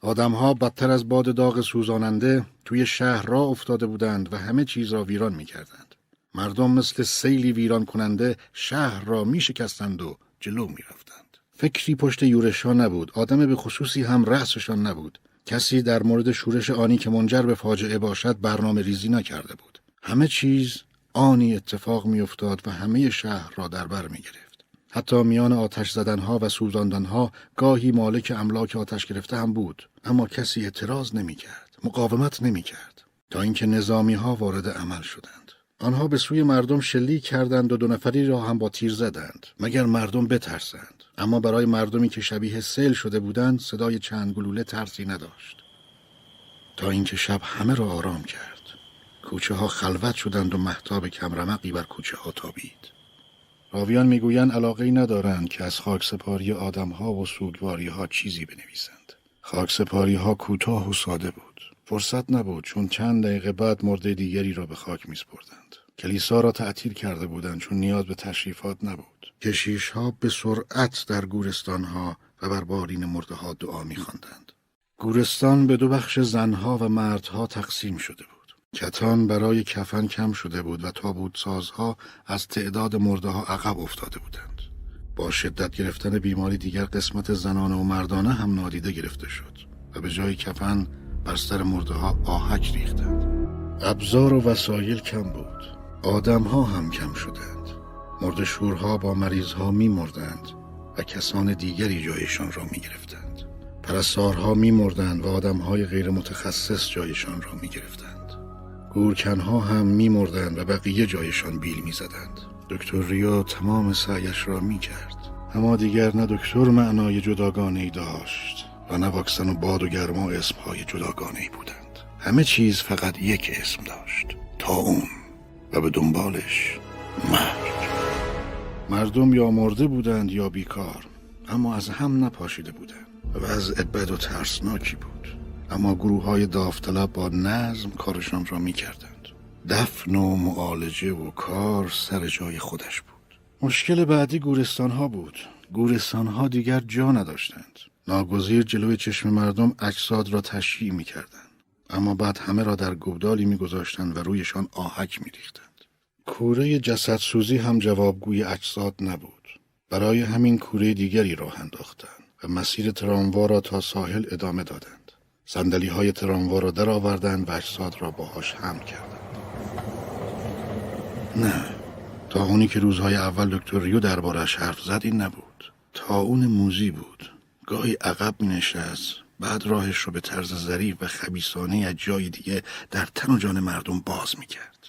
آدمها بدتر از باد داغ سوزاننده توی شهر را افتاده بودند و همه چیز را ویران می کردند. مردم مثل سیلی ویران کننده شهر را می شکستند و جلو می رفتند. فکری پشت یورشا نبود. آدم به خصوصی هم رأسشان نبود. کسی در مورد شورش آنی که منجر به فاجعه باشد برنامه ریزی نکرده بود. همه چیز آنی اتفاق می افتاد و همه شهر را در بر می گرفت. حتی میان آتش زدنها و سوزاندنها گاهی مالک املاک آتش گرفته هم بود اما کسی اعتراض نمی کرد مقاومت نمی کرد تا اینکه نظامی ها وارد عمل شدند. آنها به سوی مردم شلیک کردند و دو نفری را هم با تیر زدند مگر مردم بترسند. اما برای مردمی که شبیه سیل شده بودند صدای چند گلوله ترسی نداشت. تا اینکه شب همه را آرام کرد. کوچه ها خلوت شدند و محتاب کمرمقی بر کوچه ها تابید راویان می‌گویند علاقه ندارند که از خاک سپاری آدم ها و سوگواری ها چیزی بنویسند. خاک سپاری ها کوتاه و ساده بود. فرصت نبود چون چند دقیقه بعد مرده دیگری را به خاک میسپردند. کلیسا را تعطیل کرده بودند چون نیاز به تشریفات نبود. کشیش ها به سرعت در گورستان ها و بر بارین مرده ها دعا میخواندند. گورستان به دو بخش زنها و مردها تقسیم شده بود. کتان برای کفن کم شده بود و تابوت سازها از تعداد مرده ها عقب افتاده بودند. با شدت گرفتن بیماری دیگر قسمت زنانه و مردانه هم نادیده گرفته شد و به جای کفن بر سر مرده ها آهک ریختند. ابزار و وسایل کم بود. آدم ها هم کم شدند. مرد شورها با مریض ها می مردند و کسان دیگری جایشان را می گرفتند. پرستارها می مردند و آدم های غیر متخصص جایشان را می گرفتند. گورکنها هم میمردند و بقیه جایشان بیل می‌زدند. دکتر ریو تمام سعیش را می‌کرد. اما دیگر نه دکتر معنای جداگانه داشت و نه واکسن و باد و گرما اسمهای جداگانه بودند. همه چیز فقط یک اسم داشت. تا اون. و به دنبالش مرگ مردم یا مرده بودند یا بیکار. اما از هم نپاشیده بودند. و از بد و ترسناکی بود. اما گروه های داوطلب با نظم کارشان را می کردند. دفن و معالجه و کار سر جای خودش بود. مشکل بعدی گورستان ها بود. گورستان ها دیگر جا نداشتند. ناگزیر جلوی چشم مردم اجساد را تشییع می کردند. اما بعد همه را در گودالی می گذاشتند و رویشان آهک می ریختند. کوره جسدسوزی هم جوابگوی اجساد نبود. برای همین کوره دیگری راه انداختند و مسیر تراموا را تا ساحل ادامه دادند. سندلی های تراموا را در آوردن و اجساد را باهاش هم کردند نه تا اونی که روزهای اول دکتر ریو دربارش حرف زد این نبود تا اون موزی بود گاهی عقب می نشست بعد راهش رو به طرز ظریف و خبیسانه از جای دیگه در تن و جان مردم باز می کرد.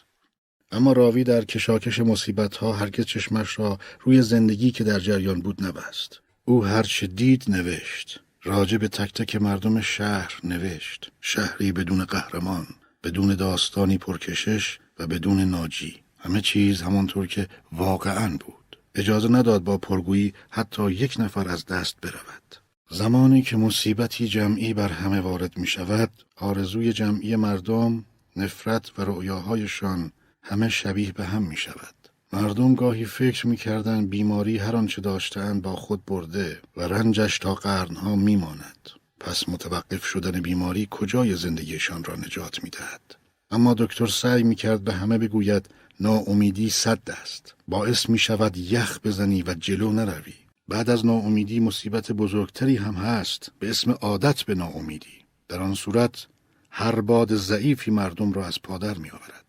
اما راوی در کشاکش مصیبت ها هرگز چشمش را روی زندگی که در جریان بود نبست. او هرچه دید نوشت. راجع به تک تک مردم شهر نوشت. شهری بدون قهرمان بدون داستانی پرکشش و بدون ناجی. همه چیز همانطور که واقعا بود. اجازه نداد با پرگویی حتی یک نفر از دست برود. زمانی که مصیبتی جمعی بر همه وارد می شود آرزوی جمعی مردم نفرت و رؤیاهایشان همه شبیه به هم می شود مردم گاهی فکر می‌کردند بیماری هر آنچه داشتند با خود برده و رنجش تا قرنها میماند. پس متوقف شدن بیماری کجای زندگیشان را نجات می‌دهد؟ اما دکتر سعی می‌کرد به همه بگوید ناامیدی صد است. باعث می شود یخ بزنی و جلو نروی. بعد از ناامیدی مصیبت بزرگتری هم هست. به اسم عادت به ناامیدی. در آن صورت هر باد ضعیفی مردم را از پادر می آورد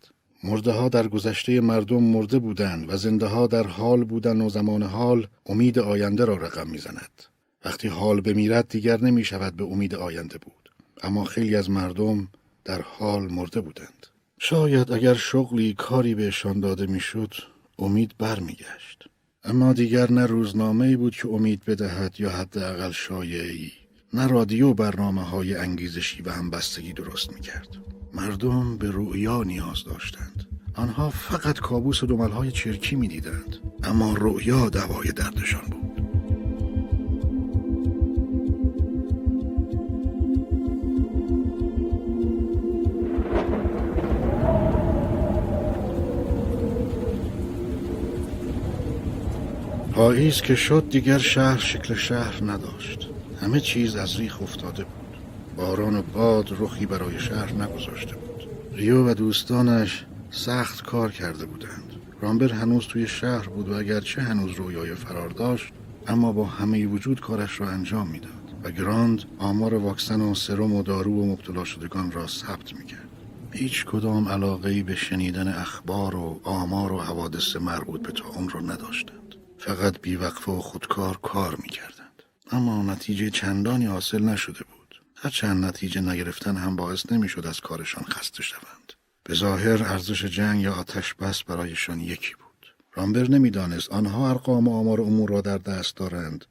مرده ها در گذشته مردم مرده بودند و زنده ها در حال بودند و زمان حال امید آینده را رقم می‌زند. وقتی حال بمیرد دیگر نمی شود به امید آینده بود. اما خیلی از مردم در حال مرده بودند. شاید اگر شغلی کاری بهشان داده می‌شد امید برمیگشت. اما دیگر نه روزنامه بود که امید بدهد یا حداقل شایعی نه رادیو برنامه های انگیزشی و همبستگی درست می‌کرد. مردم به رؤیا نیاز داشتند. آنها فقط کابوس دملهای چرکی می‌دیدند اما رؤیا دوای دردشان بود. پاییز که شد دیگر شهر شکل شهر نداشت. همه چیز از ریخ افتاده بود. باران و باد رخی برای شهر نگذاشته بود. ریو و دوستانش سخت کار کرده بودند. رامبر هنوز توی شهر بود و اگرچه هنوز رویای فرار داشت اما با همه وجود کارش را انجام می‌داد و گراند آمار واکسن و سرم و دارو و مبتلا شدگان را ثبت می‌کرد. هیچ کدام علاقه به شنیدن اخبار و آمار و حوادث مربوط به اون را نداشتند. فقط بیوقفه و خودکار کار می‌کردند اما نتیجه چندانی حاصل نشده بود. چند نتیجه نگرفتن هم باعث نمی‌شد از کارشان خسته شوند. به ظاهر ارزش جنگ یا آتش بس برایشان یکی بود. رامبر نمی‌دانست آنها ارقام و آمار امور را در دست دارند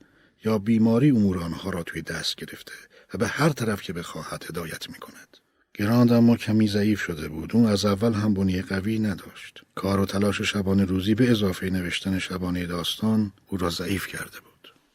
یا بیماری امور آنها را توی دست گرفته و به هر طرف که بخواهد هدایت می کند. گراند اما کمی ضعیف شده بود. اون از اول هم بنی قوی نداشت. کار و تلاش شبانه روزی به اضافه نوشتن شبانه داستان او را ضعیف کرده بود.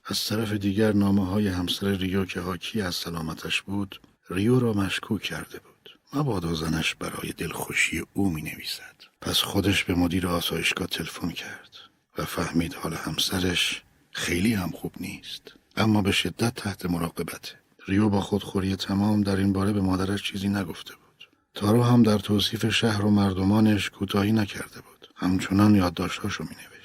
از طرف دیگر نامه های همسر ریو که حاکی از سلامتش بود ریو را مشکوک کرده بود. مبادا زنش برای دلخوشی او می نویسد پس خودش به مدیر آسایشگاه تلفن کرد و فهمید حال همسرش خیلی هم خوب نیست. اما به شدت تحت مراقبته. ریو با خودخوری تمام در این باره به مادرش چیزی نگفته بود. تارو هم در توصیف شهر و مردمانش کوتاهی نکرده بود. همچنان یادداشتهاشو می نوشت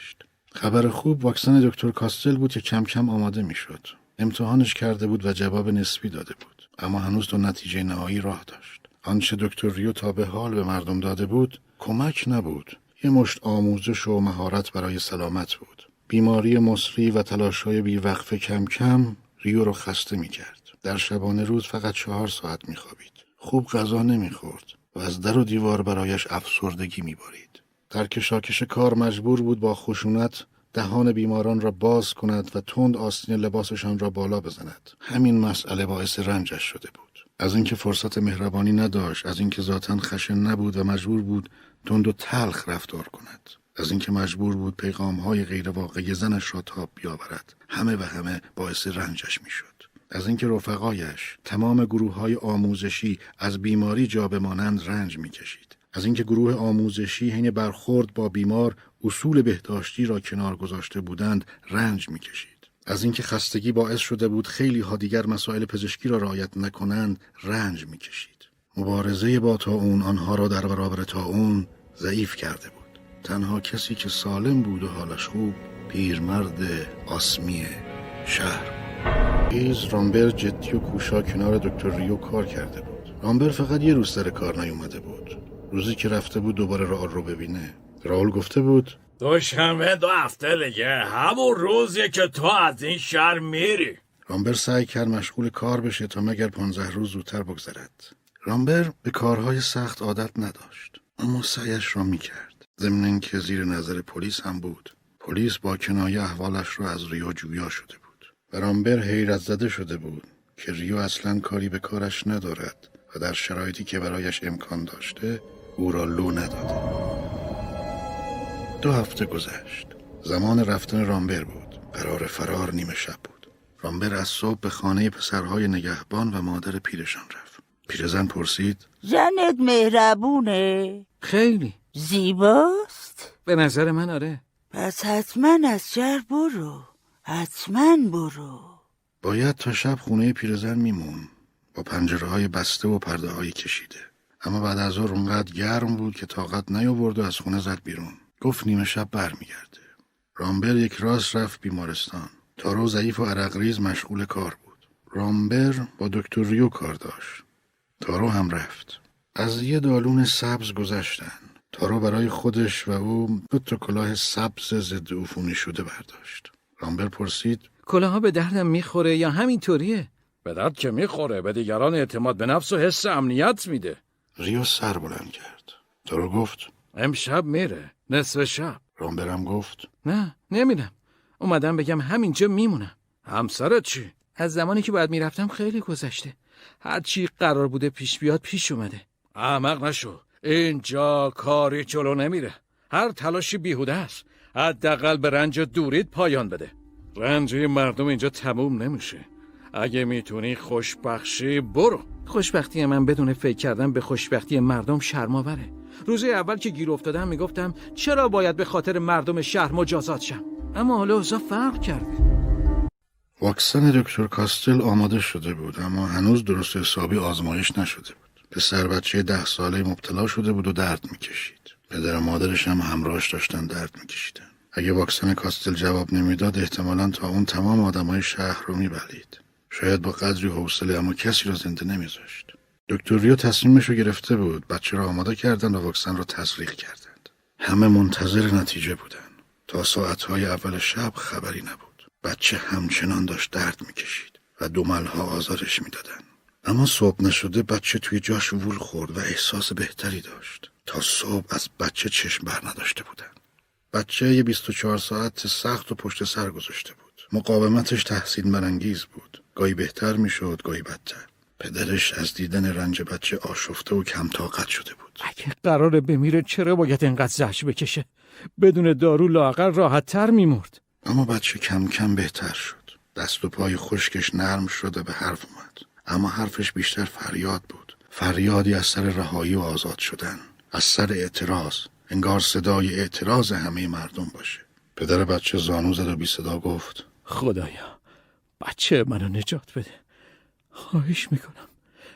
خبر خوب واکسن دکتر کاستل بود که کم کم آماده می شد. امتحانش کرده بود و جواب نسبی داده بود. اما هنوز دو نتیجه نهایی راه داشت. آنچه دکتر ریو تا به حال به مردم داده بود کمک نبود. یه مشت آموزش و مهارت برای سلامت بود. بیماری مصری و تلاشهای بیوقفه کم کم ریو رو خسته می کرد. در شبانه روز فقط چهار ساعت میخوابید. خوب غذا نمی‌خورد و از در و دیوار برایش افسردگی میبارید. در کشاکش کار مجبور بود با خشونت دهان بیماران را باز کند و تند آستین لباسشان را بالا بزند. همین مسئله باعث رنجش شده بود. از اینکه فرصت مهربانی نداشت از اینکه ذاتا خشن نبود و مجبور بود تند و تلخ رفتار کند. از اینکه مجبور بود پیغام های غیر واقعی زنش را تاب بیاورد. همه و همه باعث رنجش می‌شد. از اینکه رفقایش تمام گروه های آموزشی از بیماری جا بمانند رنج می‌کشید. از اینکه گروه آموزشی حین برخورد با بیمار اصول بهداشتی را کنار گذاشته بودند رنج می‌کشید. از اینکه خستگی باعث شده بود خیلی ها دیگر مسائل پزشکی را رعایت نکنند رنج می‌کشید. مبارزه با اون آنها را در برابر اون ضعیف کرده بود. تنها کسی که سالم بود و حالش خوب پیرمرد آسمی شهر ایز رامبر جدی و کوشا کنار دکتر ریو کار کرده بود. رامبر فقط یه روز سر کار نیومده بود. روزی که رفته بود دوباره رئال رو ببینه. راول گفته بود دوشنبه دو هفته دیگه. همون روزیه که تو از این شهر میری. رامبر سعی کرد مشغول کار بشه تا مگر پانزه روز زودتر بگذرد. رامبر به کارهای سخت عادت نداشت اما سعیش را می‌کرد. ضمن که زیر نظر پلیس هم بود. پلیس با کنایه احوالش را از ریو جویا شده برامبر حیرت زده شده بود که ریو اصلا کاری به کارش ندارد و در شرایطی که برایش امکان داشته او را لو نداده دو هفته گذشت. زمان رفتن رامبر بود. قرار فرار نیمه شب بود. رامبر از صبح به خانه پسرهای نگهبان و مادر پیرشان رفت. پیرزن پرسید زنت مهربونه؟ خیلی. زیباست؟ به نظر من آره. پس حتما از شهر برو. حتما برو. باید تا شب خونه پیرزن میمون. با پنجره های بسته و پرده های کشیده. اما بعد از ظهر اونقدر گرم بود که طاقت نیاورد و از خونه زد بیرون. گفت نیمه شب برمیگرده. رامبر یک راست رفت بیمارستان. تارو ضعیف و عرقریز مشغول کار بود. رامبر با دکتر ریو کار داشت. تارو هم رفت. از یه دالون سبز گذشتن. تارو برای خودش و او دو تا کلاه سبز ضد عفونی شده برداشت. رامبر پرسید کلاها به دردم می‌خوره یا همینطوریه؟ به درد که می‌خوره. به دیگران اعتماد به نفس و حس امنیت میده. ریو سر بلند کرد. تو رو گفت. امشب میره. نصف شب. رامبرم گفت. نه نمیرم. اومدم بگم همینجا میمونم. همسرت چی؟ از زمانی که باید می‌رفتم خیلی گذشته. هرچی قرار بوده پیش بیاد پیش اومده. احمق نشو. اینجا کاری جلو نمیره. هر تلاشی بیهوده است. حداقل به رنج دورید پایان بده. رنج مردم اینجا تموم نمیشه. اگه می‌تونی خوشبخشی برو. خوشبختی من بدون فکر کردن به خوشبختی مردم شرماوره روز اول که گیر افتادم می‌گفتم چرا باید به خاطر مردم شهر مجازات شم؟ اما حالا اوضاع فرق کرده. واکسن دکتر کاستل آماده شده بود اما هنوز درست حسابی آزمایش نشده بود. پسر بچه ده ساله مبتلا شده بود و درد می‌کشید. پدر و مادرش هم همراهش داشتن درد میکشیدن. اگه واکسن کاستل جواب نمی‌داد احتمالا تا اون تمام آدمای شهر رو میبلید. شاید با قدری حوصله اما کسی رو زنده نمیذاشت. دکتر ریو تصمیمش رو گرفته بود. بچه رو آماده کردن و واکسن رو تزریق کردند. همه منتظر نتیجه بودن تا ساعتهای اول شب خبری نبود. بچه همچنان داشت درد می‌کشید و دوملها آزارش می‌دادن اما صبح نشده بچه توی جاش وول خورد و احساس بهتری داشت. تا صبح از بچه چشم بر نداشته بودن بچه یه 24 ساعت سخت و پشت سر گذاشته بود. مقاومتش تحسین برانگیز بود. گاهی بهتر می‌شد گاهی بدتر. پدرش از دیدن رنج بچه آشفته و کم طاقت شده بود. اگه قراره بمیره چرا باید انقدر زهش بکشه؟ بدون دارو لاغر راحت تر میمرد. اما بچه کم کم بهتر شد. دست و پای خشکش نرم شد و به حرف اومد. اما حرفش بیشتر فریاد بود. فریادی از سر رهایی و آزاد شدن. از سر اعتراض. انگار صدای اعتراض همه مردم باشه. پدر بچه زانو زد و بی صدا گفت خدایا بچه منو نجات بده. خواهش می‌کنم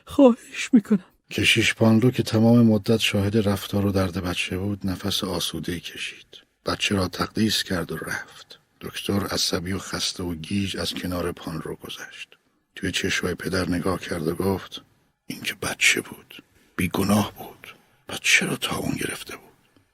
خواهش می‌کنم. کشیش پانلو که تمام مدت شاهد رفتار و درد بچه بود نفس آسوده کشید. بچه را تقدیس کرد و رفت. دکتر عصبی و خسته و گیج از کنار پانلو گذشت. توی چشمای پدر نگاه کرد و گفت این که بچه بود بیگناه بود. پس چرا تا اون گرفته بود؟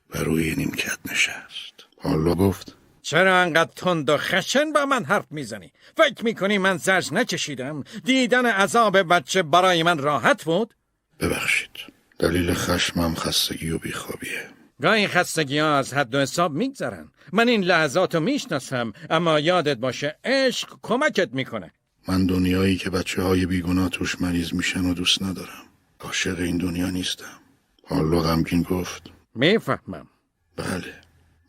و روی نیمکت نشست. پانلو گفت چرا انقدر تند و خشن با من حرف می‌زنی؟ فکر می‌کنی من زرج نکشیدم؟ دیدن عذاب بچه برای من راحت بود؟ ببخشید. دلیل خشمم خستگی و بیخوابیه. گاهی خستگی ها از حد و حساب میگذرن. من این لحظات رو می‌شناسم اما یادت باشه عشق کمکت می‌کنه. من دنیایی که بچه های بیگناه توش مریض میشن و دوست ندارم. عاشق این دنیا نیستم. حالا غمگین گفت. می‌فهمم. بله.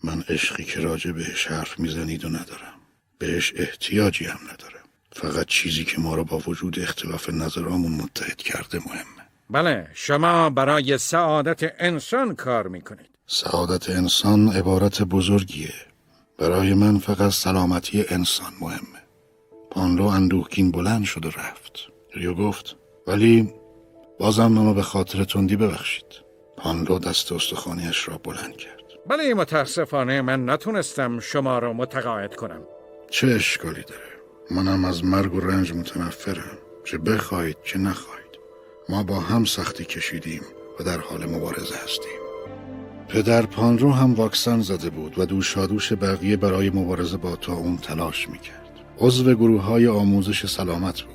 من عشقی که راجع بهش حرف می‌زنید و ندارم. بهش احتیاجی هم ندارم. فقط چیزی که ما رو با وجود اختلاف نظرامون متحد کرده مهمه. بله شما برای سعادت انسان کار می‌کنید. سعادت انسان عبارت بزرگیه. برای من فقط سلامتی انسان مهمه. پانلو اندوهگین بلند شد و رفت. ریو گفت ولی بازم منو به خاطر تندی ببخشید. پانلو دست استخوانیش را بلند کرد. بله متاسفانه من نتونستم شما را متقاعد کنم. چه اشکالی داره. منم از مرگ و رنج متنفرم. چه بخواهید چه نخواهید. ما با هم سختی کشیدیم و در حال مبارزه هستیم. پدر پانرو هم واکسن زده بود و دوشادوش بقیه برای مبارزه با تا اون تلاش می‌کرد. عضو گروه های آموزش سلامت بود.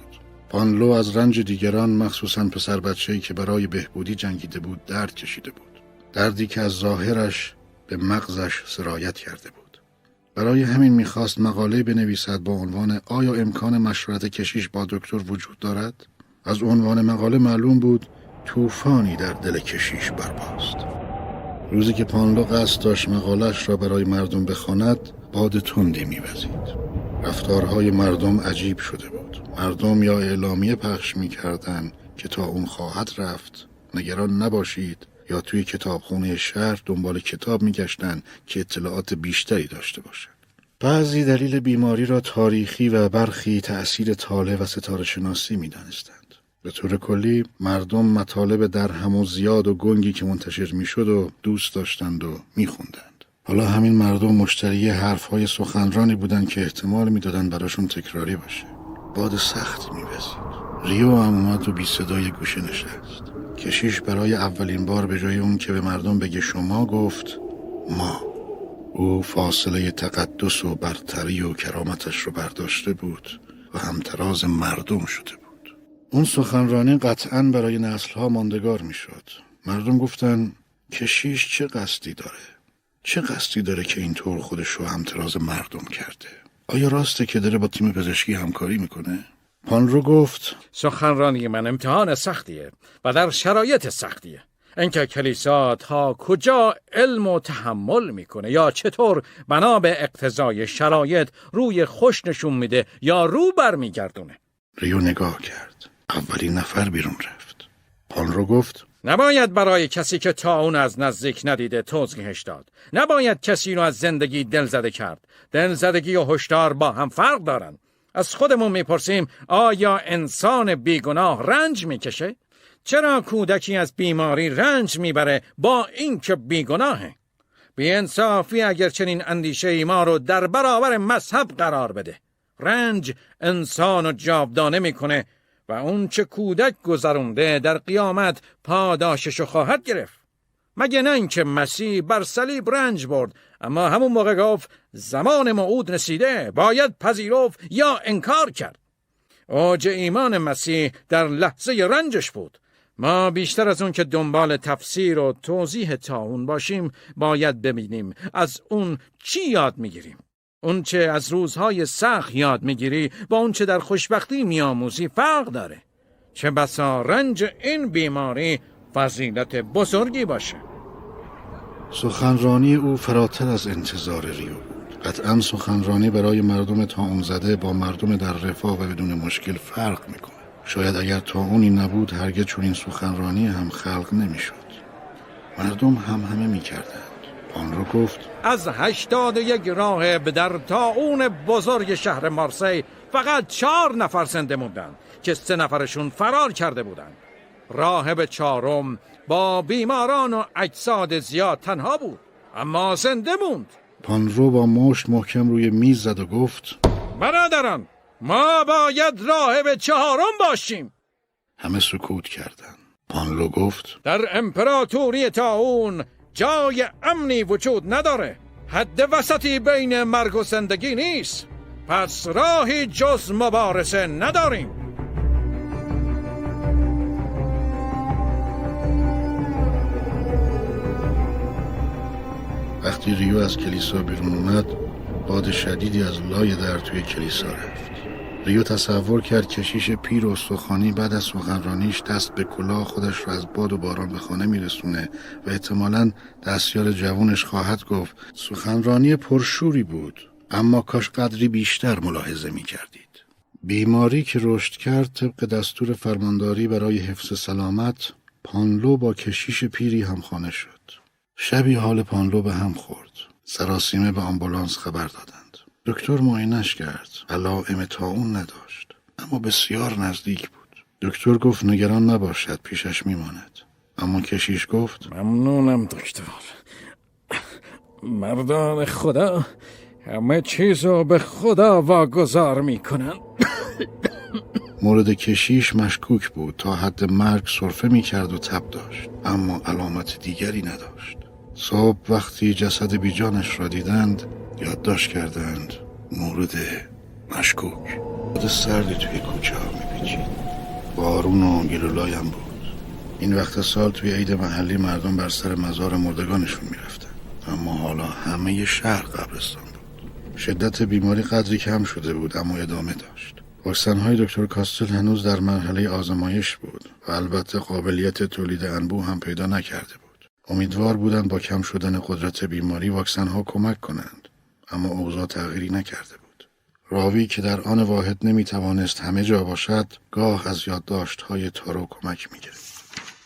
پانلو از رنج دیگران مخصوصا پسر بچه‌ای که برای بهبودی جنگیده بود درد کشیده بود. دردی که از ظاهرش به مغزش سرایت کرده بود. برای همین می‌خواست مقاله بنویسد با عنوان آیا امکان مشورت کشیش با دکتر وجود دارد؟ از عنوان مقاله معلوم بود طوفانی در دل کشیش برباست روزی که پانلو قصد داشت مقالش را برای مردم بخواند باد تندی میوزید. رفتارهای مردم عجیب شده بود. مردم یا اعلامیه پخش می‌کردند که تا اون خواهد رفت نگران نباشید یا توی کتابخونه شهر دنبال کتاب میگشتند که اطلاعات بیشتری داشته باشد بعضی دلیل بیماری را تاریخی و برخی تأثیر طالع و ستاره شناسی می دانستند. به طور کلی مردم مطالب در و زیاد و گنگی که منتشر می شد و دوست داشتند و می خوندند. حالا همین مردم مشتری حرفهای سخنرانی بودند که احتمال می‌دادند براشون تکراری باشه. باد سخت میوزید. ریو هم اومد و بی صدای گوشه نشست. کشیش برای اولین بار به جای اون که به مردم بگه شما گفت ما. او فاصله تقدس و برتری و کرامتش رو برداشته بود و همتراز مردم شده بود. اون سخنرانی قطعا برای نسلها ماندگار می‌شد. مردم گفتن کشیش چه قصدی داره؟ چه قصدی داره که اینطور خودش رو همتراز مردم کرده؟ آیا راسته که داره با تیم پزشکی همکاری می‌کنه؟ پانرو گفت. سخنرانی من امتحان سختیه و در شرایط سختیه. اینکه کلیسا تا کجا علم و تحمل می‌کنه یا چطور بنا به اقتضای شرایط روی خوش نشون میده یا رو برمیگردونه. ریو نگاه کرد. اولین نفر بیرون رفت. پان رو گفت. نباید برای کسی که تا اون از نزدیک ندیده توضیحش داد. نباید کسی رو از زندگی دل زده کرد. دل زدگی و هشدار با هم فرق دارن. از خودمون می‌پرسیم آیا انسان بیگناه رنج می‌کشه؟ چرا کودکی از بیماری رنج می‌بره با اینکه بیگناهه؟ بی انصافی اگر چنین اندیشه ای ما رو در برابر مذهب قرار بده. رنج انسان و جاودانه می‌کنه و اون چه کودک گذرونده در قیامت پاداششو خواهد گرفت. مگه نه اینکه مسیح بر صلیب رنج برد اما همون موقع گفت زمان موعود رسیده باید پذیرفت یا انکار کرد. اوج ایمان مسیح در لحظه رنجش بود. ما بیشتر از اون که دنبال تفسیر و توضیح تا اون باشیم باید ببینیم از اون چی یاد می‌گیریم. اون چه از روزهای سخت یاد می‌گیری با اون چه در خوشبختی میآموزی فرق داره. چه بسا رنج این بیماری فضیلت بزرگی باشه. سخنرانی او فراتر از انتظار ریو بود. قطعا سخنرانی برای مردم تا اون زده با مردم در رفاه و بدون مشکل فرق می‌کنه شاید اگر تا اونی نبود هرگز چون این سخنرانی هم خلق نمی‌شد. مردم هم همه می‌کردند. آن رو گفت از هشتاد یک راهب در تاون بزرگ شهر مارسی فقط چهار نفر زنده موندن که سه نفرشون فرار کرده بودند. راهب چهارم با بیماران و اجساد زیاد تنها بود اما زنده موند. پانرو با مشت محکم روی میز زد و گفت برادران ما باید راهب چهارم باشیم. همه سکوت کردند. پانلو گفت در امپراتوری تاون جای امنی وجود نداره. حد وسطی بین مرگ و زندگی نیست. پس راهی جز مبارزه نداریم. وقتی ریو از کلیسا بیرون اومد باد شدیدی از لای در توی کلیسا رفت ریو تصور کرد کشیش پیر و سخانی بعد از سخنرانیش دست به کلاه خودش رو از باد و باران به خانه میرسونه و احتمالا دستیار جوونش خواهد گفت سخنرانی پرشوری بود اما کاش قدری بیشتر ملاحظه می کردید. بیماری که رشد کرد طبق دستور فرمانداری برای حفظ سلامت پانلو با کشیش پیری همخانه شد. شبی حال پانلو به هم خورد. سراسیمه به آمبولانس خبر دادند. دکتر معاینش کرد. علائم تاون نداشت. اما بسیار نزدیک بود. دکتر گفت نگران نباشد پیشش میماند. اما کشیش گفت ممنونم دکتر. مردان خدا همه چیز رو به خدا واگذار می‌کنن مورد کشیش مشکوک بود تا حد مرگ صرفه می کرد و تب داشت اما علامت دیگری نداشت صبح وقتی جسد بیجانش را دیدند یادداشت کردند مورد مشکوک. باد سردی توی کوچه ها میپیچید. بارون و گلولایم بود. این وقت سال توی عید محلی مردم بر سر مزار مردگانشون می‌رفتن. اما حالا همه شهر قبرستان شدت بیماری قدری کم شده بود اما ادامه داشت. های دکتر کاستل هنوز در مرحله آزمایش بود و البته قابلیت تولید انبو هم پیدا نکرده بود. امیدوار بودند با کم شدن قدرت بیماری واکسن ها کمک کنند اما اوضاع تغییری نکرده بود راوی که در آن واحد نمی توانست همه جا باشد گاه از یادداشت های تارو کمک می گرفت.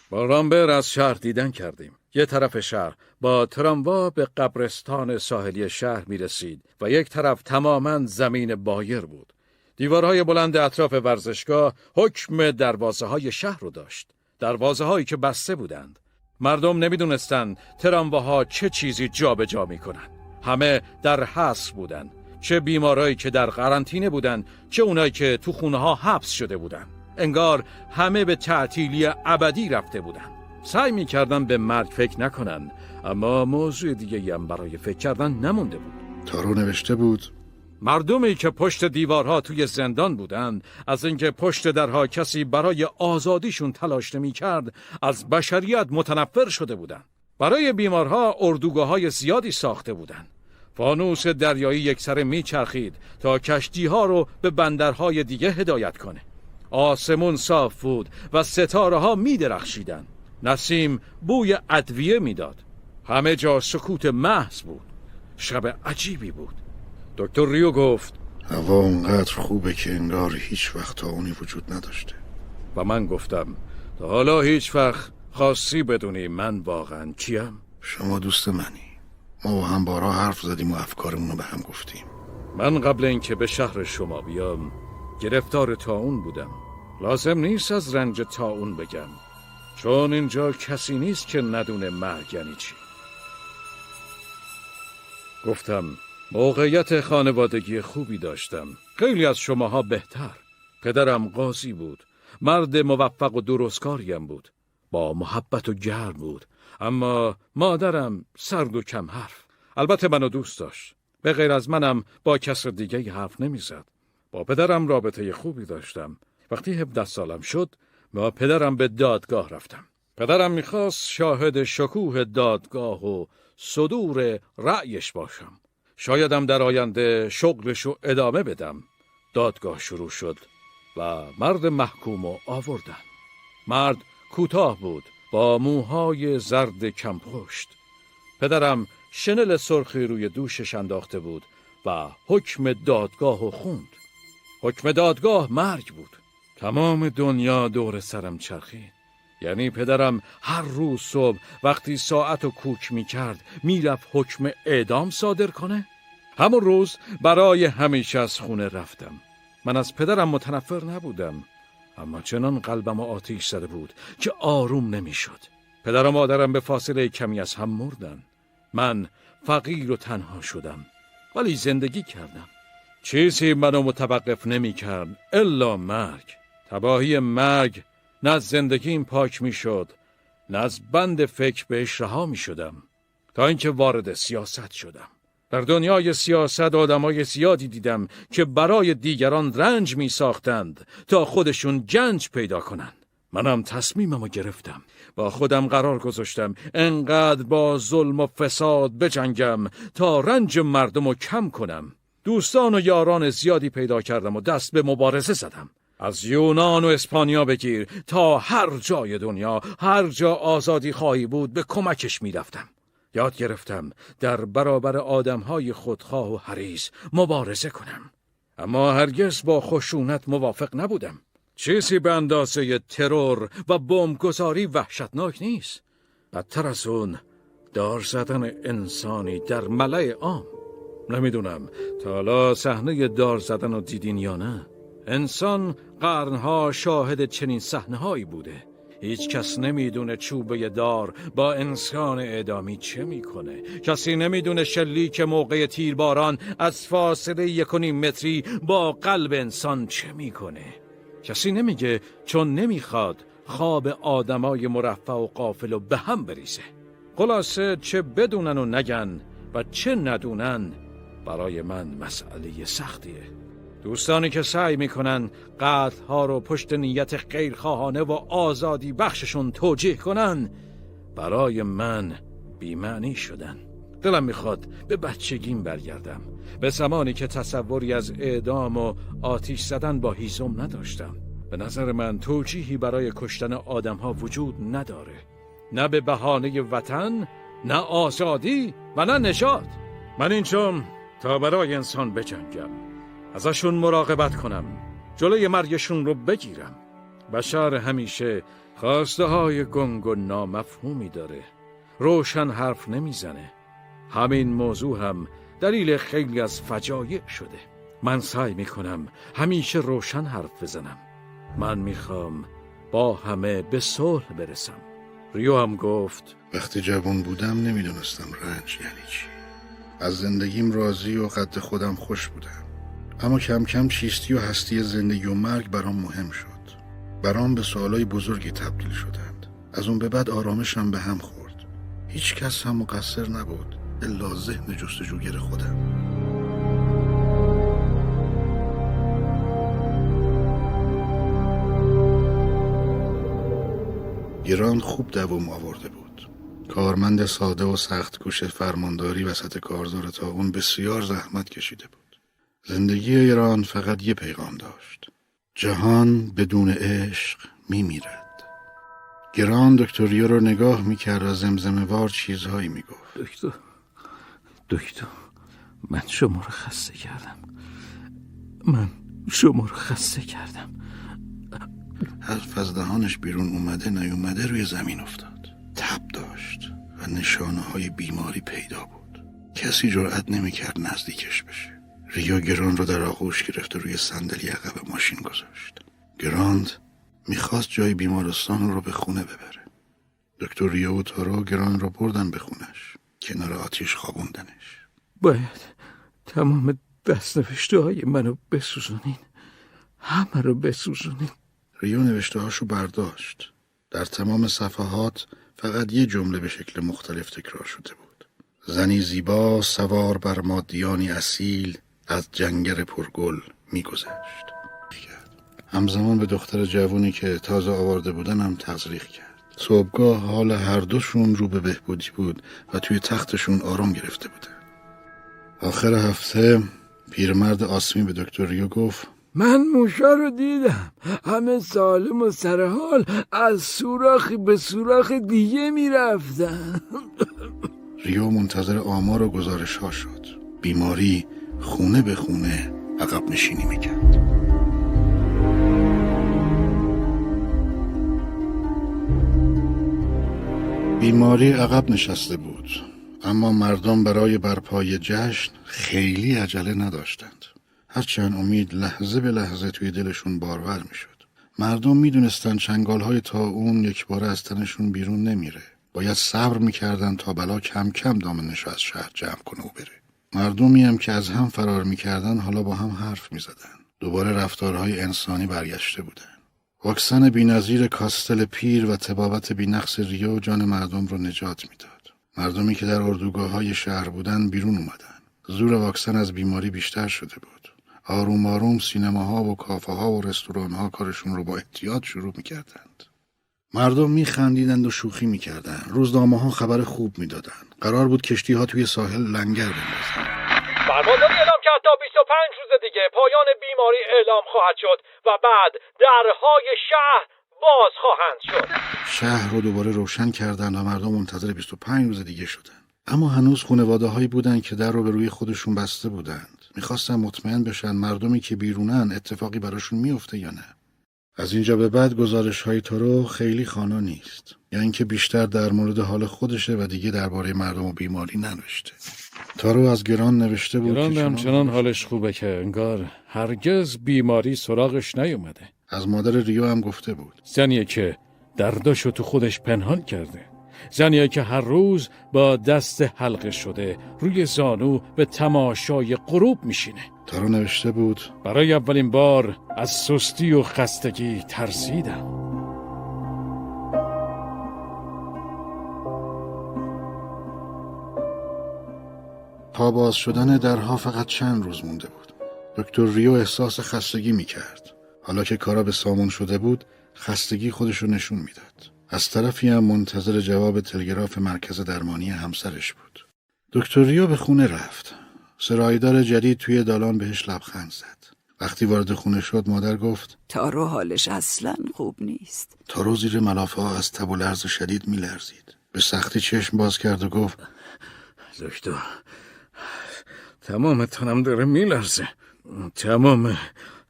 با رامبر از شهر دیدن کردیم یه طرف شهر با تراموا به قبرستان ساحلی شهر می رسید و یک طرف تماما زمین بایر بود. دیوارهای بلند اطراف ورزشگاه حکم دروازه های شهر رو داشت. دروازه هایی که بسته بودند. مردم نمی‌دونستند ترامواها چه چیزی جابجا جا می‌کنن. همه در حصر بودند. چه بیمارایی که در قرنطینه بودند، چه اونایی که تو خونه ها حبس شده بودند. انگار همه به تعطیلی ابدی رفته بودند. سعی می کردن به مرگ فکر نکنن اما موضوع دیگه هم برای فکر کردن نمونده بود تارو نوشته بود مردمی که پشت دیوارها توی زندان بودند از اینکه پشت درها کسی برای آزادیشون تلاش نمی کرد از بشریت متنفر شده بودند. برای بیمارها اردوگاه های زیادی ساخته بودند. فانوس دریایی یکسره میچرخید تا کشتی ها رو به بندرهای دیگه هدایت کنه. آسمون صاف بود و ستاره ها می درخشیدن. نسیم بوی ادویه می‌داد. همه جا سکوت محض بود. شب عجیبی بود. دکتر ریو گفت. هوا اونقدر خوبه که انگار هیچ وقت تا اونی وجود نداشته. و من گفتم تا حالا هیچ وقت خاصی بدونی من واقعا کیم شما دوست منی. ما با هم بارا حرف زدیم و افکارمون رو به هم گفتیم. من قبل اینکه به شهر شما بیام گرفتار تاون بودم. لازم نیست از رنج تاون بگم. چون اینجا کسی نیست که ندونه مرگ یعنی چی. گفتم موقعیت خانوادگی خوبی داشتم. خیلی از شماها بهتر. پدرم قاضی بود. مرد موفق و درستکاریم بود. با محبت و گرم بود. اما مادرم سرد و کم حرف. البته منو دوست داشت. به غیر از منم با کس دیگه حرف نمی‌زد. با پدرم رابطه خوبی داشتم. وقتی 17 سالم شد با پدرم به دادگاه رفتم. پدرم می‌خواست شاهد شکوه دادگاه و صدور رأیش باشم. شایدم در آینده شغلشو ادامه بدم. دادگاه شروع شد و مرد محکوم و آوردن. مرد کوتاه بود با موهای زرد کمپشت. پدرم شنل سرخی روی دوشش انداخته بود و حکم دادگاه و خوند. حکم دادگاه مرگ بود. تمام دنیا دور سرم چرخید. یعنی پدرم هر روز صبح وقتی ساعت و کوک می کرد می‌رفت حکم اعدام صادر کنه؟ همون روز برای همیشه از خونه رفتم. من از پدرم متنفر نبودم اما چنان قلبم آتیش زده بود که آروم نمی‌شد. پدر و مادرم به فاصله کمی از هم مردن. من فقیر و تنها شدم ولی زندگی کردم. چیزی منو متوقف نمی کرد الا مرگ. تباهی مرگ نه از زندگیم پاک می شد نه از بند فکر بهش رها می شدم تا اینکه وارد سیاست شدم. در دنیای سیاست آدمای زیادی دیدم که برای دیگران رنج می ساختند تا خودشون گنج پیدا کنند منم تصمیممو گرفتم با خودم قرار گذاشتم انقدر با ظلم و فساد بجنگم تا رنج مردم رو کم کنم. دوستان و یاران زیادی پیدا کردم و دست به مبارزه زدم. از یونان و اسپانیا بگیر تا هر جای دنیا هر جا آزادی خواهی بود به کمکش می‌رفتم. یاد گرفتم در برابر آدمهای خودخواه و حریص مبارزه کنم. اما هرگز با خشونت موافق نبودم. چیزی به اندازه ترور و بمبگذاری وحشتناک نیست. بدتر از اون دار زدن انسانی در ملع عام. نمی‌دونم تا حالا صحنه دار زدن رو دیدین یا نه. انسان قرنها شاهد چنین صحنه بوده. هیچ کس نمی‌دونه چوبه دار با انسان اعدامی چه می‌کنه. کسی نمی‌دونه شلیک موقع تیرباران از فاصله یکونیم متری با قلب انسان چه می‌کنه. کسی نمیگه چون نمی‌خواد خواب آدمای مرفع و قافل و به هم بریزه. خلاصه چه بدونن و نگن و چه ندونن برای من مسئله سختیه. دوستانی که سعی می‌کنن قتل ها رو پشت نیت غیرخواهانه و آزادی بخششون توجیه کنن برای من بیمعنی شدن. دلم می‌خواد به بچگیم برگردم. به زمانی که تصوری از اعدام و آتیش زدن با هیزم نداشتم. به نظر من توجیهی برای کشتن آدم ها وجود نداره. نه به بهانه وطن نه آزادی و نه نجات من اینجام تا برای انسان بجنگم. ازشون مراقبت کنم. جلوی مرگشون رو بگیرم. بشر همیشه خواسته های گنگ و نامفهومی داره. روشن حرف نمی‌زنه. همین موضوع هم دلیل خیلی از فجایع شده. من سعی می‌کنم همیشه روشن حرف بزنم. من می‌خوام با همه به صلح برسم. ریو هم گفت وقتی جوان بودم نمی‌دونستم رنج یعنی چی. از زندگیم راضی و قد خودم خوش بودم. اما کم کم چیستی و هستی زندگی و مرگ برام مهم شد. برام به سوالای بزرگی تبدیل شدند. از اون به بعد آرامشم به هم خورد. هیچ کس هم مقصر نبود الا ذهن جستجوگر خودم. گران خوب دوام آورده بود. کارمند ساده و سخت کوش فرمانداری وسط کارزار تا اون بسیار زحمت کشیده بود. زندگی ایران فقط یه پیغام داشت. جهان بدون عشق می میرد گران دکتر رو نگاه می‌کرد و زمزمه وار چیزهایی می‌گفت. دکتر دکتر من شما رو خسته کردم. من شما رو خسته کردم. حرف از دهانش بیرون اومده نیومده روی زمین افتاد. تب داشت و نشانه های بیماری پیدا بود. کسی جرأت نمی‌کرد نزدیکش بشه. ریو گران رو در آغوش گرفت و روی صندلی عقب ماشین گذاشت. گراند می‌خواست جای بیمارستان رو به خونه ببره. دکتر ریو و تارو گران رو بردن به خونش. کنار آتیش خوابوندنش. باید تمام دستنوشته های منو بسوزونین. همه رو بسوزونین. ریو نوشته هاشو برداشت. در تمام صفحات فقط یه جمله به شکل مختلف تکرار شده بود. زنی زیبا سوار بر مادیانی اصیل از جنگر پرگل میگذشت. همزمان به دختر جوونی که تازه آورده بودن هم تزریق کرد. صبحگاه حال هر دوشون رو به بهبودی بود و توی تختشون آرام گرفته بودن آخر هفته پیرمرد آسمی به دکتر ریو گفت من موشا رو دیدم. همه سالم و سرحال از سوراخی به سوراخ دیگه می‌رفتن. ریو منتظر آمار و گزارش ها شد. بیماری خونه به خونه عقب نشینی می‌کرد. بیماری عقب نشسته بود اما مردم برای برپای جشن خیلی عجله نداشتند. هرچند امید لحظه به لحظه توی دلشون بارور می‌شد. مردم می‌دونستند چنگال های تا اون یک بار از تنشون بیرون نمیره. باید صبر می‌کردن تا بلا کم کم دامنش از شهر جمع کنه و بره. مردمی هم که از هم فرار می‌کردن حالا با هم حرف می‌زدن. دوباره رفتارهای انسانی برگشته بودن. واکسن بینظیر کاستل پیر و تبابت بینقص ریو جان مردم رو نجات می‌داد. مردمی که در اردوگاه های شهر بودن بیرون اومدن. زور واکسن از بیماری بیشتر شده بود. آروم آروم سینماها و کافه ها و رستوران ها کارشون رو با احتیاط شروع می‌کردند مردم میخندیدند و شوخی می‌کردند. روزنامه ها خبر خوب می‌دادند. قرار بود کشتی ها توی ساحل لنگر بندازند. فرمانداری اعلام کرد تا 25 روز دیگه پایان بیماری اعلام خواهد شد و بعد درهای شهر باز خواهند شد. شهر رو دوباره روشن کردند و مردم منتظر 25 روز دیگه شدن اما هنوز خانواده هایی بودن که در رو به روی خودشون بسته بودند. می‌خواستن مطمئن بشن مردمی که بیرونن اتفاقی براشون میفته یا نه. از اینجا به بعد گزارش های تارو خیلی خانا نیست. یا اینکه بیشتر در مورد حال خودشه و دیگه درباره مردم و بیماری ننوشته. تارو از گران نوشته بود گران که همچنان حالش خوبه که انگار هرگز بیماری سراغش نیومده. از مادر ریو هم گفته بود. زنیه که درداشو تو خودش پنهان کرده. زنیه که هر روز با دست حلقه شده روی زانو به تماشای غروب میشینه. تارو نوشته بود. برای اولین بار از سستی و خستگی ترسیدم. تا باز شدن درها فقط چند روز مونده بود. دکتر ریو احساس خستگی می‌کرد. حالا که کارا به سامون شده بود خستگی خودش رو نشون می‌داد. از طرفی هم منتظر جواب تلگراف مرکز درمانی همسرش بود. دکتر ریو به خونه رفت. سرایدار جدید توی دالان بهش لبخند زد. وقتی وارد خونه شد مادر گفت تارو حالش اصلا خوب نیست. تارو زیر ملافه ها از تب و لرز شدید میلرزید. به سختی چشم باز کرد و گفت دکتر تمام تنم داره میلرزه. تمام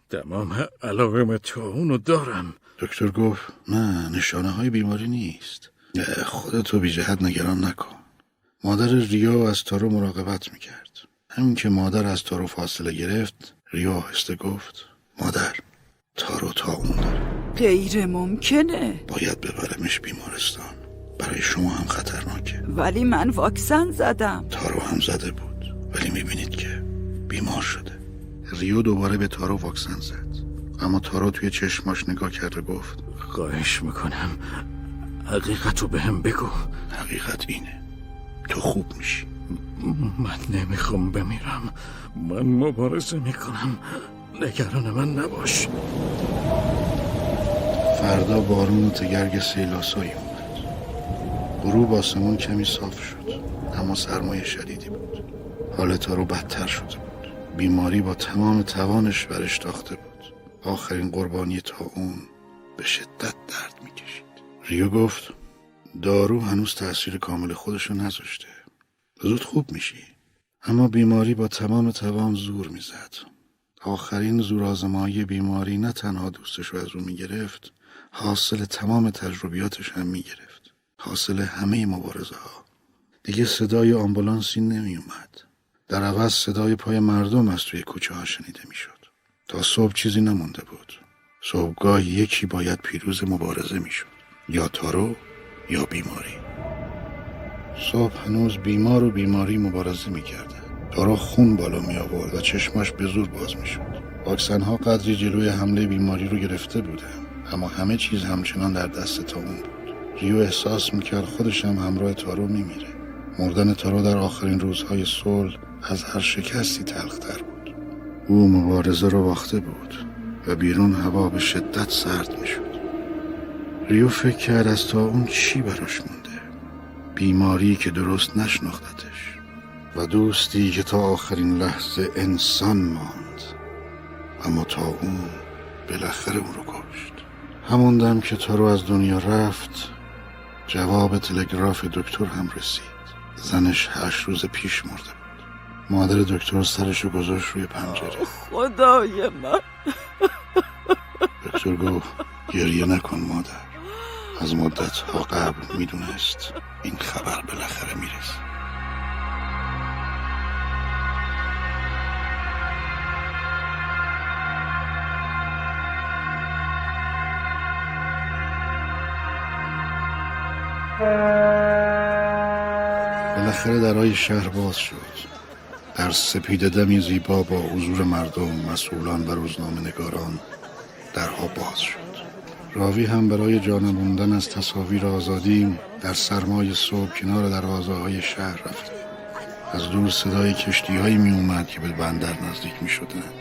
تمام علائم اونو دارم. دکتر گفت نه نشانه های بیماری نیست. خودتو بی جهت نگران نکن. مادر ریو از تارو مراقبت می‌کرد. همین که مادر از تارو فاصله گرفت ریو آهسته گفت مادر تارو تا اون داره. غیر ممکنه. باید ببرمش بیمارستان. برای شما هم خطرناکه. ولی من واکسن زدم. تارو هم زده بود. ولی می‌بینید که بیمار شده. ریو دوباره به تارو واکسن زد. اما تارو توی چشماش نگاه کرد و گفت خواهش می‌کنم. حقیقتو به هم بگو. حقیقت اینه. تو خوب میشی. من نمی‌خوام بمیرم. من مبارزه می‌کنم. نگران من نباش. فردا بارون و تگرگ سیلاسایی اومد. غروب آسمون کمی صاف شد. اما سرمایه شدیدی بود. حال تارو بدتر شده بود. بیماری با تمام توانش برش تاخته بود. آخرین قربانی تا اون به شدت درد می‌کشید. ریو گفت دارو هنوز تأثیر کامل خودشو نذاشته. زود خوب میشی. اما بیماری با تمام توان زور می‌زد. آخرین زورآزمایی بیماری نه تنها دوستش رو از او می‌گرفت حاصل تمام تجربیاتش هم می‌گرفت. حاصل همه مبارزه ها دیگه صدای آمبولانسی نمیومد در عوض صدای پای مردم از توی کوچه ها شنیده می‌شد. تا صبح چیزی نمونده بود. صبحگاه یکی باید پیروز مبارزه می‌شد. یا تارو یا بیماری. صبح هنوز بیمار و بیماری مبارزه می‌کرده تارو خون بالا می آورد و چشماش به زور باز می شد. واکسن ها قدری جلوی حمله بیماری رو گرفته بودن اما همه چیز همچنان در دست تا اون بود. ریو احساس می‌کرد خودش هم همراه تارو میمیره. مردن تارو در آخرین روزهای صلح از هر شکستی تلختر بود. او مبارزه رو باخته بود و بیرون هوا به شدت سرد می‌شد. ریو فکر کرد از تا اون چی براش مونده. بیماری که درست نشناختتش. و دوستی که تا آخرین لحظه انسان ماند اما تا اون بالاخره اون رو کشت. همون دم که تارو از دنیا رفت جواب تلگراف دکتر هم رسید. زنش هشت روز پیش مرده بود. مادر دکتر سرشو گذاشت روی پنجره. خدای من. دکتر گفت گریه نکن مادر. از مدت ها قبل می‌دونست این خبر بالاخره می‌رسه. بالاخره درای شهر باز شد. در سپید دمی زیبا با حضور مردم مسئولان و روزنامه نگاران درها باز شد. راوی هم برای جانموندن از تصاویر آزادی در سرمای صبح کنار دروازه های شهر رفته از دور صدای کشتی هایی می اومد که به بندر نزدیک می شدند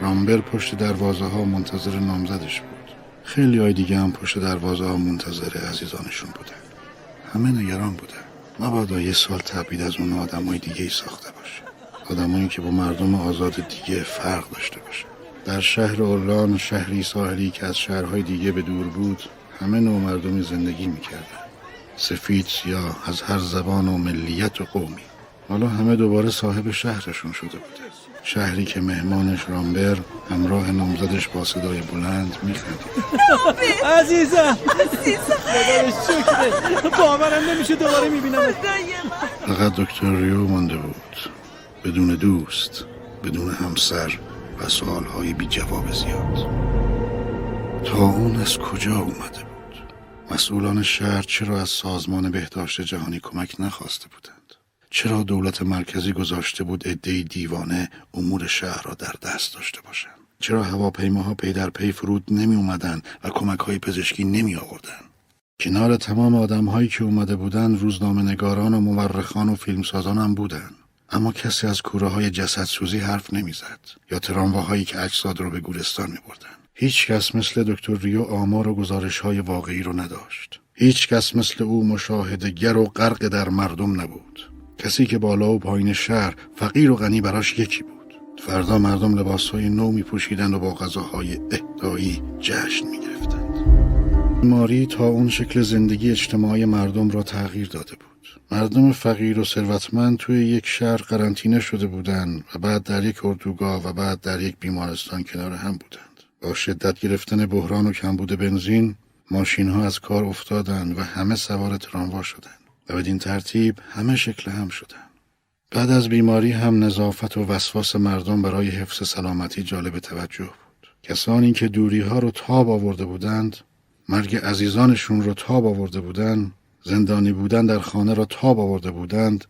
رامبر پشت دروازه ها منتظر نامزدش بود. خیلی های دیگه هم پشت دروازه ها منتظر عزیزانشون بودن. همه نگران بودن. مبادا یه سال تبعید از اون آدم های دیگه ای ساخته باشه. آدمایی که با مردم آزاد دیگه فرق داشته باشه در شهر اورلان شهری ساحلی که از شهرهای دیگه به دور بود همه نوع مردمی زندگی می‌کردن. سفید سیاه از هر زبان و ملیت و قومی. حالا همه دوباره صاحب شهرشون شده بوده. شهری که مهمانش رامبر همراه نامزدش با صدای بلند میخندید. [laughs] عزیزم! عزیزم! باورم نمیشه دوباره می‌بینم. فقط دکتر ریو مانده بود. بدون دوست بدون همسر. و سوالهای بی جواب زیاد. تا اون از کجا اومده بود؟ مسئولان شهر چرا از سازمان بهداشت جهانی کمک نخواسته بودند؟ چرا دولت مرکزی گذاشته بود عدهای دیوانه امور شهر را در دست داشته باشند؟ چرا هواپیماها پی در پی فرود نمی اومدن و کمک های پزشکی نمی آوردن؟ کنار تمام آدم هایی که اومده بودن روزنامه نگاران و مورخان و فیلمسازان هم بودن. اما کسی از کوره های جسد سوزی حرف نمی‌زد یا ترامواهایی که اجساد رو به گورستان می بردن. هیچ کس مثل دکتر ریو آمار و گزارش های واقعی رو نداشت. هیچ کس مثل او مشاهدگر و غرق در مردم نبود. کسی که بالا و پایین شهر فقیر و غنی براش یکی بود فردا مردم لباسهای نو می پوشیدند و با غذاهای اهدایی جشن می گرفتند ماری تا اون شکل زندگی اجتماعی مردم را تغییر داده بود مردم فقیر و ثروتمند توی یک شهر قرنطینه شده بودند و بعد در یک اردوگاه و بعد در یک بیمارستان کنار هم بودند با شدت گرفتن بحران و کمبود بنزین ماشین ها از کار افتادند و همه سوار تراموا شدند و بدین ترتیب همه شکل هم شدن. بعد از بیماری هم نظافت و وسواس مردم برای حفظ سلامتی جالب توجه بود. کسانی که دوری ها رو تاب آورده بودند، مرگ عزیزانشون رو تاب آورده بودند، زندانی بودن در خانه را تاب آورده بودند،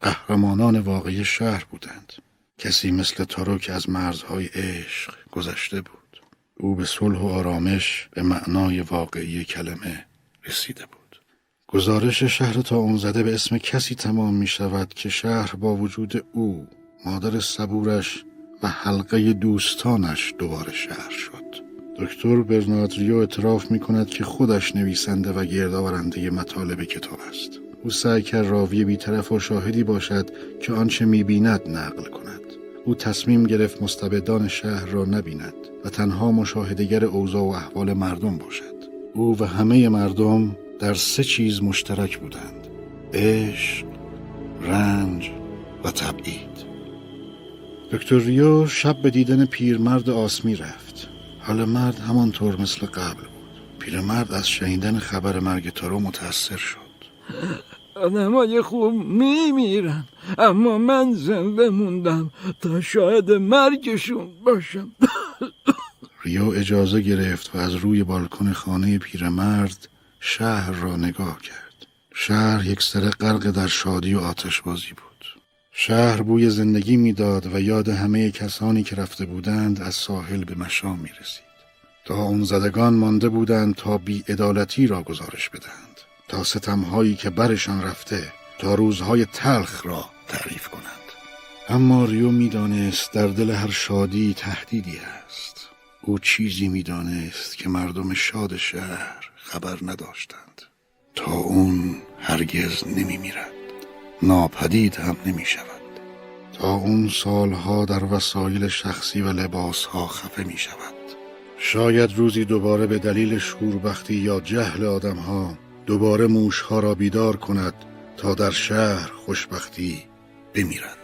قهرمانان واقعی شهر بودند. کسی مثل تارو که از مرزهای عشق گذشته بود. او به صلح و آرامش به معنای واقعی کلمه رسیده بود. گزارش شهر تا اون زده به اسم کسی تمام می شود که شهر با وجود او مادر صبورش و حلقه دوستانش دوباره شهر شد دکتر برناردریو اعتراف می کند که خودش نویسنده و گردآورنده مطالب کتاب است. او سعی کرد راوی بیطرف و شاهدی باشد که آنچه می بیند نقل کند. او تصمیم گرفت مستبدان شهر را نبیند و تنها مشاهدگر اوضاع و احوال مردم باشد. او و همه مردم در سه چیز مشترک بودند عشق رنج و تبعید. دکتر ریو شب به دیدن پیرمرد آسمی رفت. حال مرد همانطور مثل قبل بود. پیرمرد از شنیدن خبر مرگ تارو متأثر شد. آدمای خوب میمیرن اما من زنده موندم تا شاید مرگشون باشم. ریو اجازه گرفت و از روی بالکن خانه پیرمرد شهر را نگاه کرد. شهر یک سر غرق در شادی و آتشبازی بود. شهر بوی زندگی می‌داد و یاد همه کسانی که رفته بودند از ساحل به مشام می رسید. تا اون زدگان مانده بودند تا بیعدالتی را گزارش بدهند. تا ستمهایی که برشان رفته تا روزهای تلخ را تعریف کنند. اما ریو می‌دانست در دل هر شادی تهدیدی است. او چیزی می‌دانست که مردم شاد شهر خبر نداشتند. تا اون هرگز نمی میرد ناپدید هم نمی شود تا اون سالها در وسایل شخصی و لباسها خفه می شود شاید روزی دوباره به دلیل شوربختی یا جهل آدمها دوباره موشها را بیدار کند تا در شهر خوشبختی بمیرد.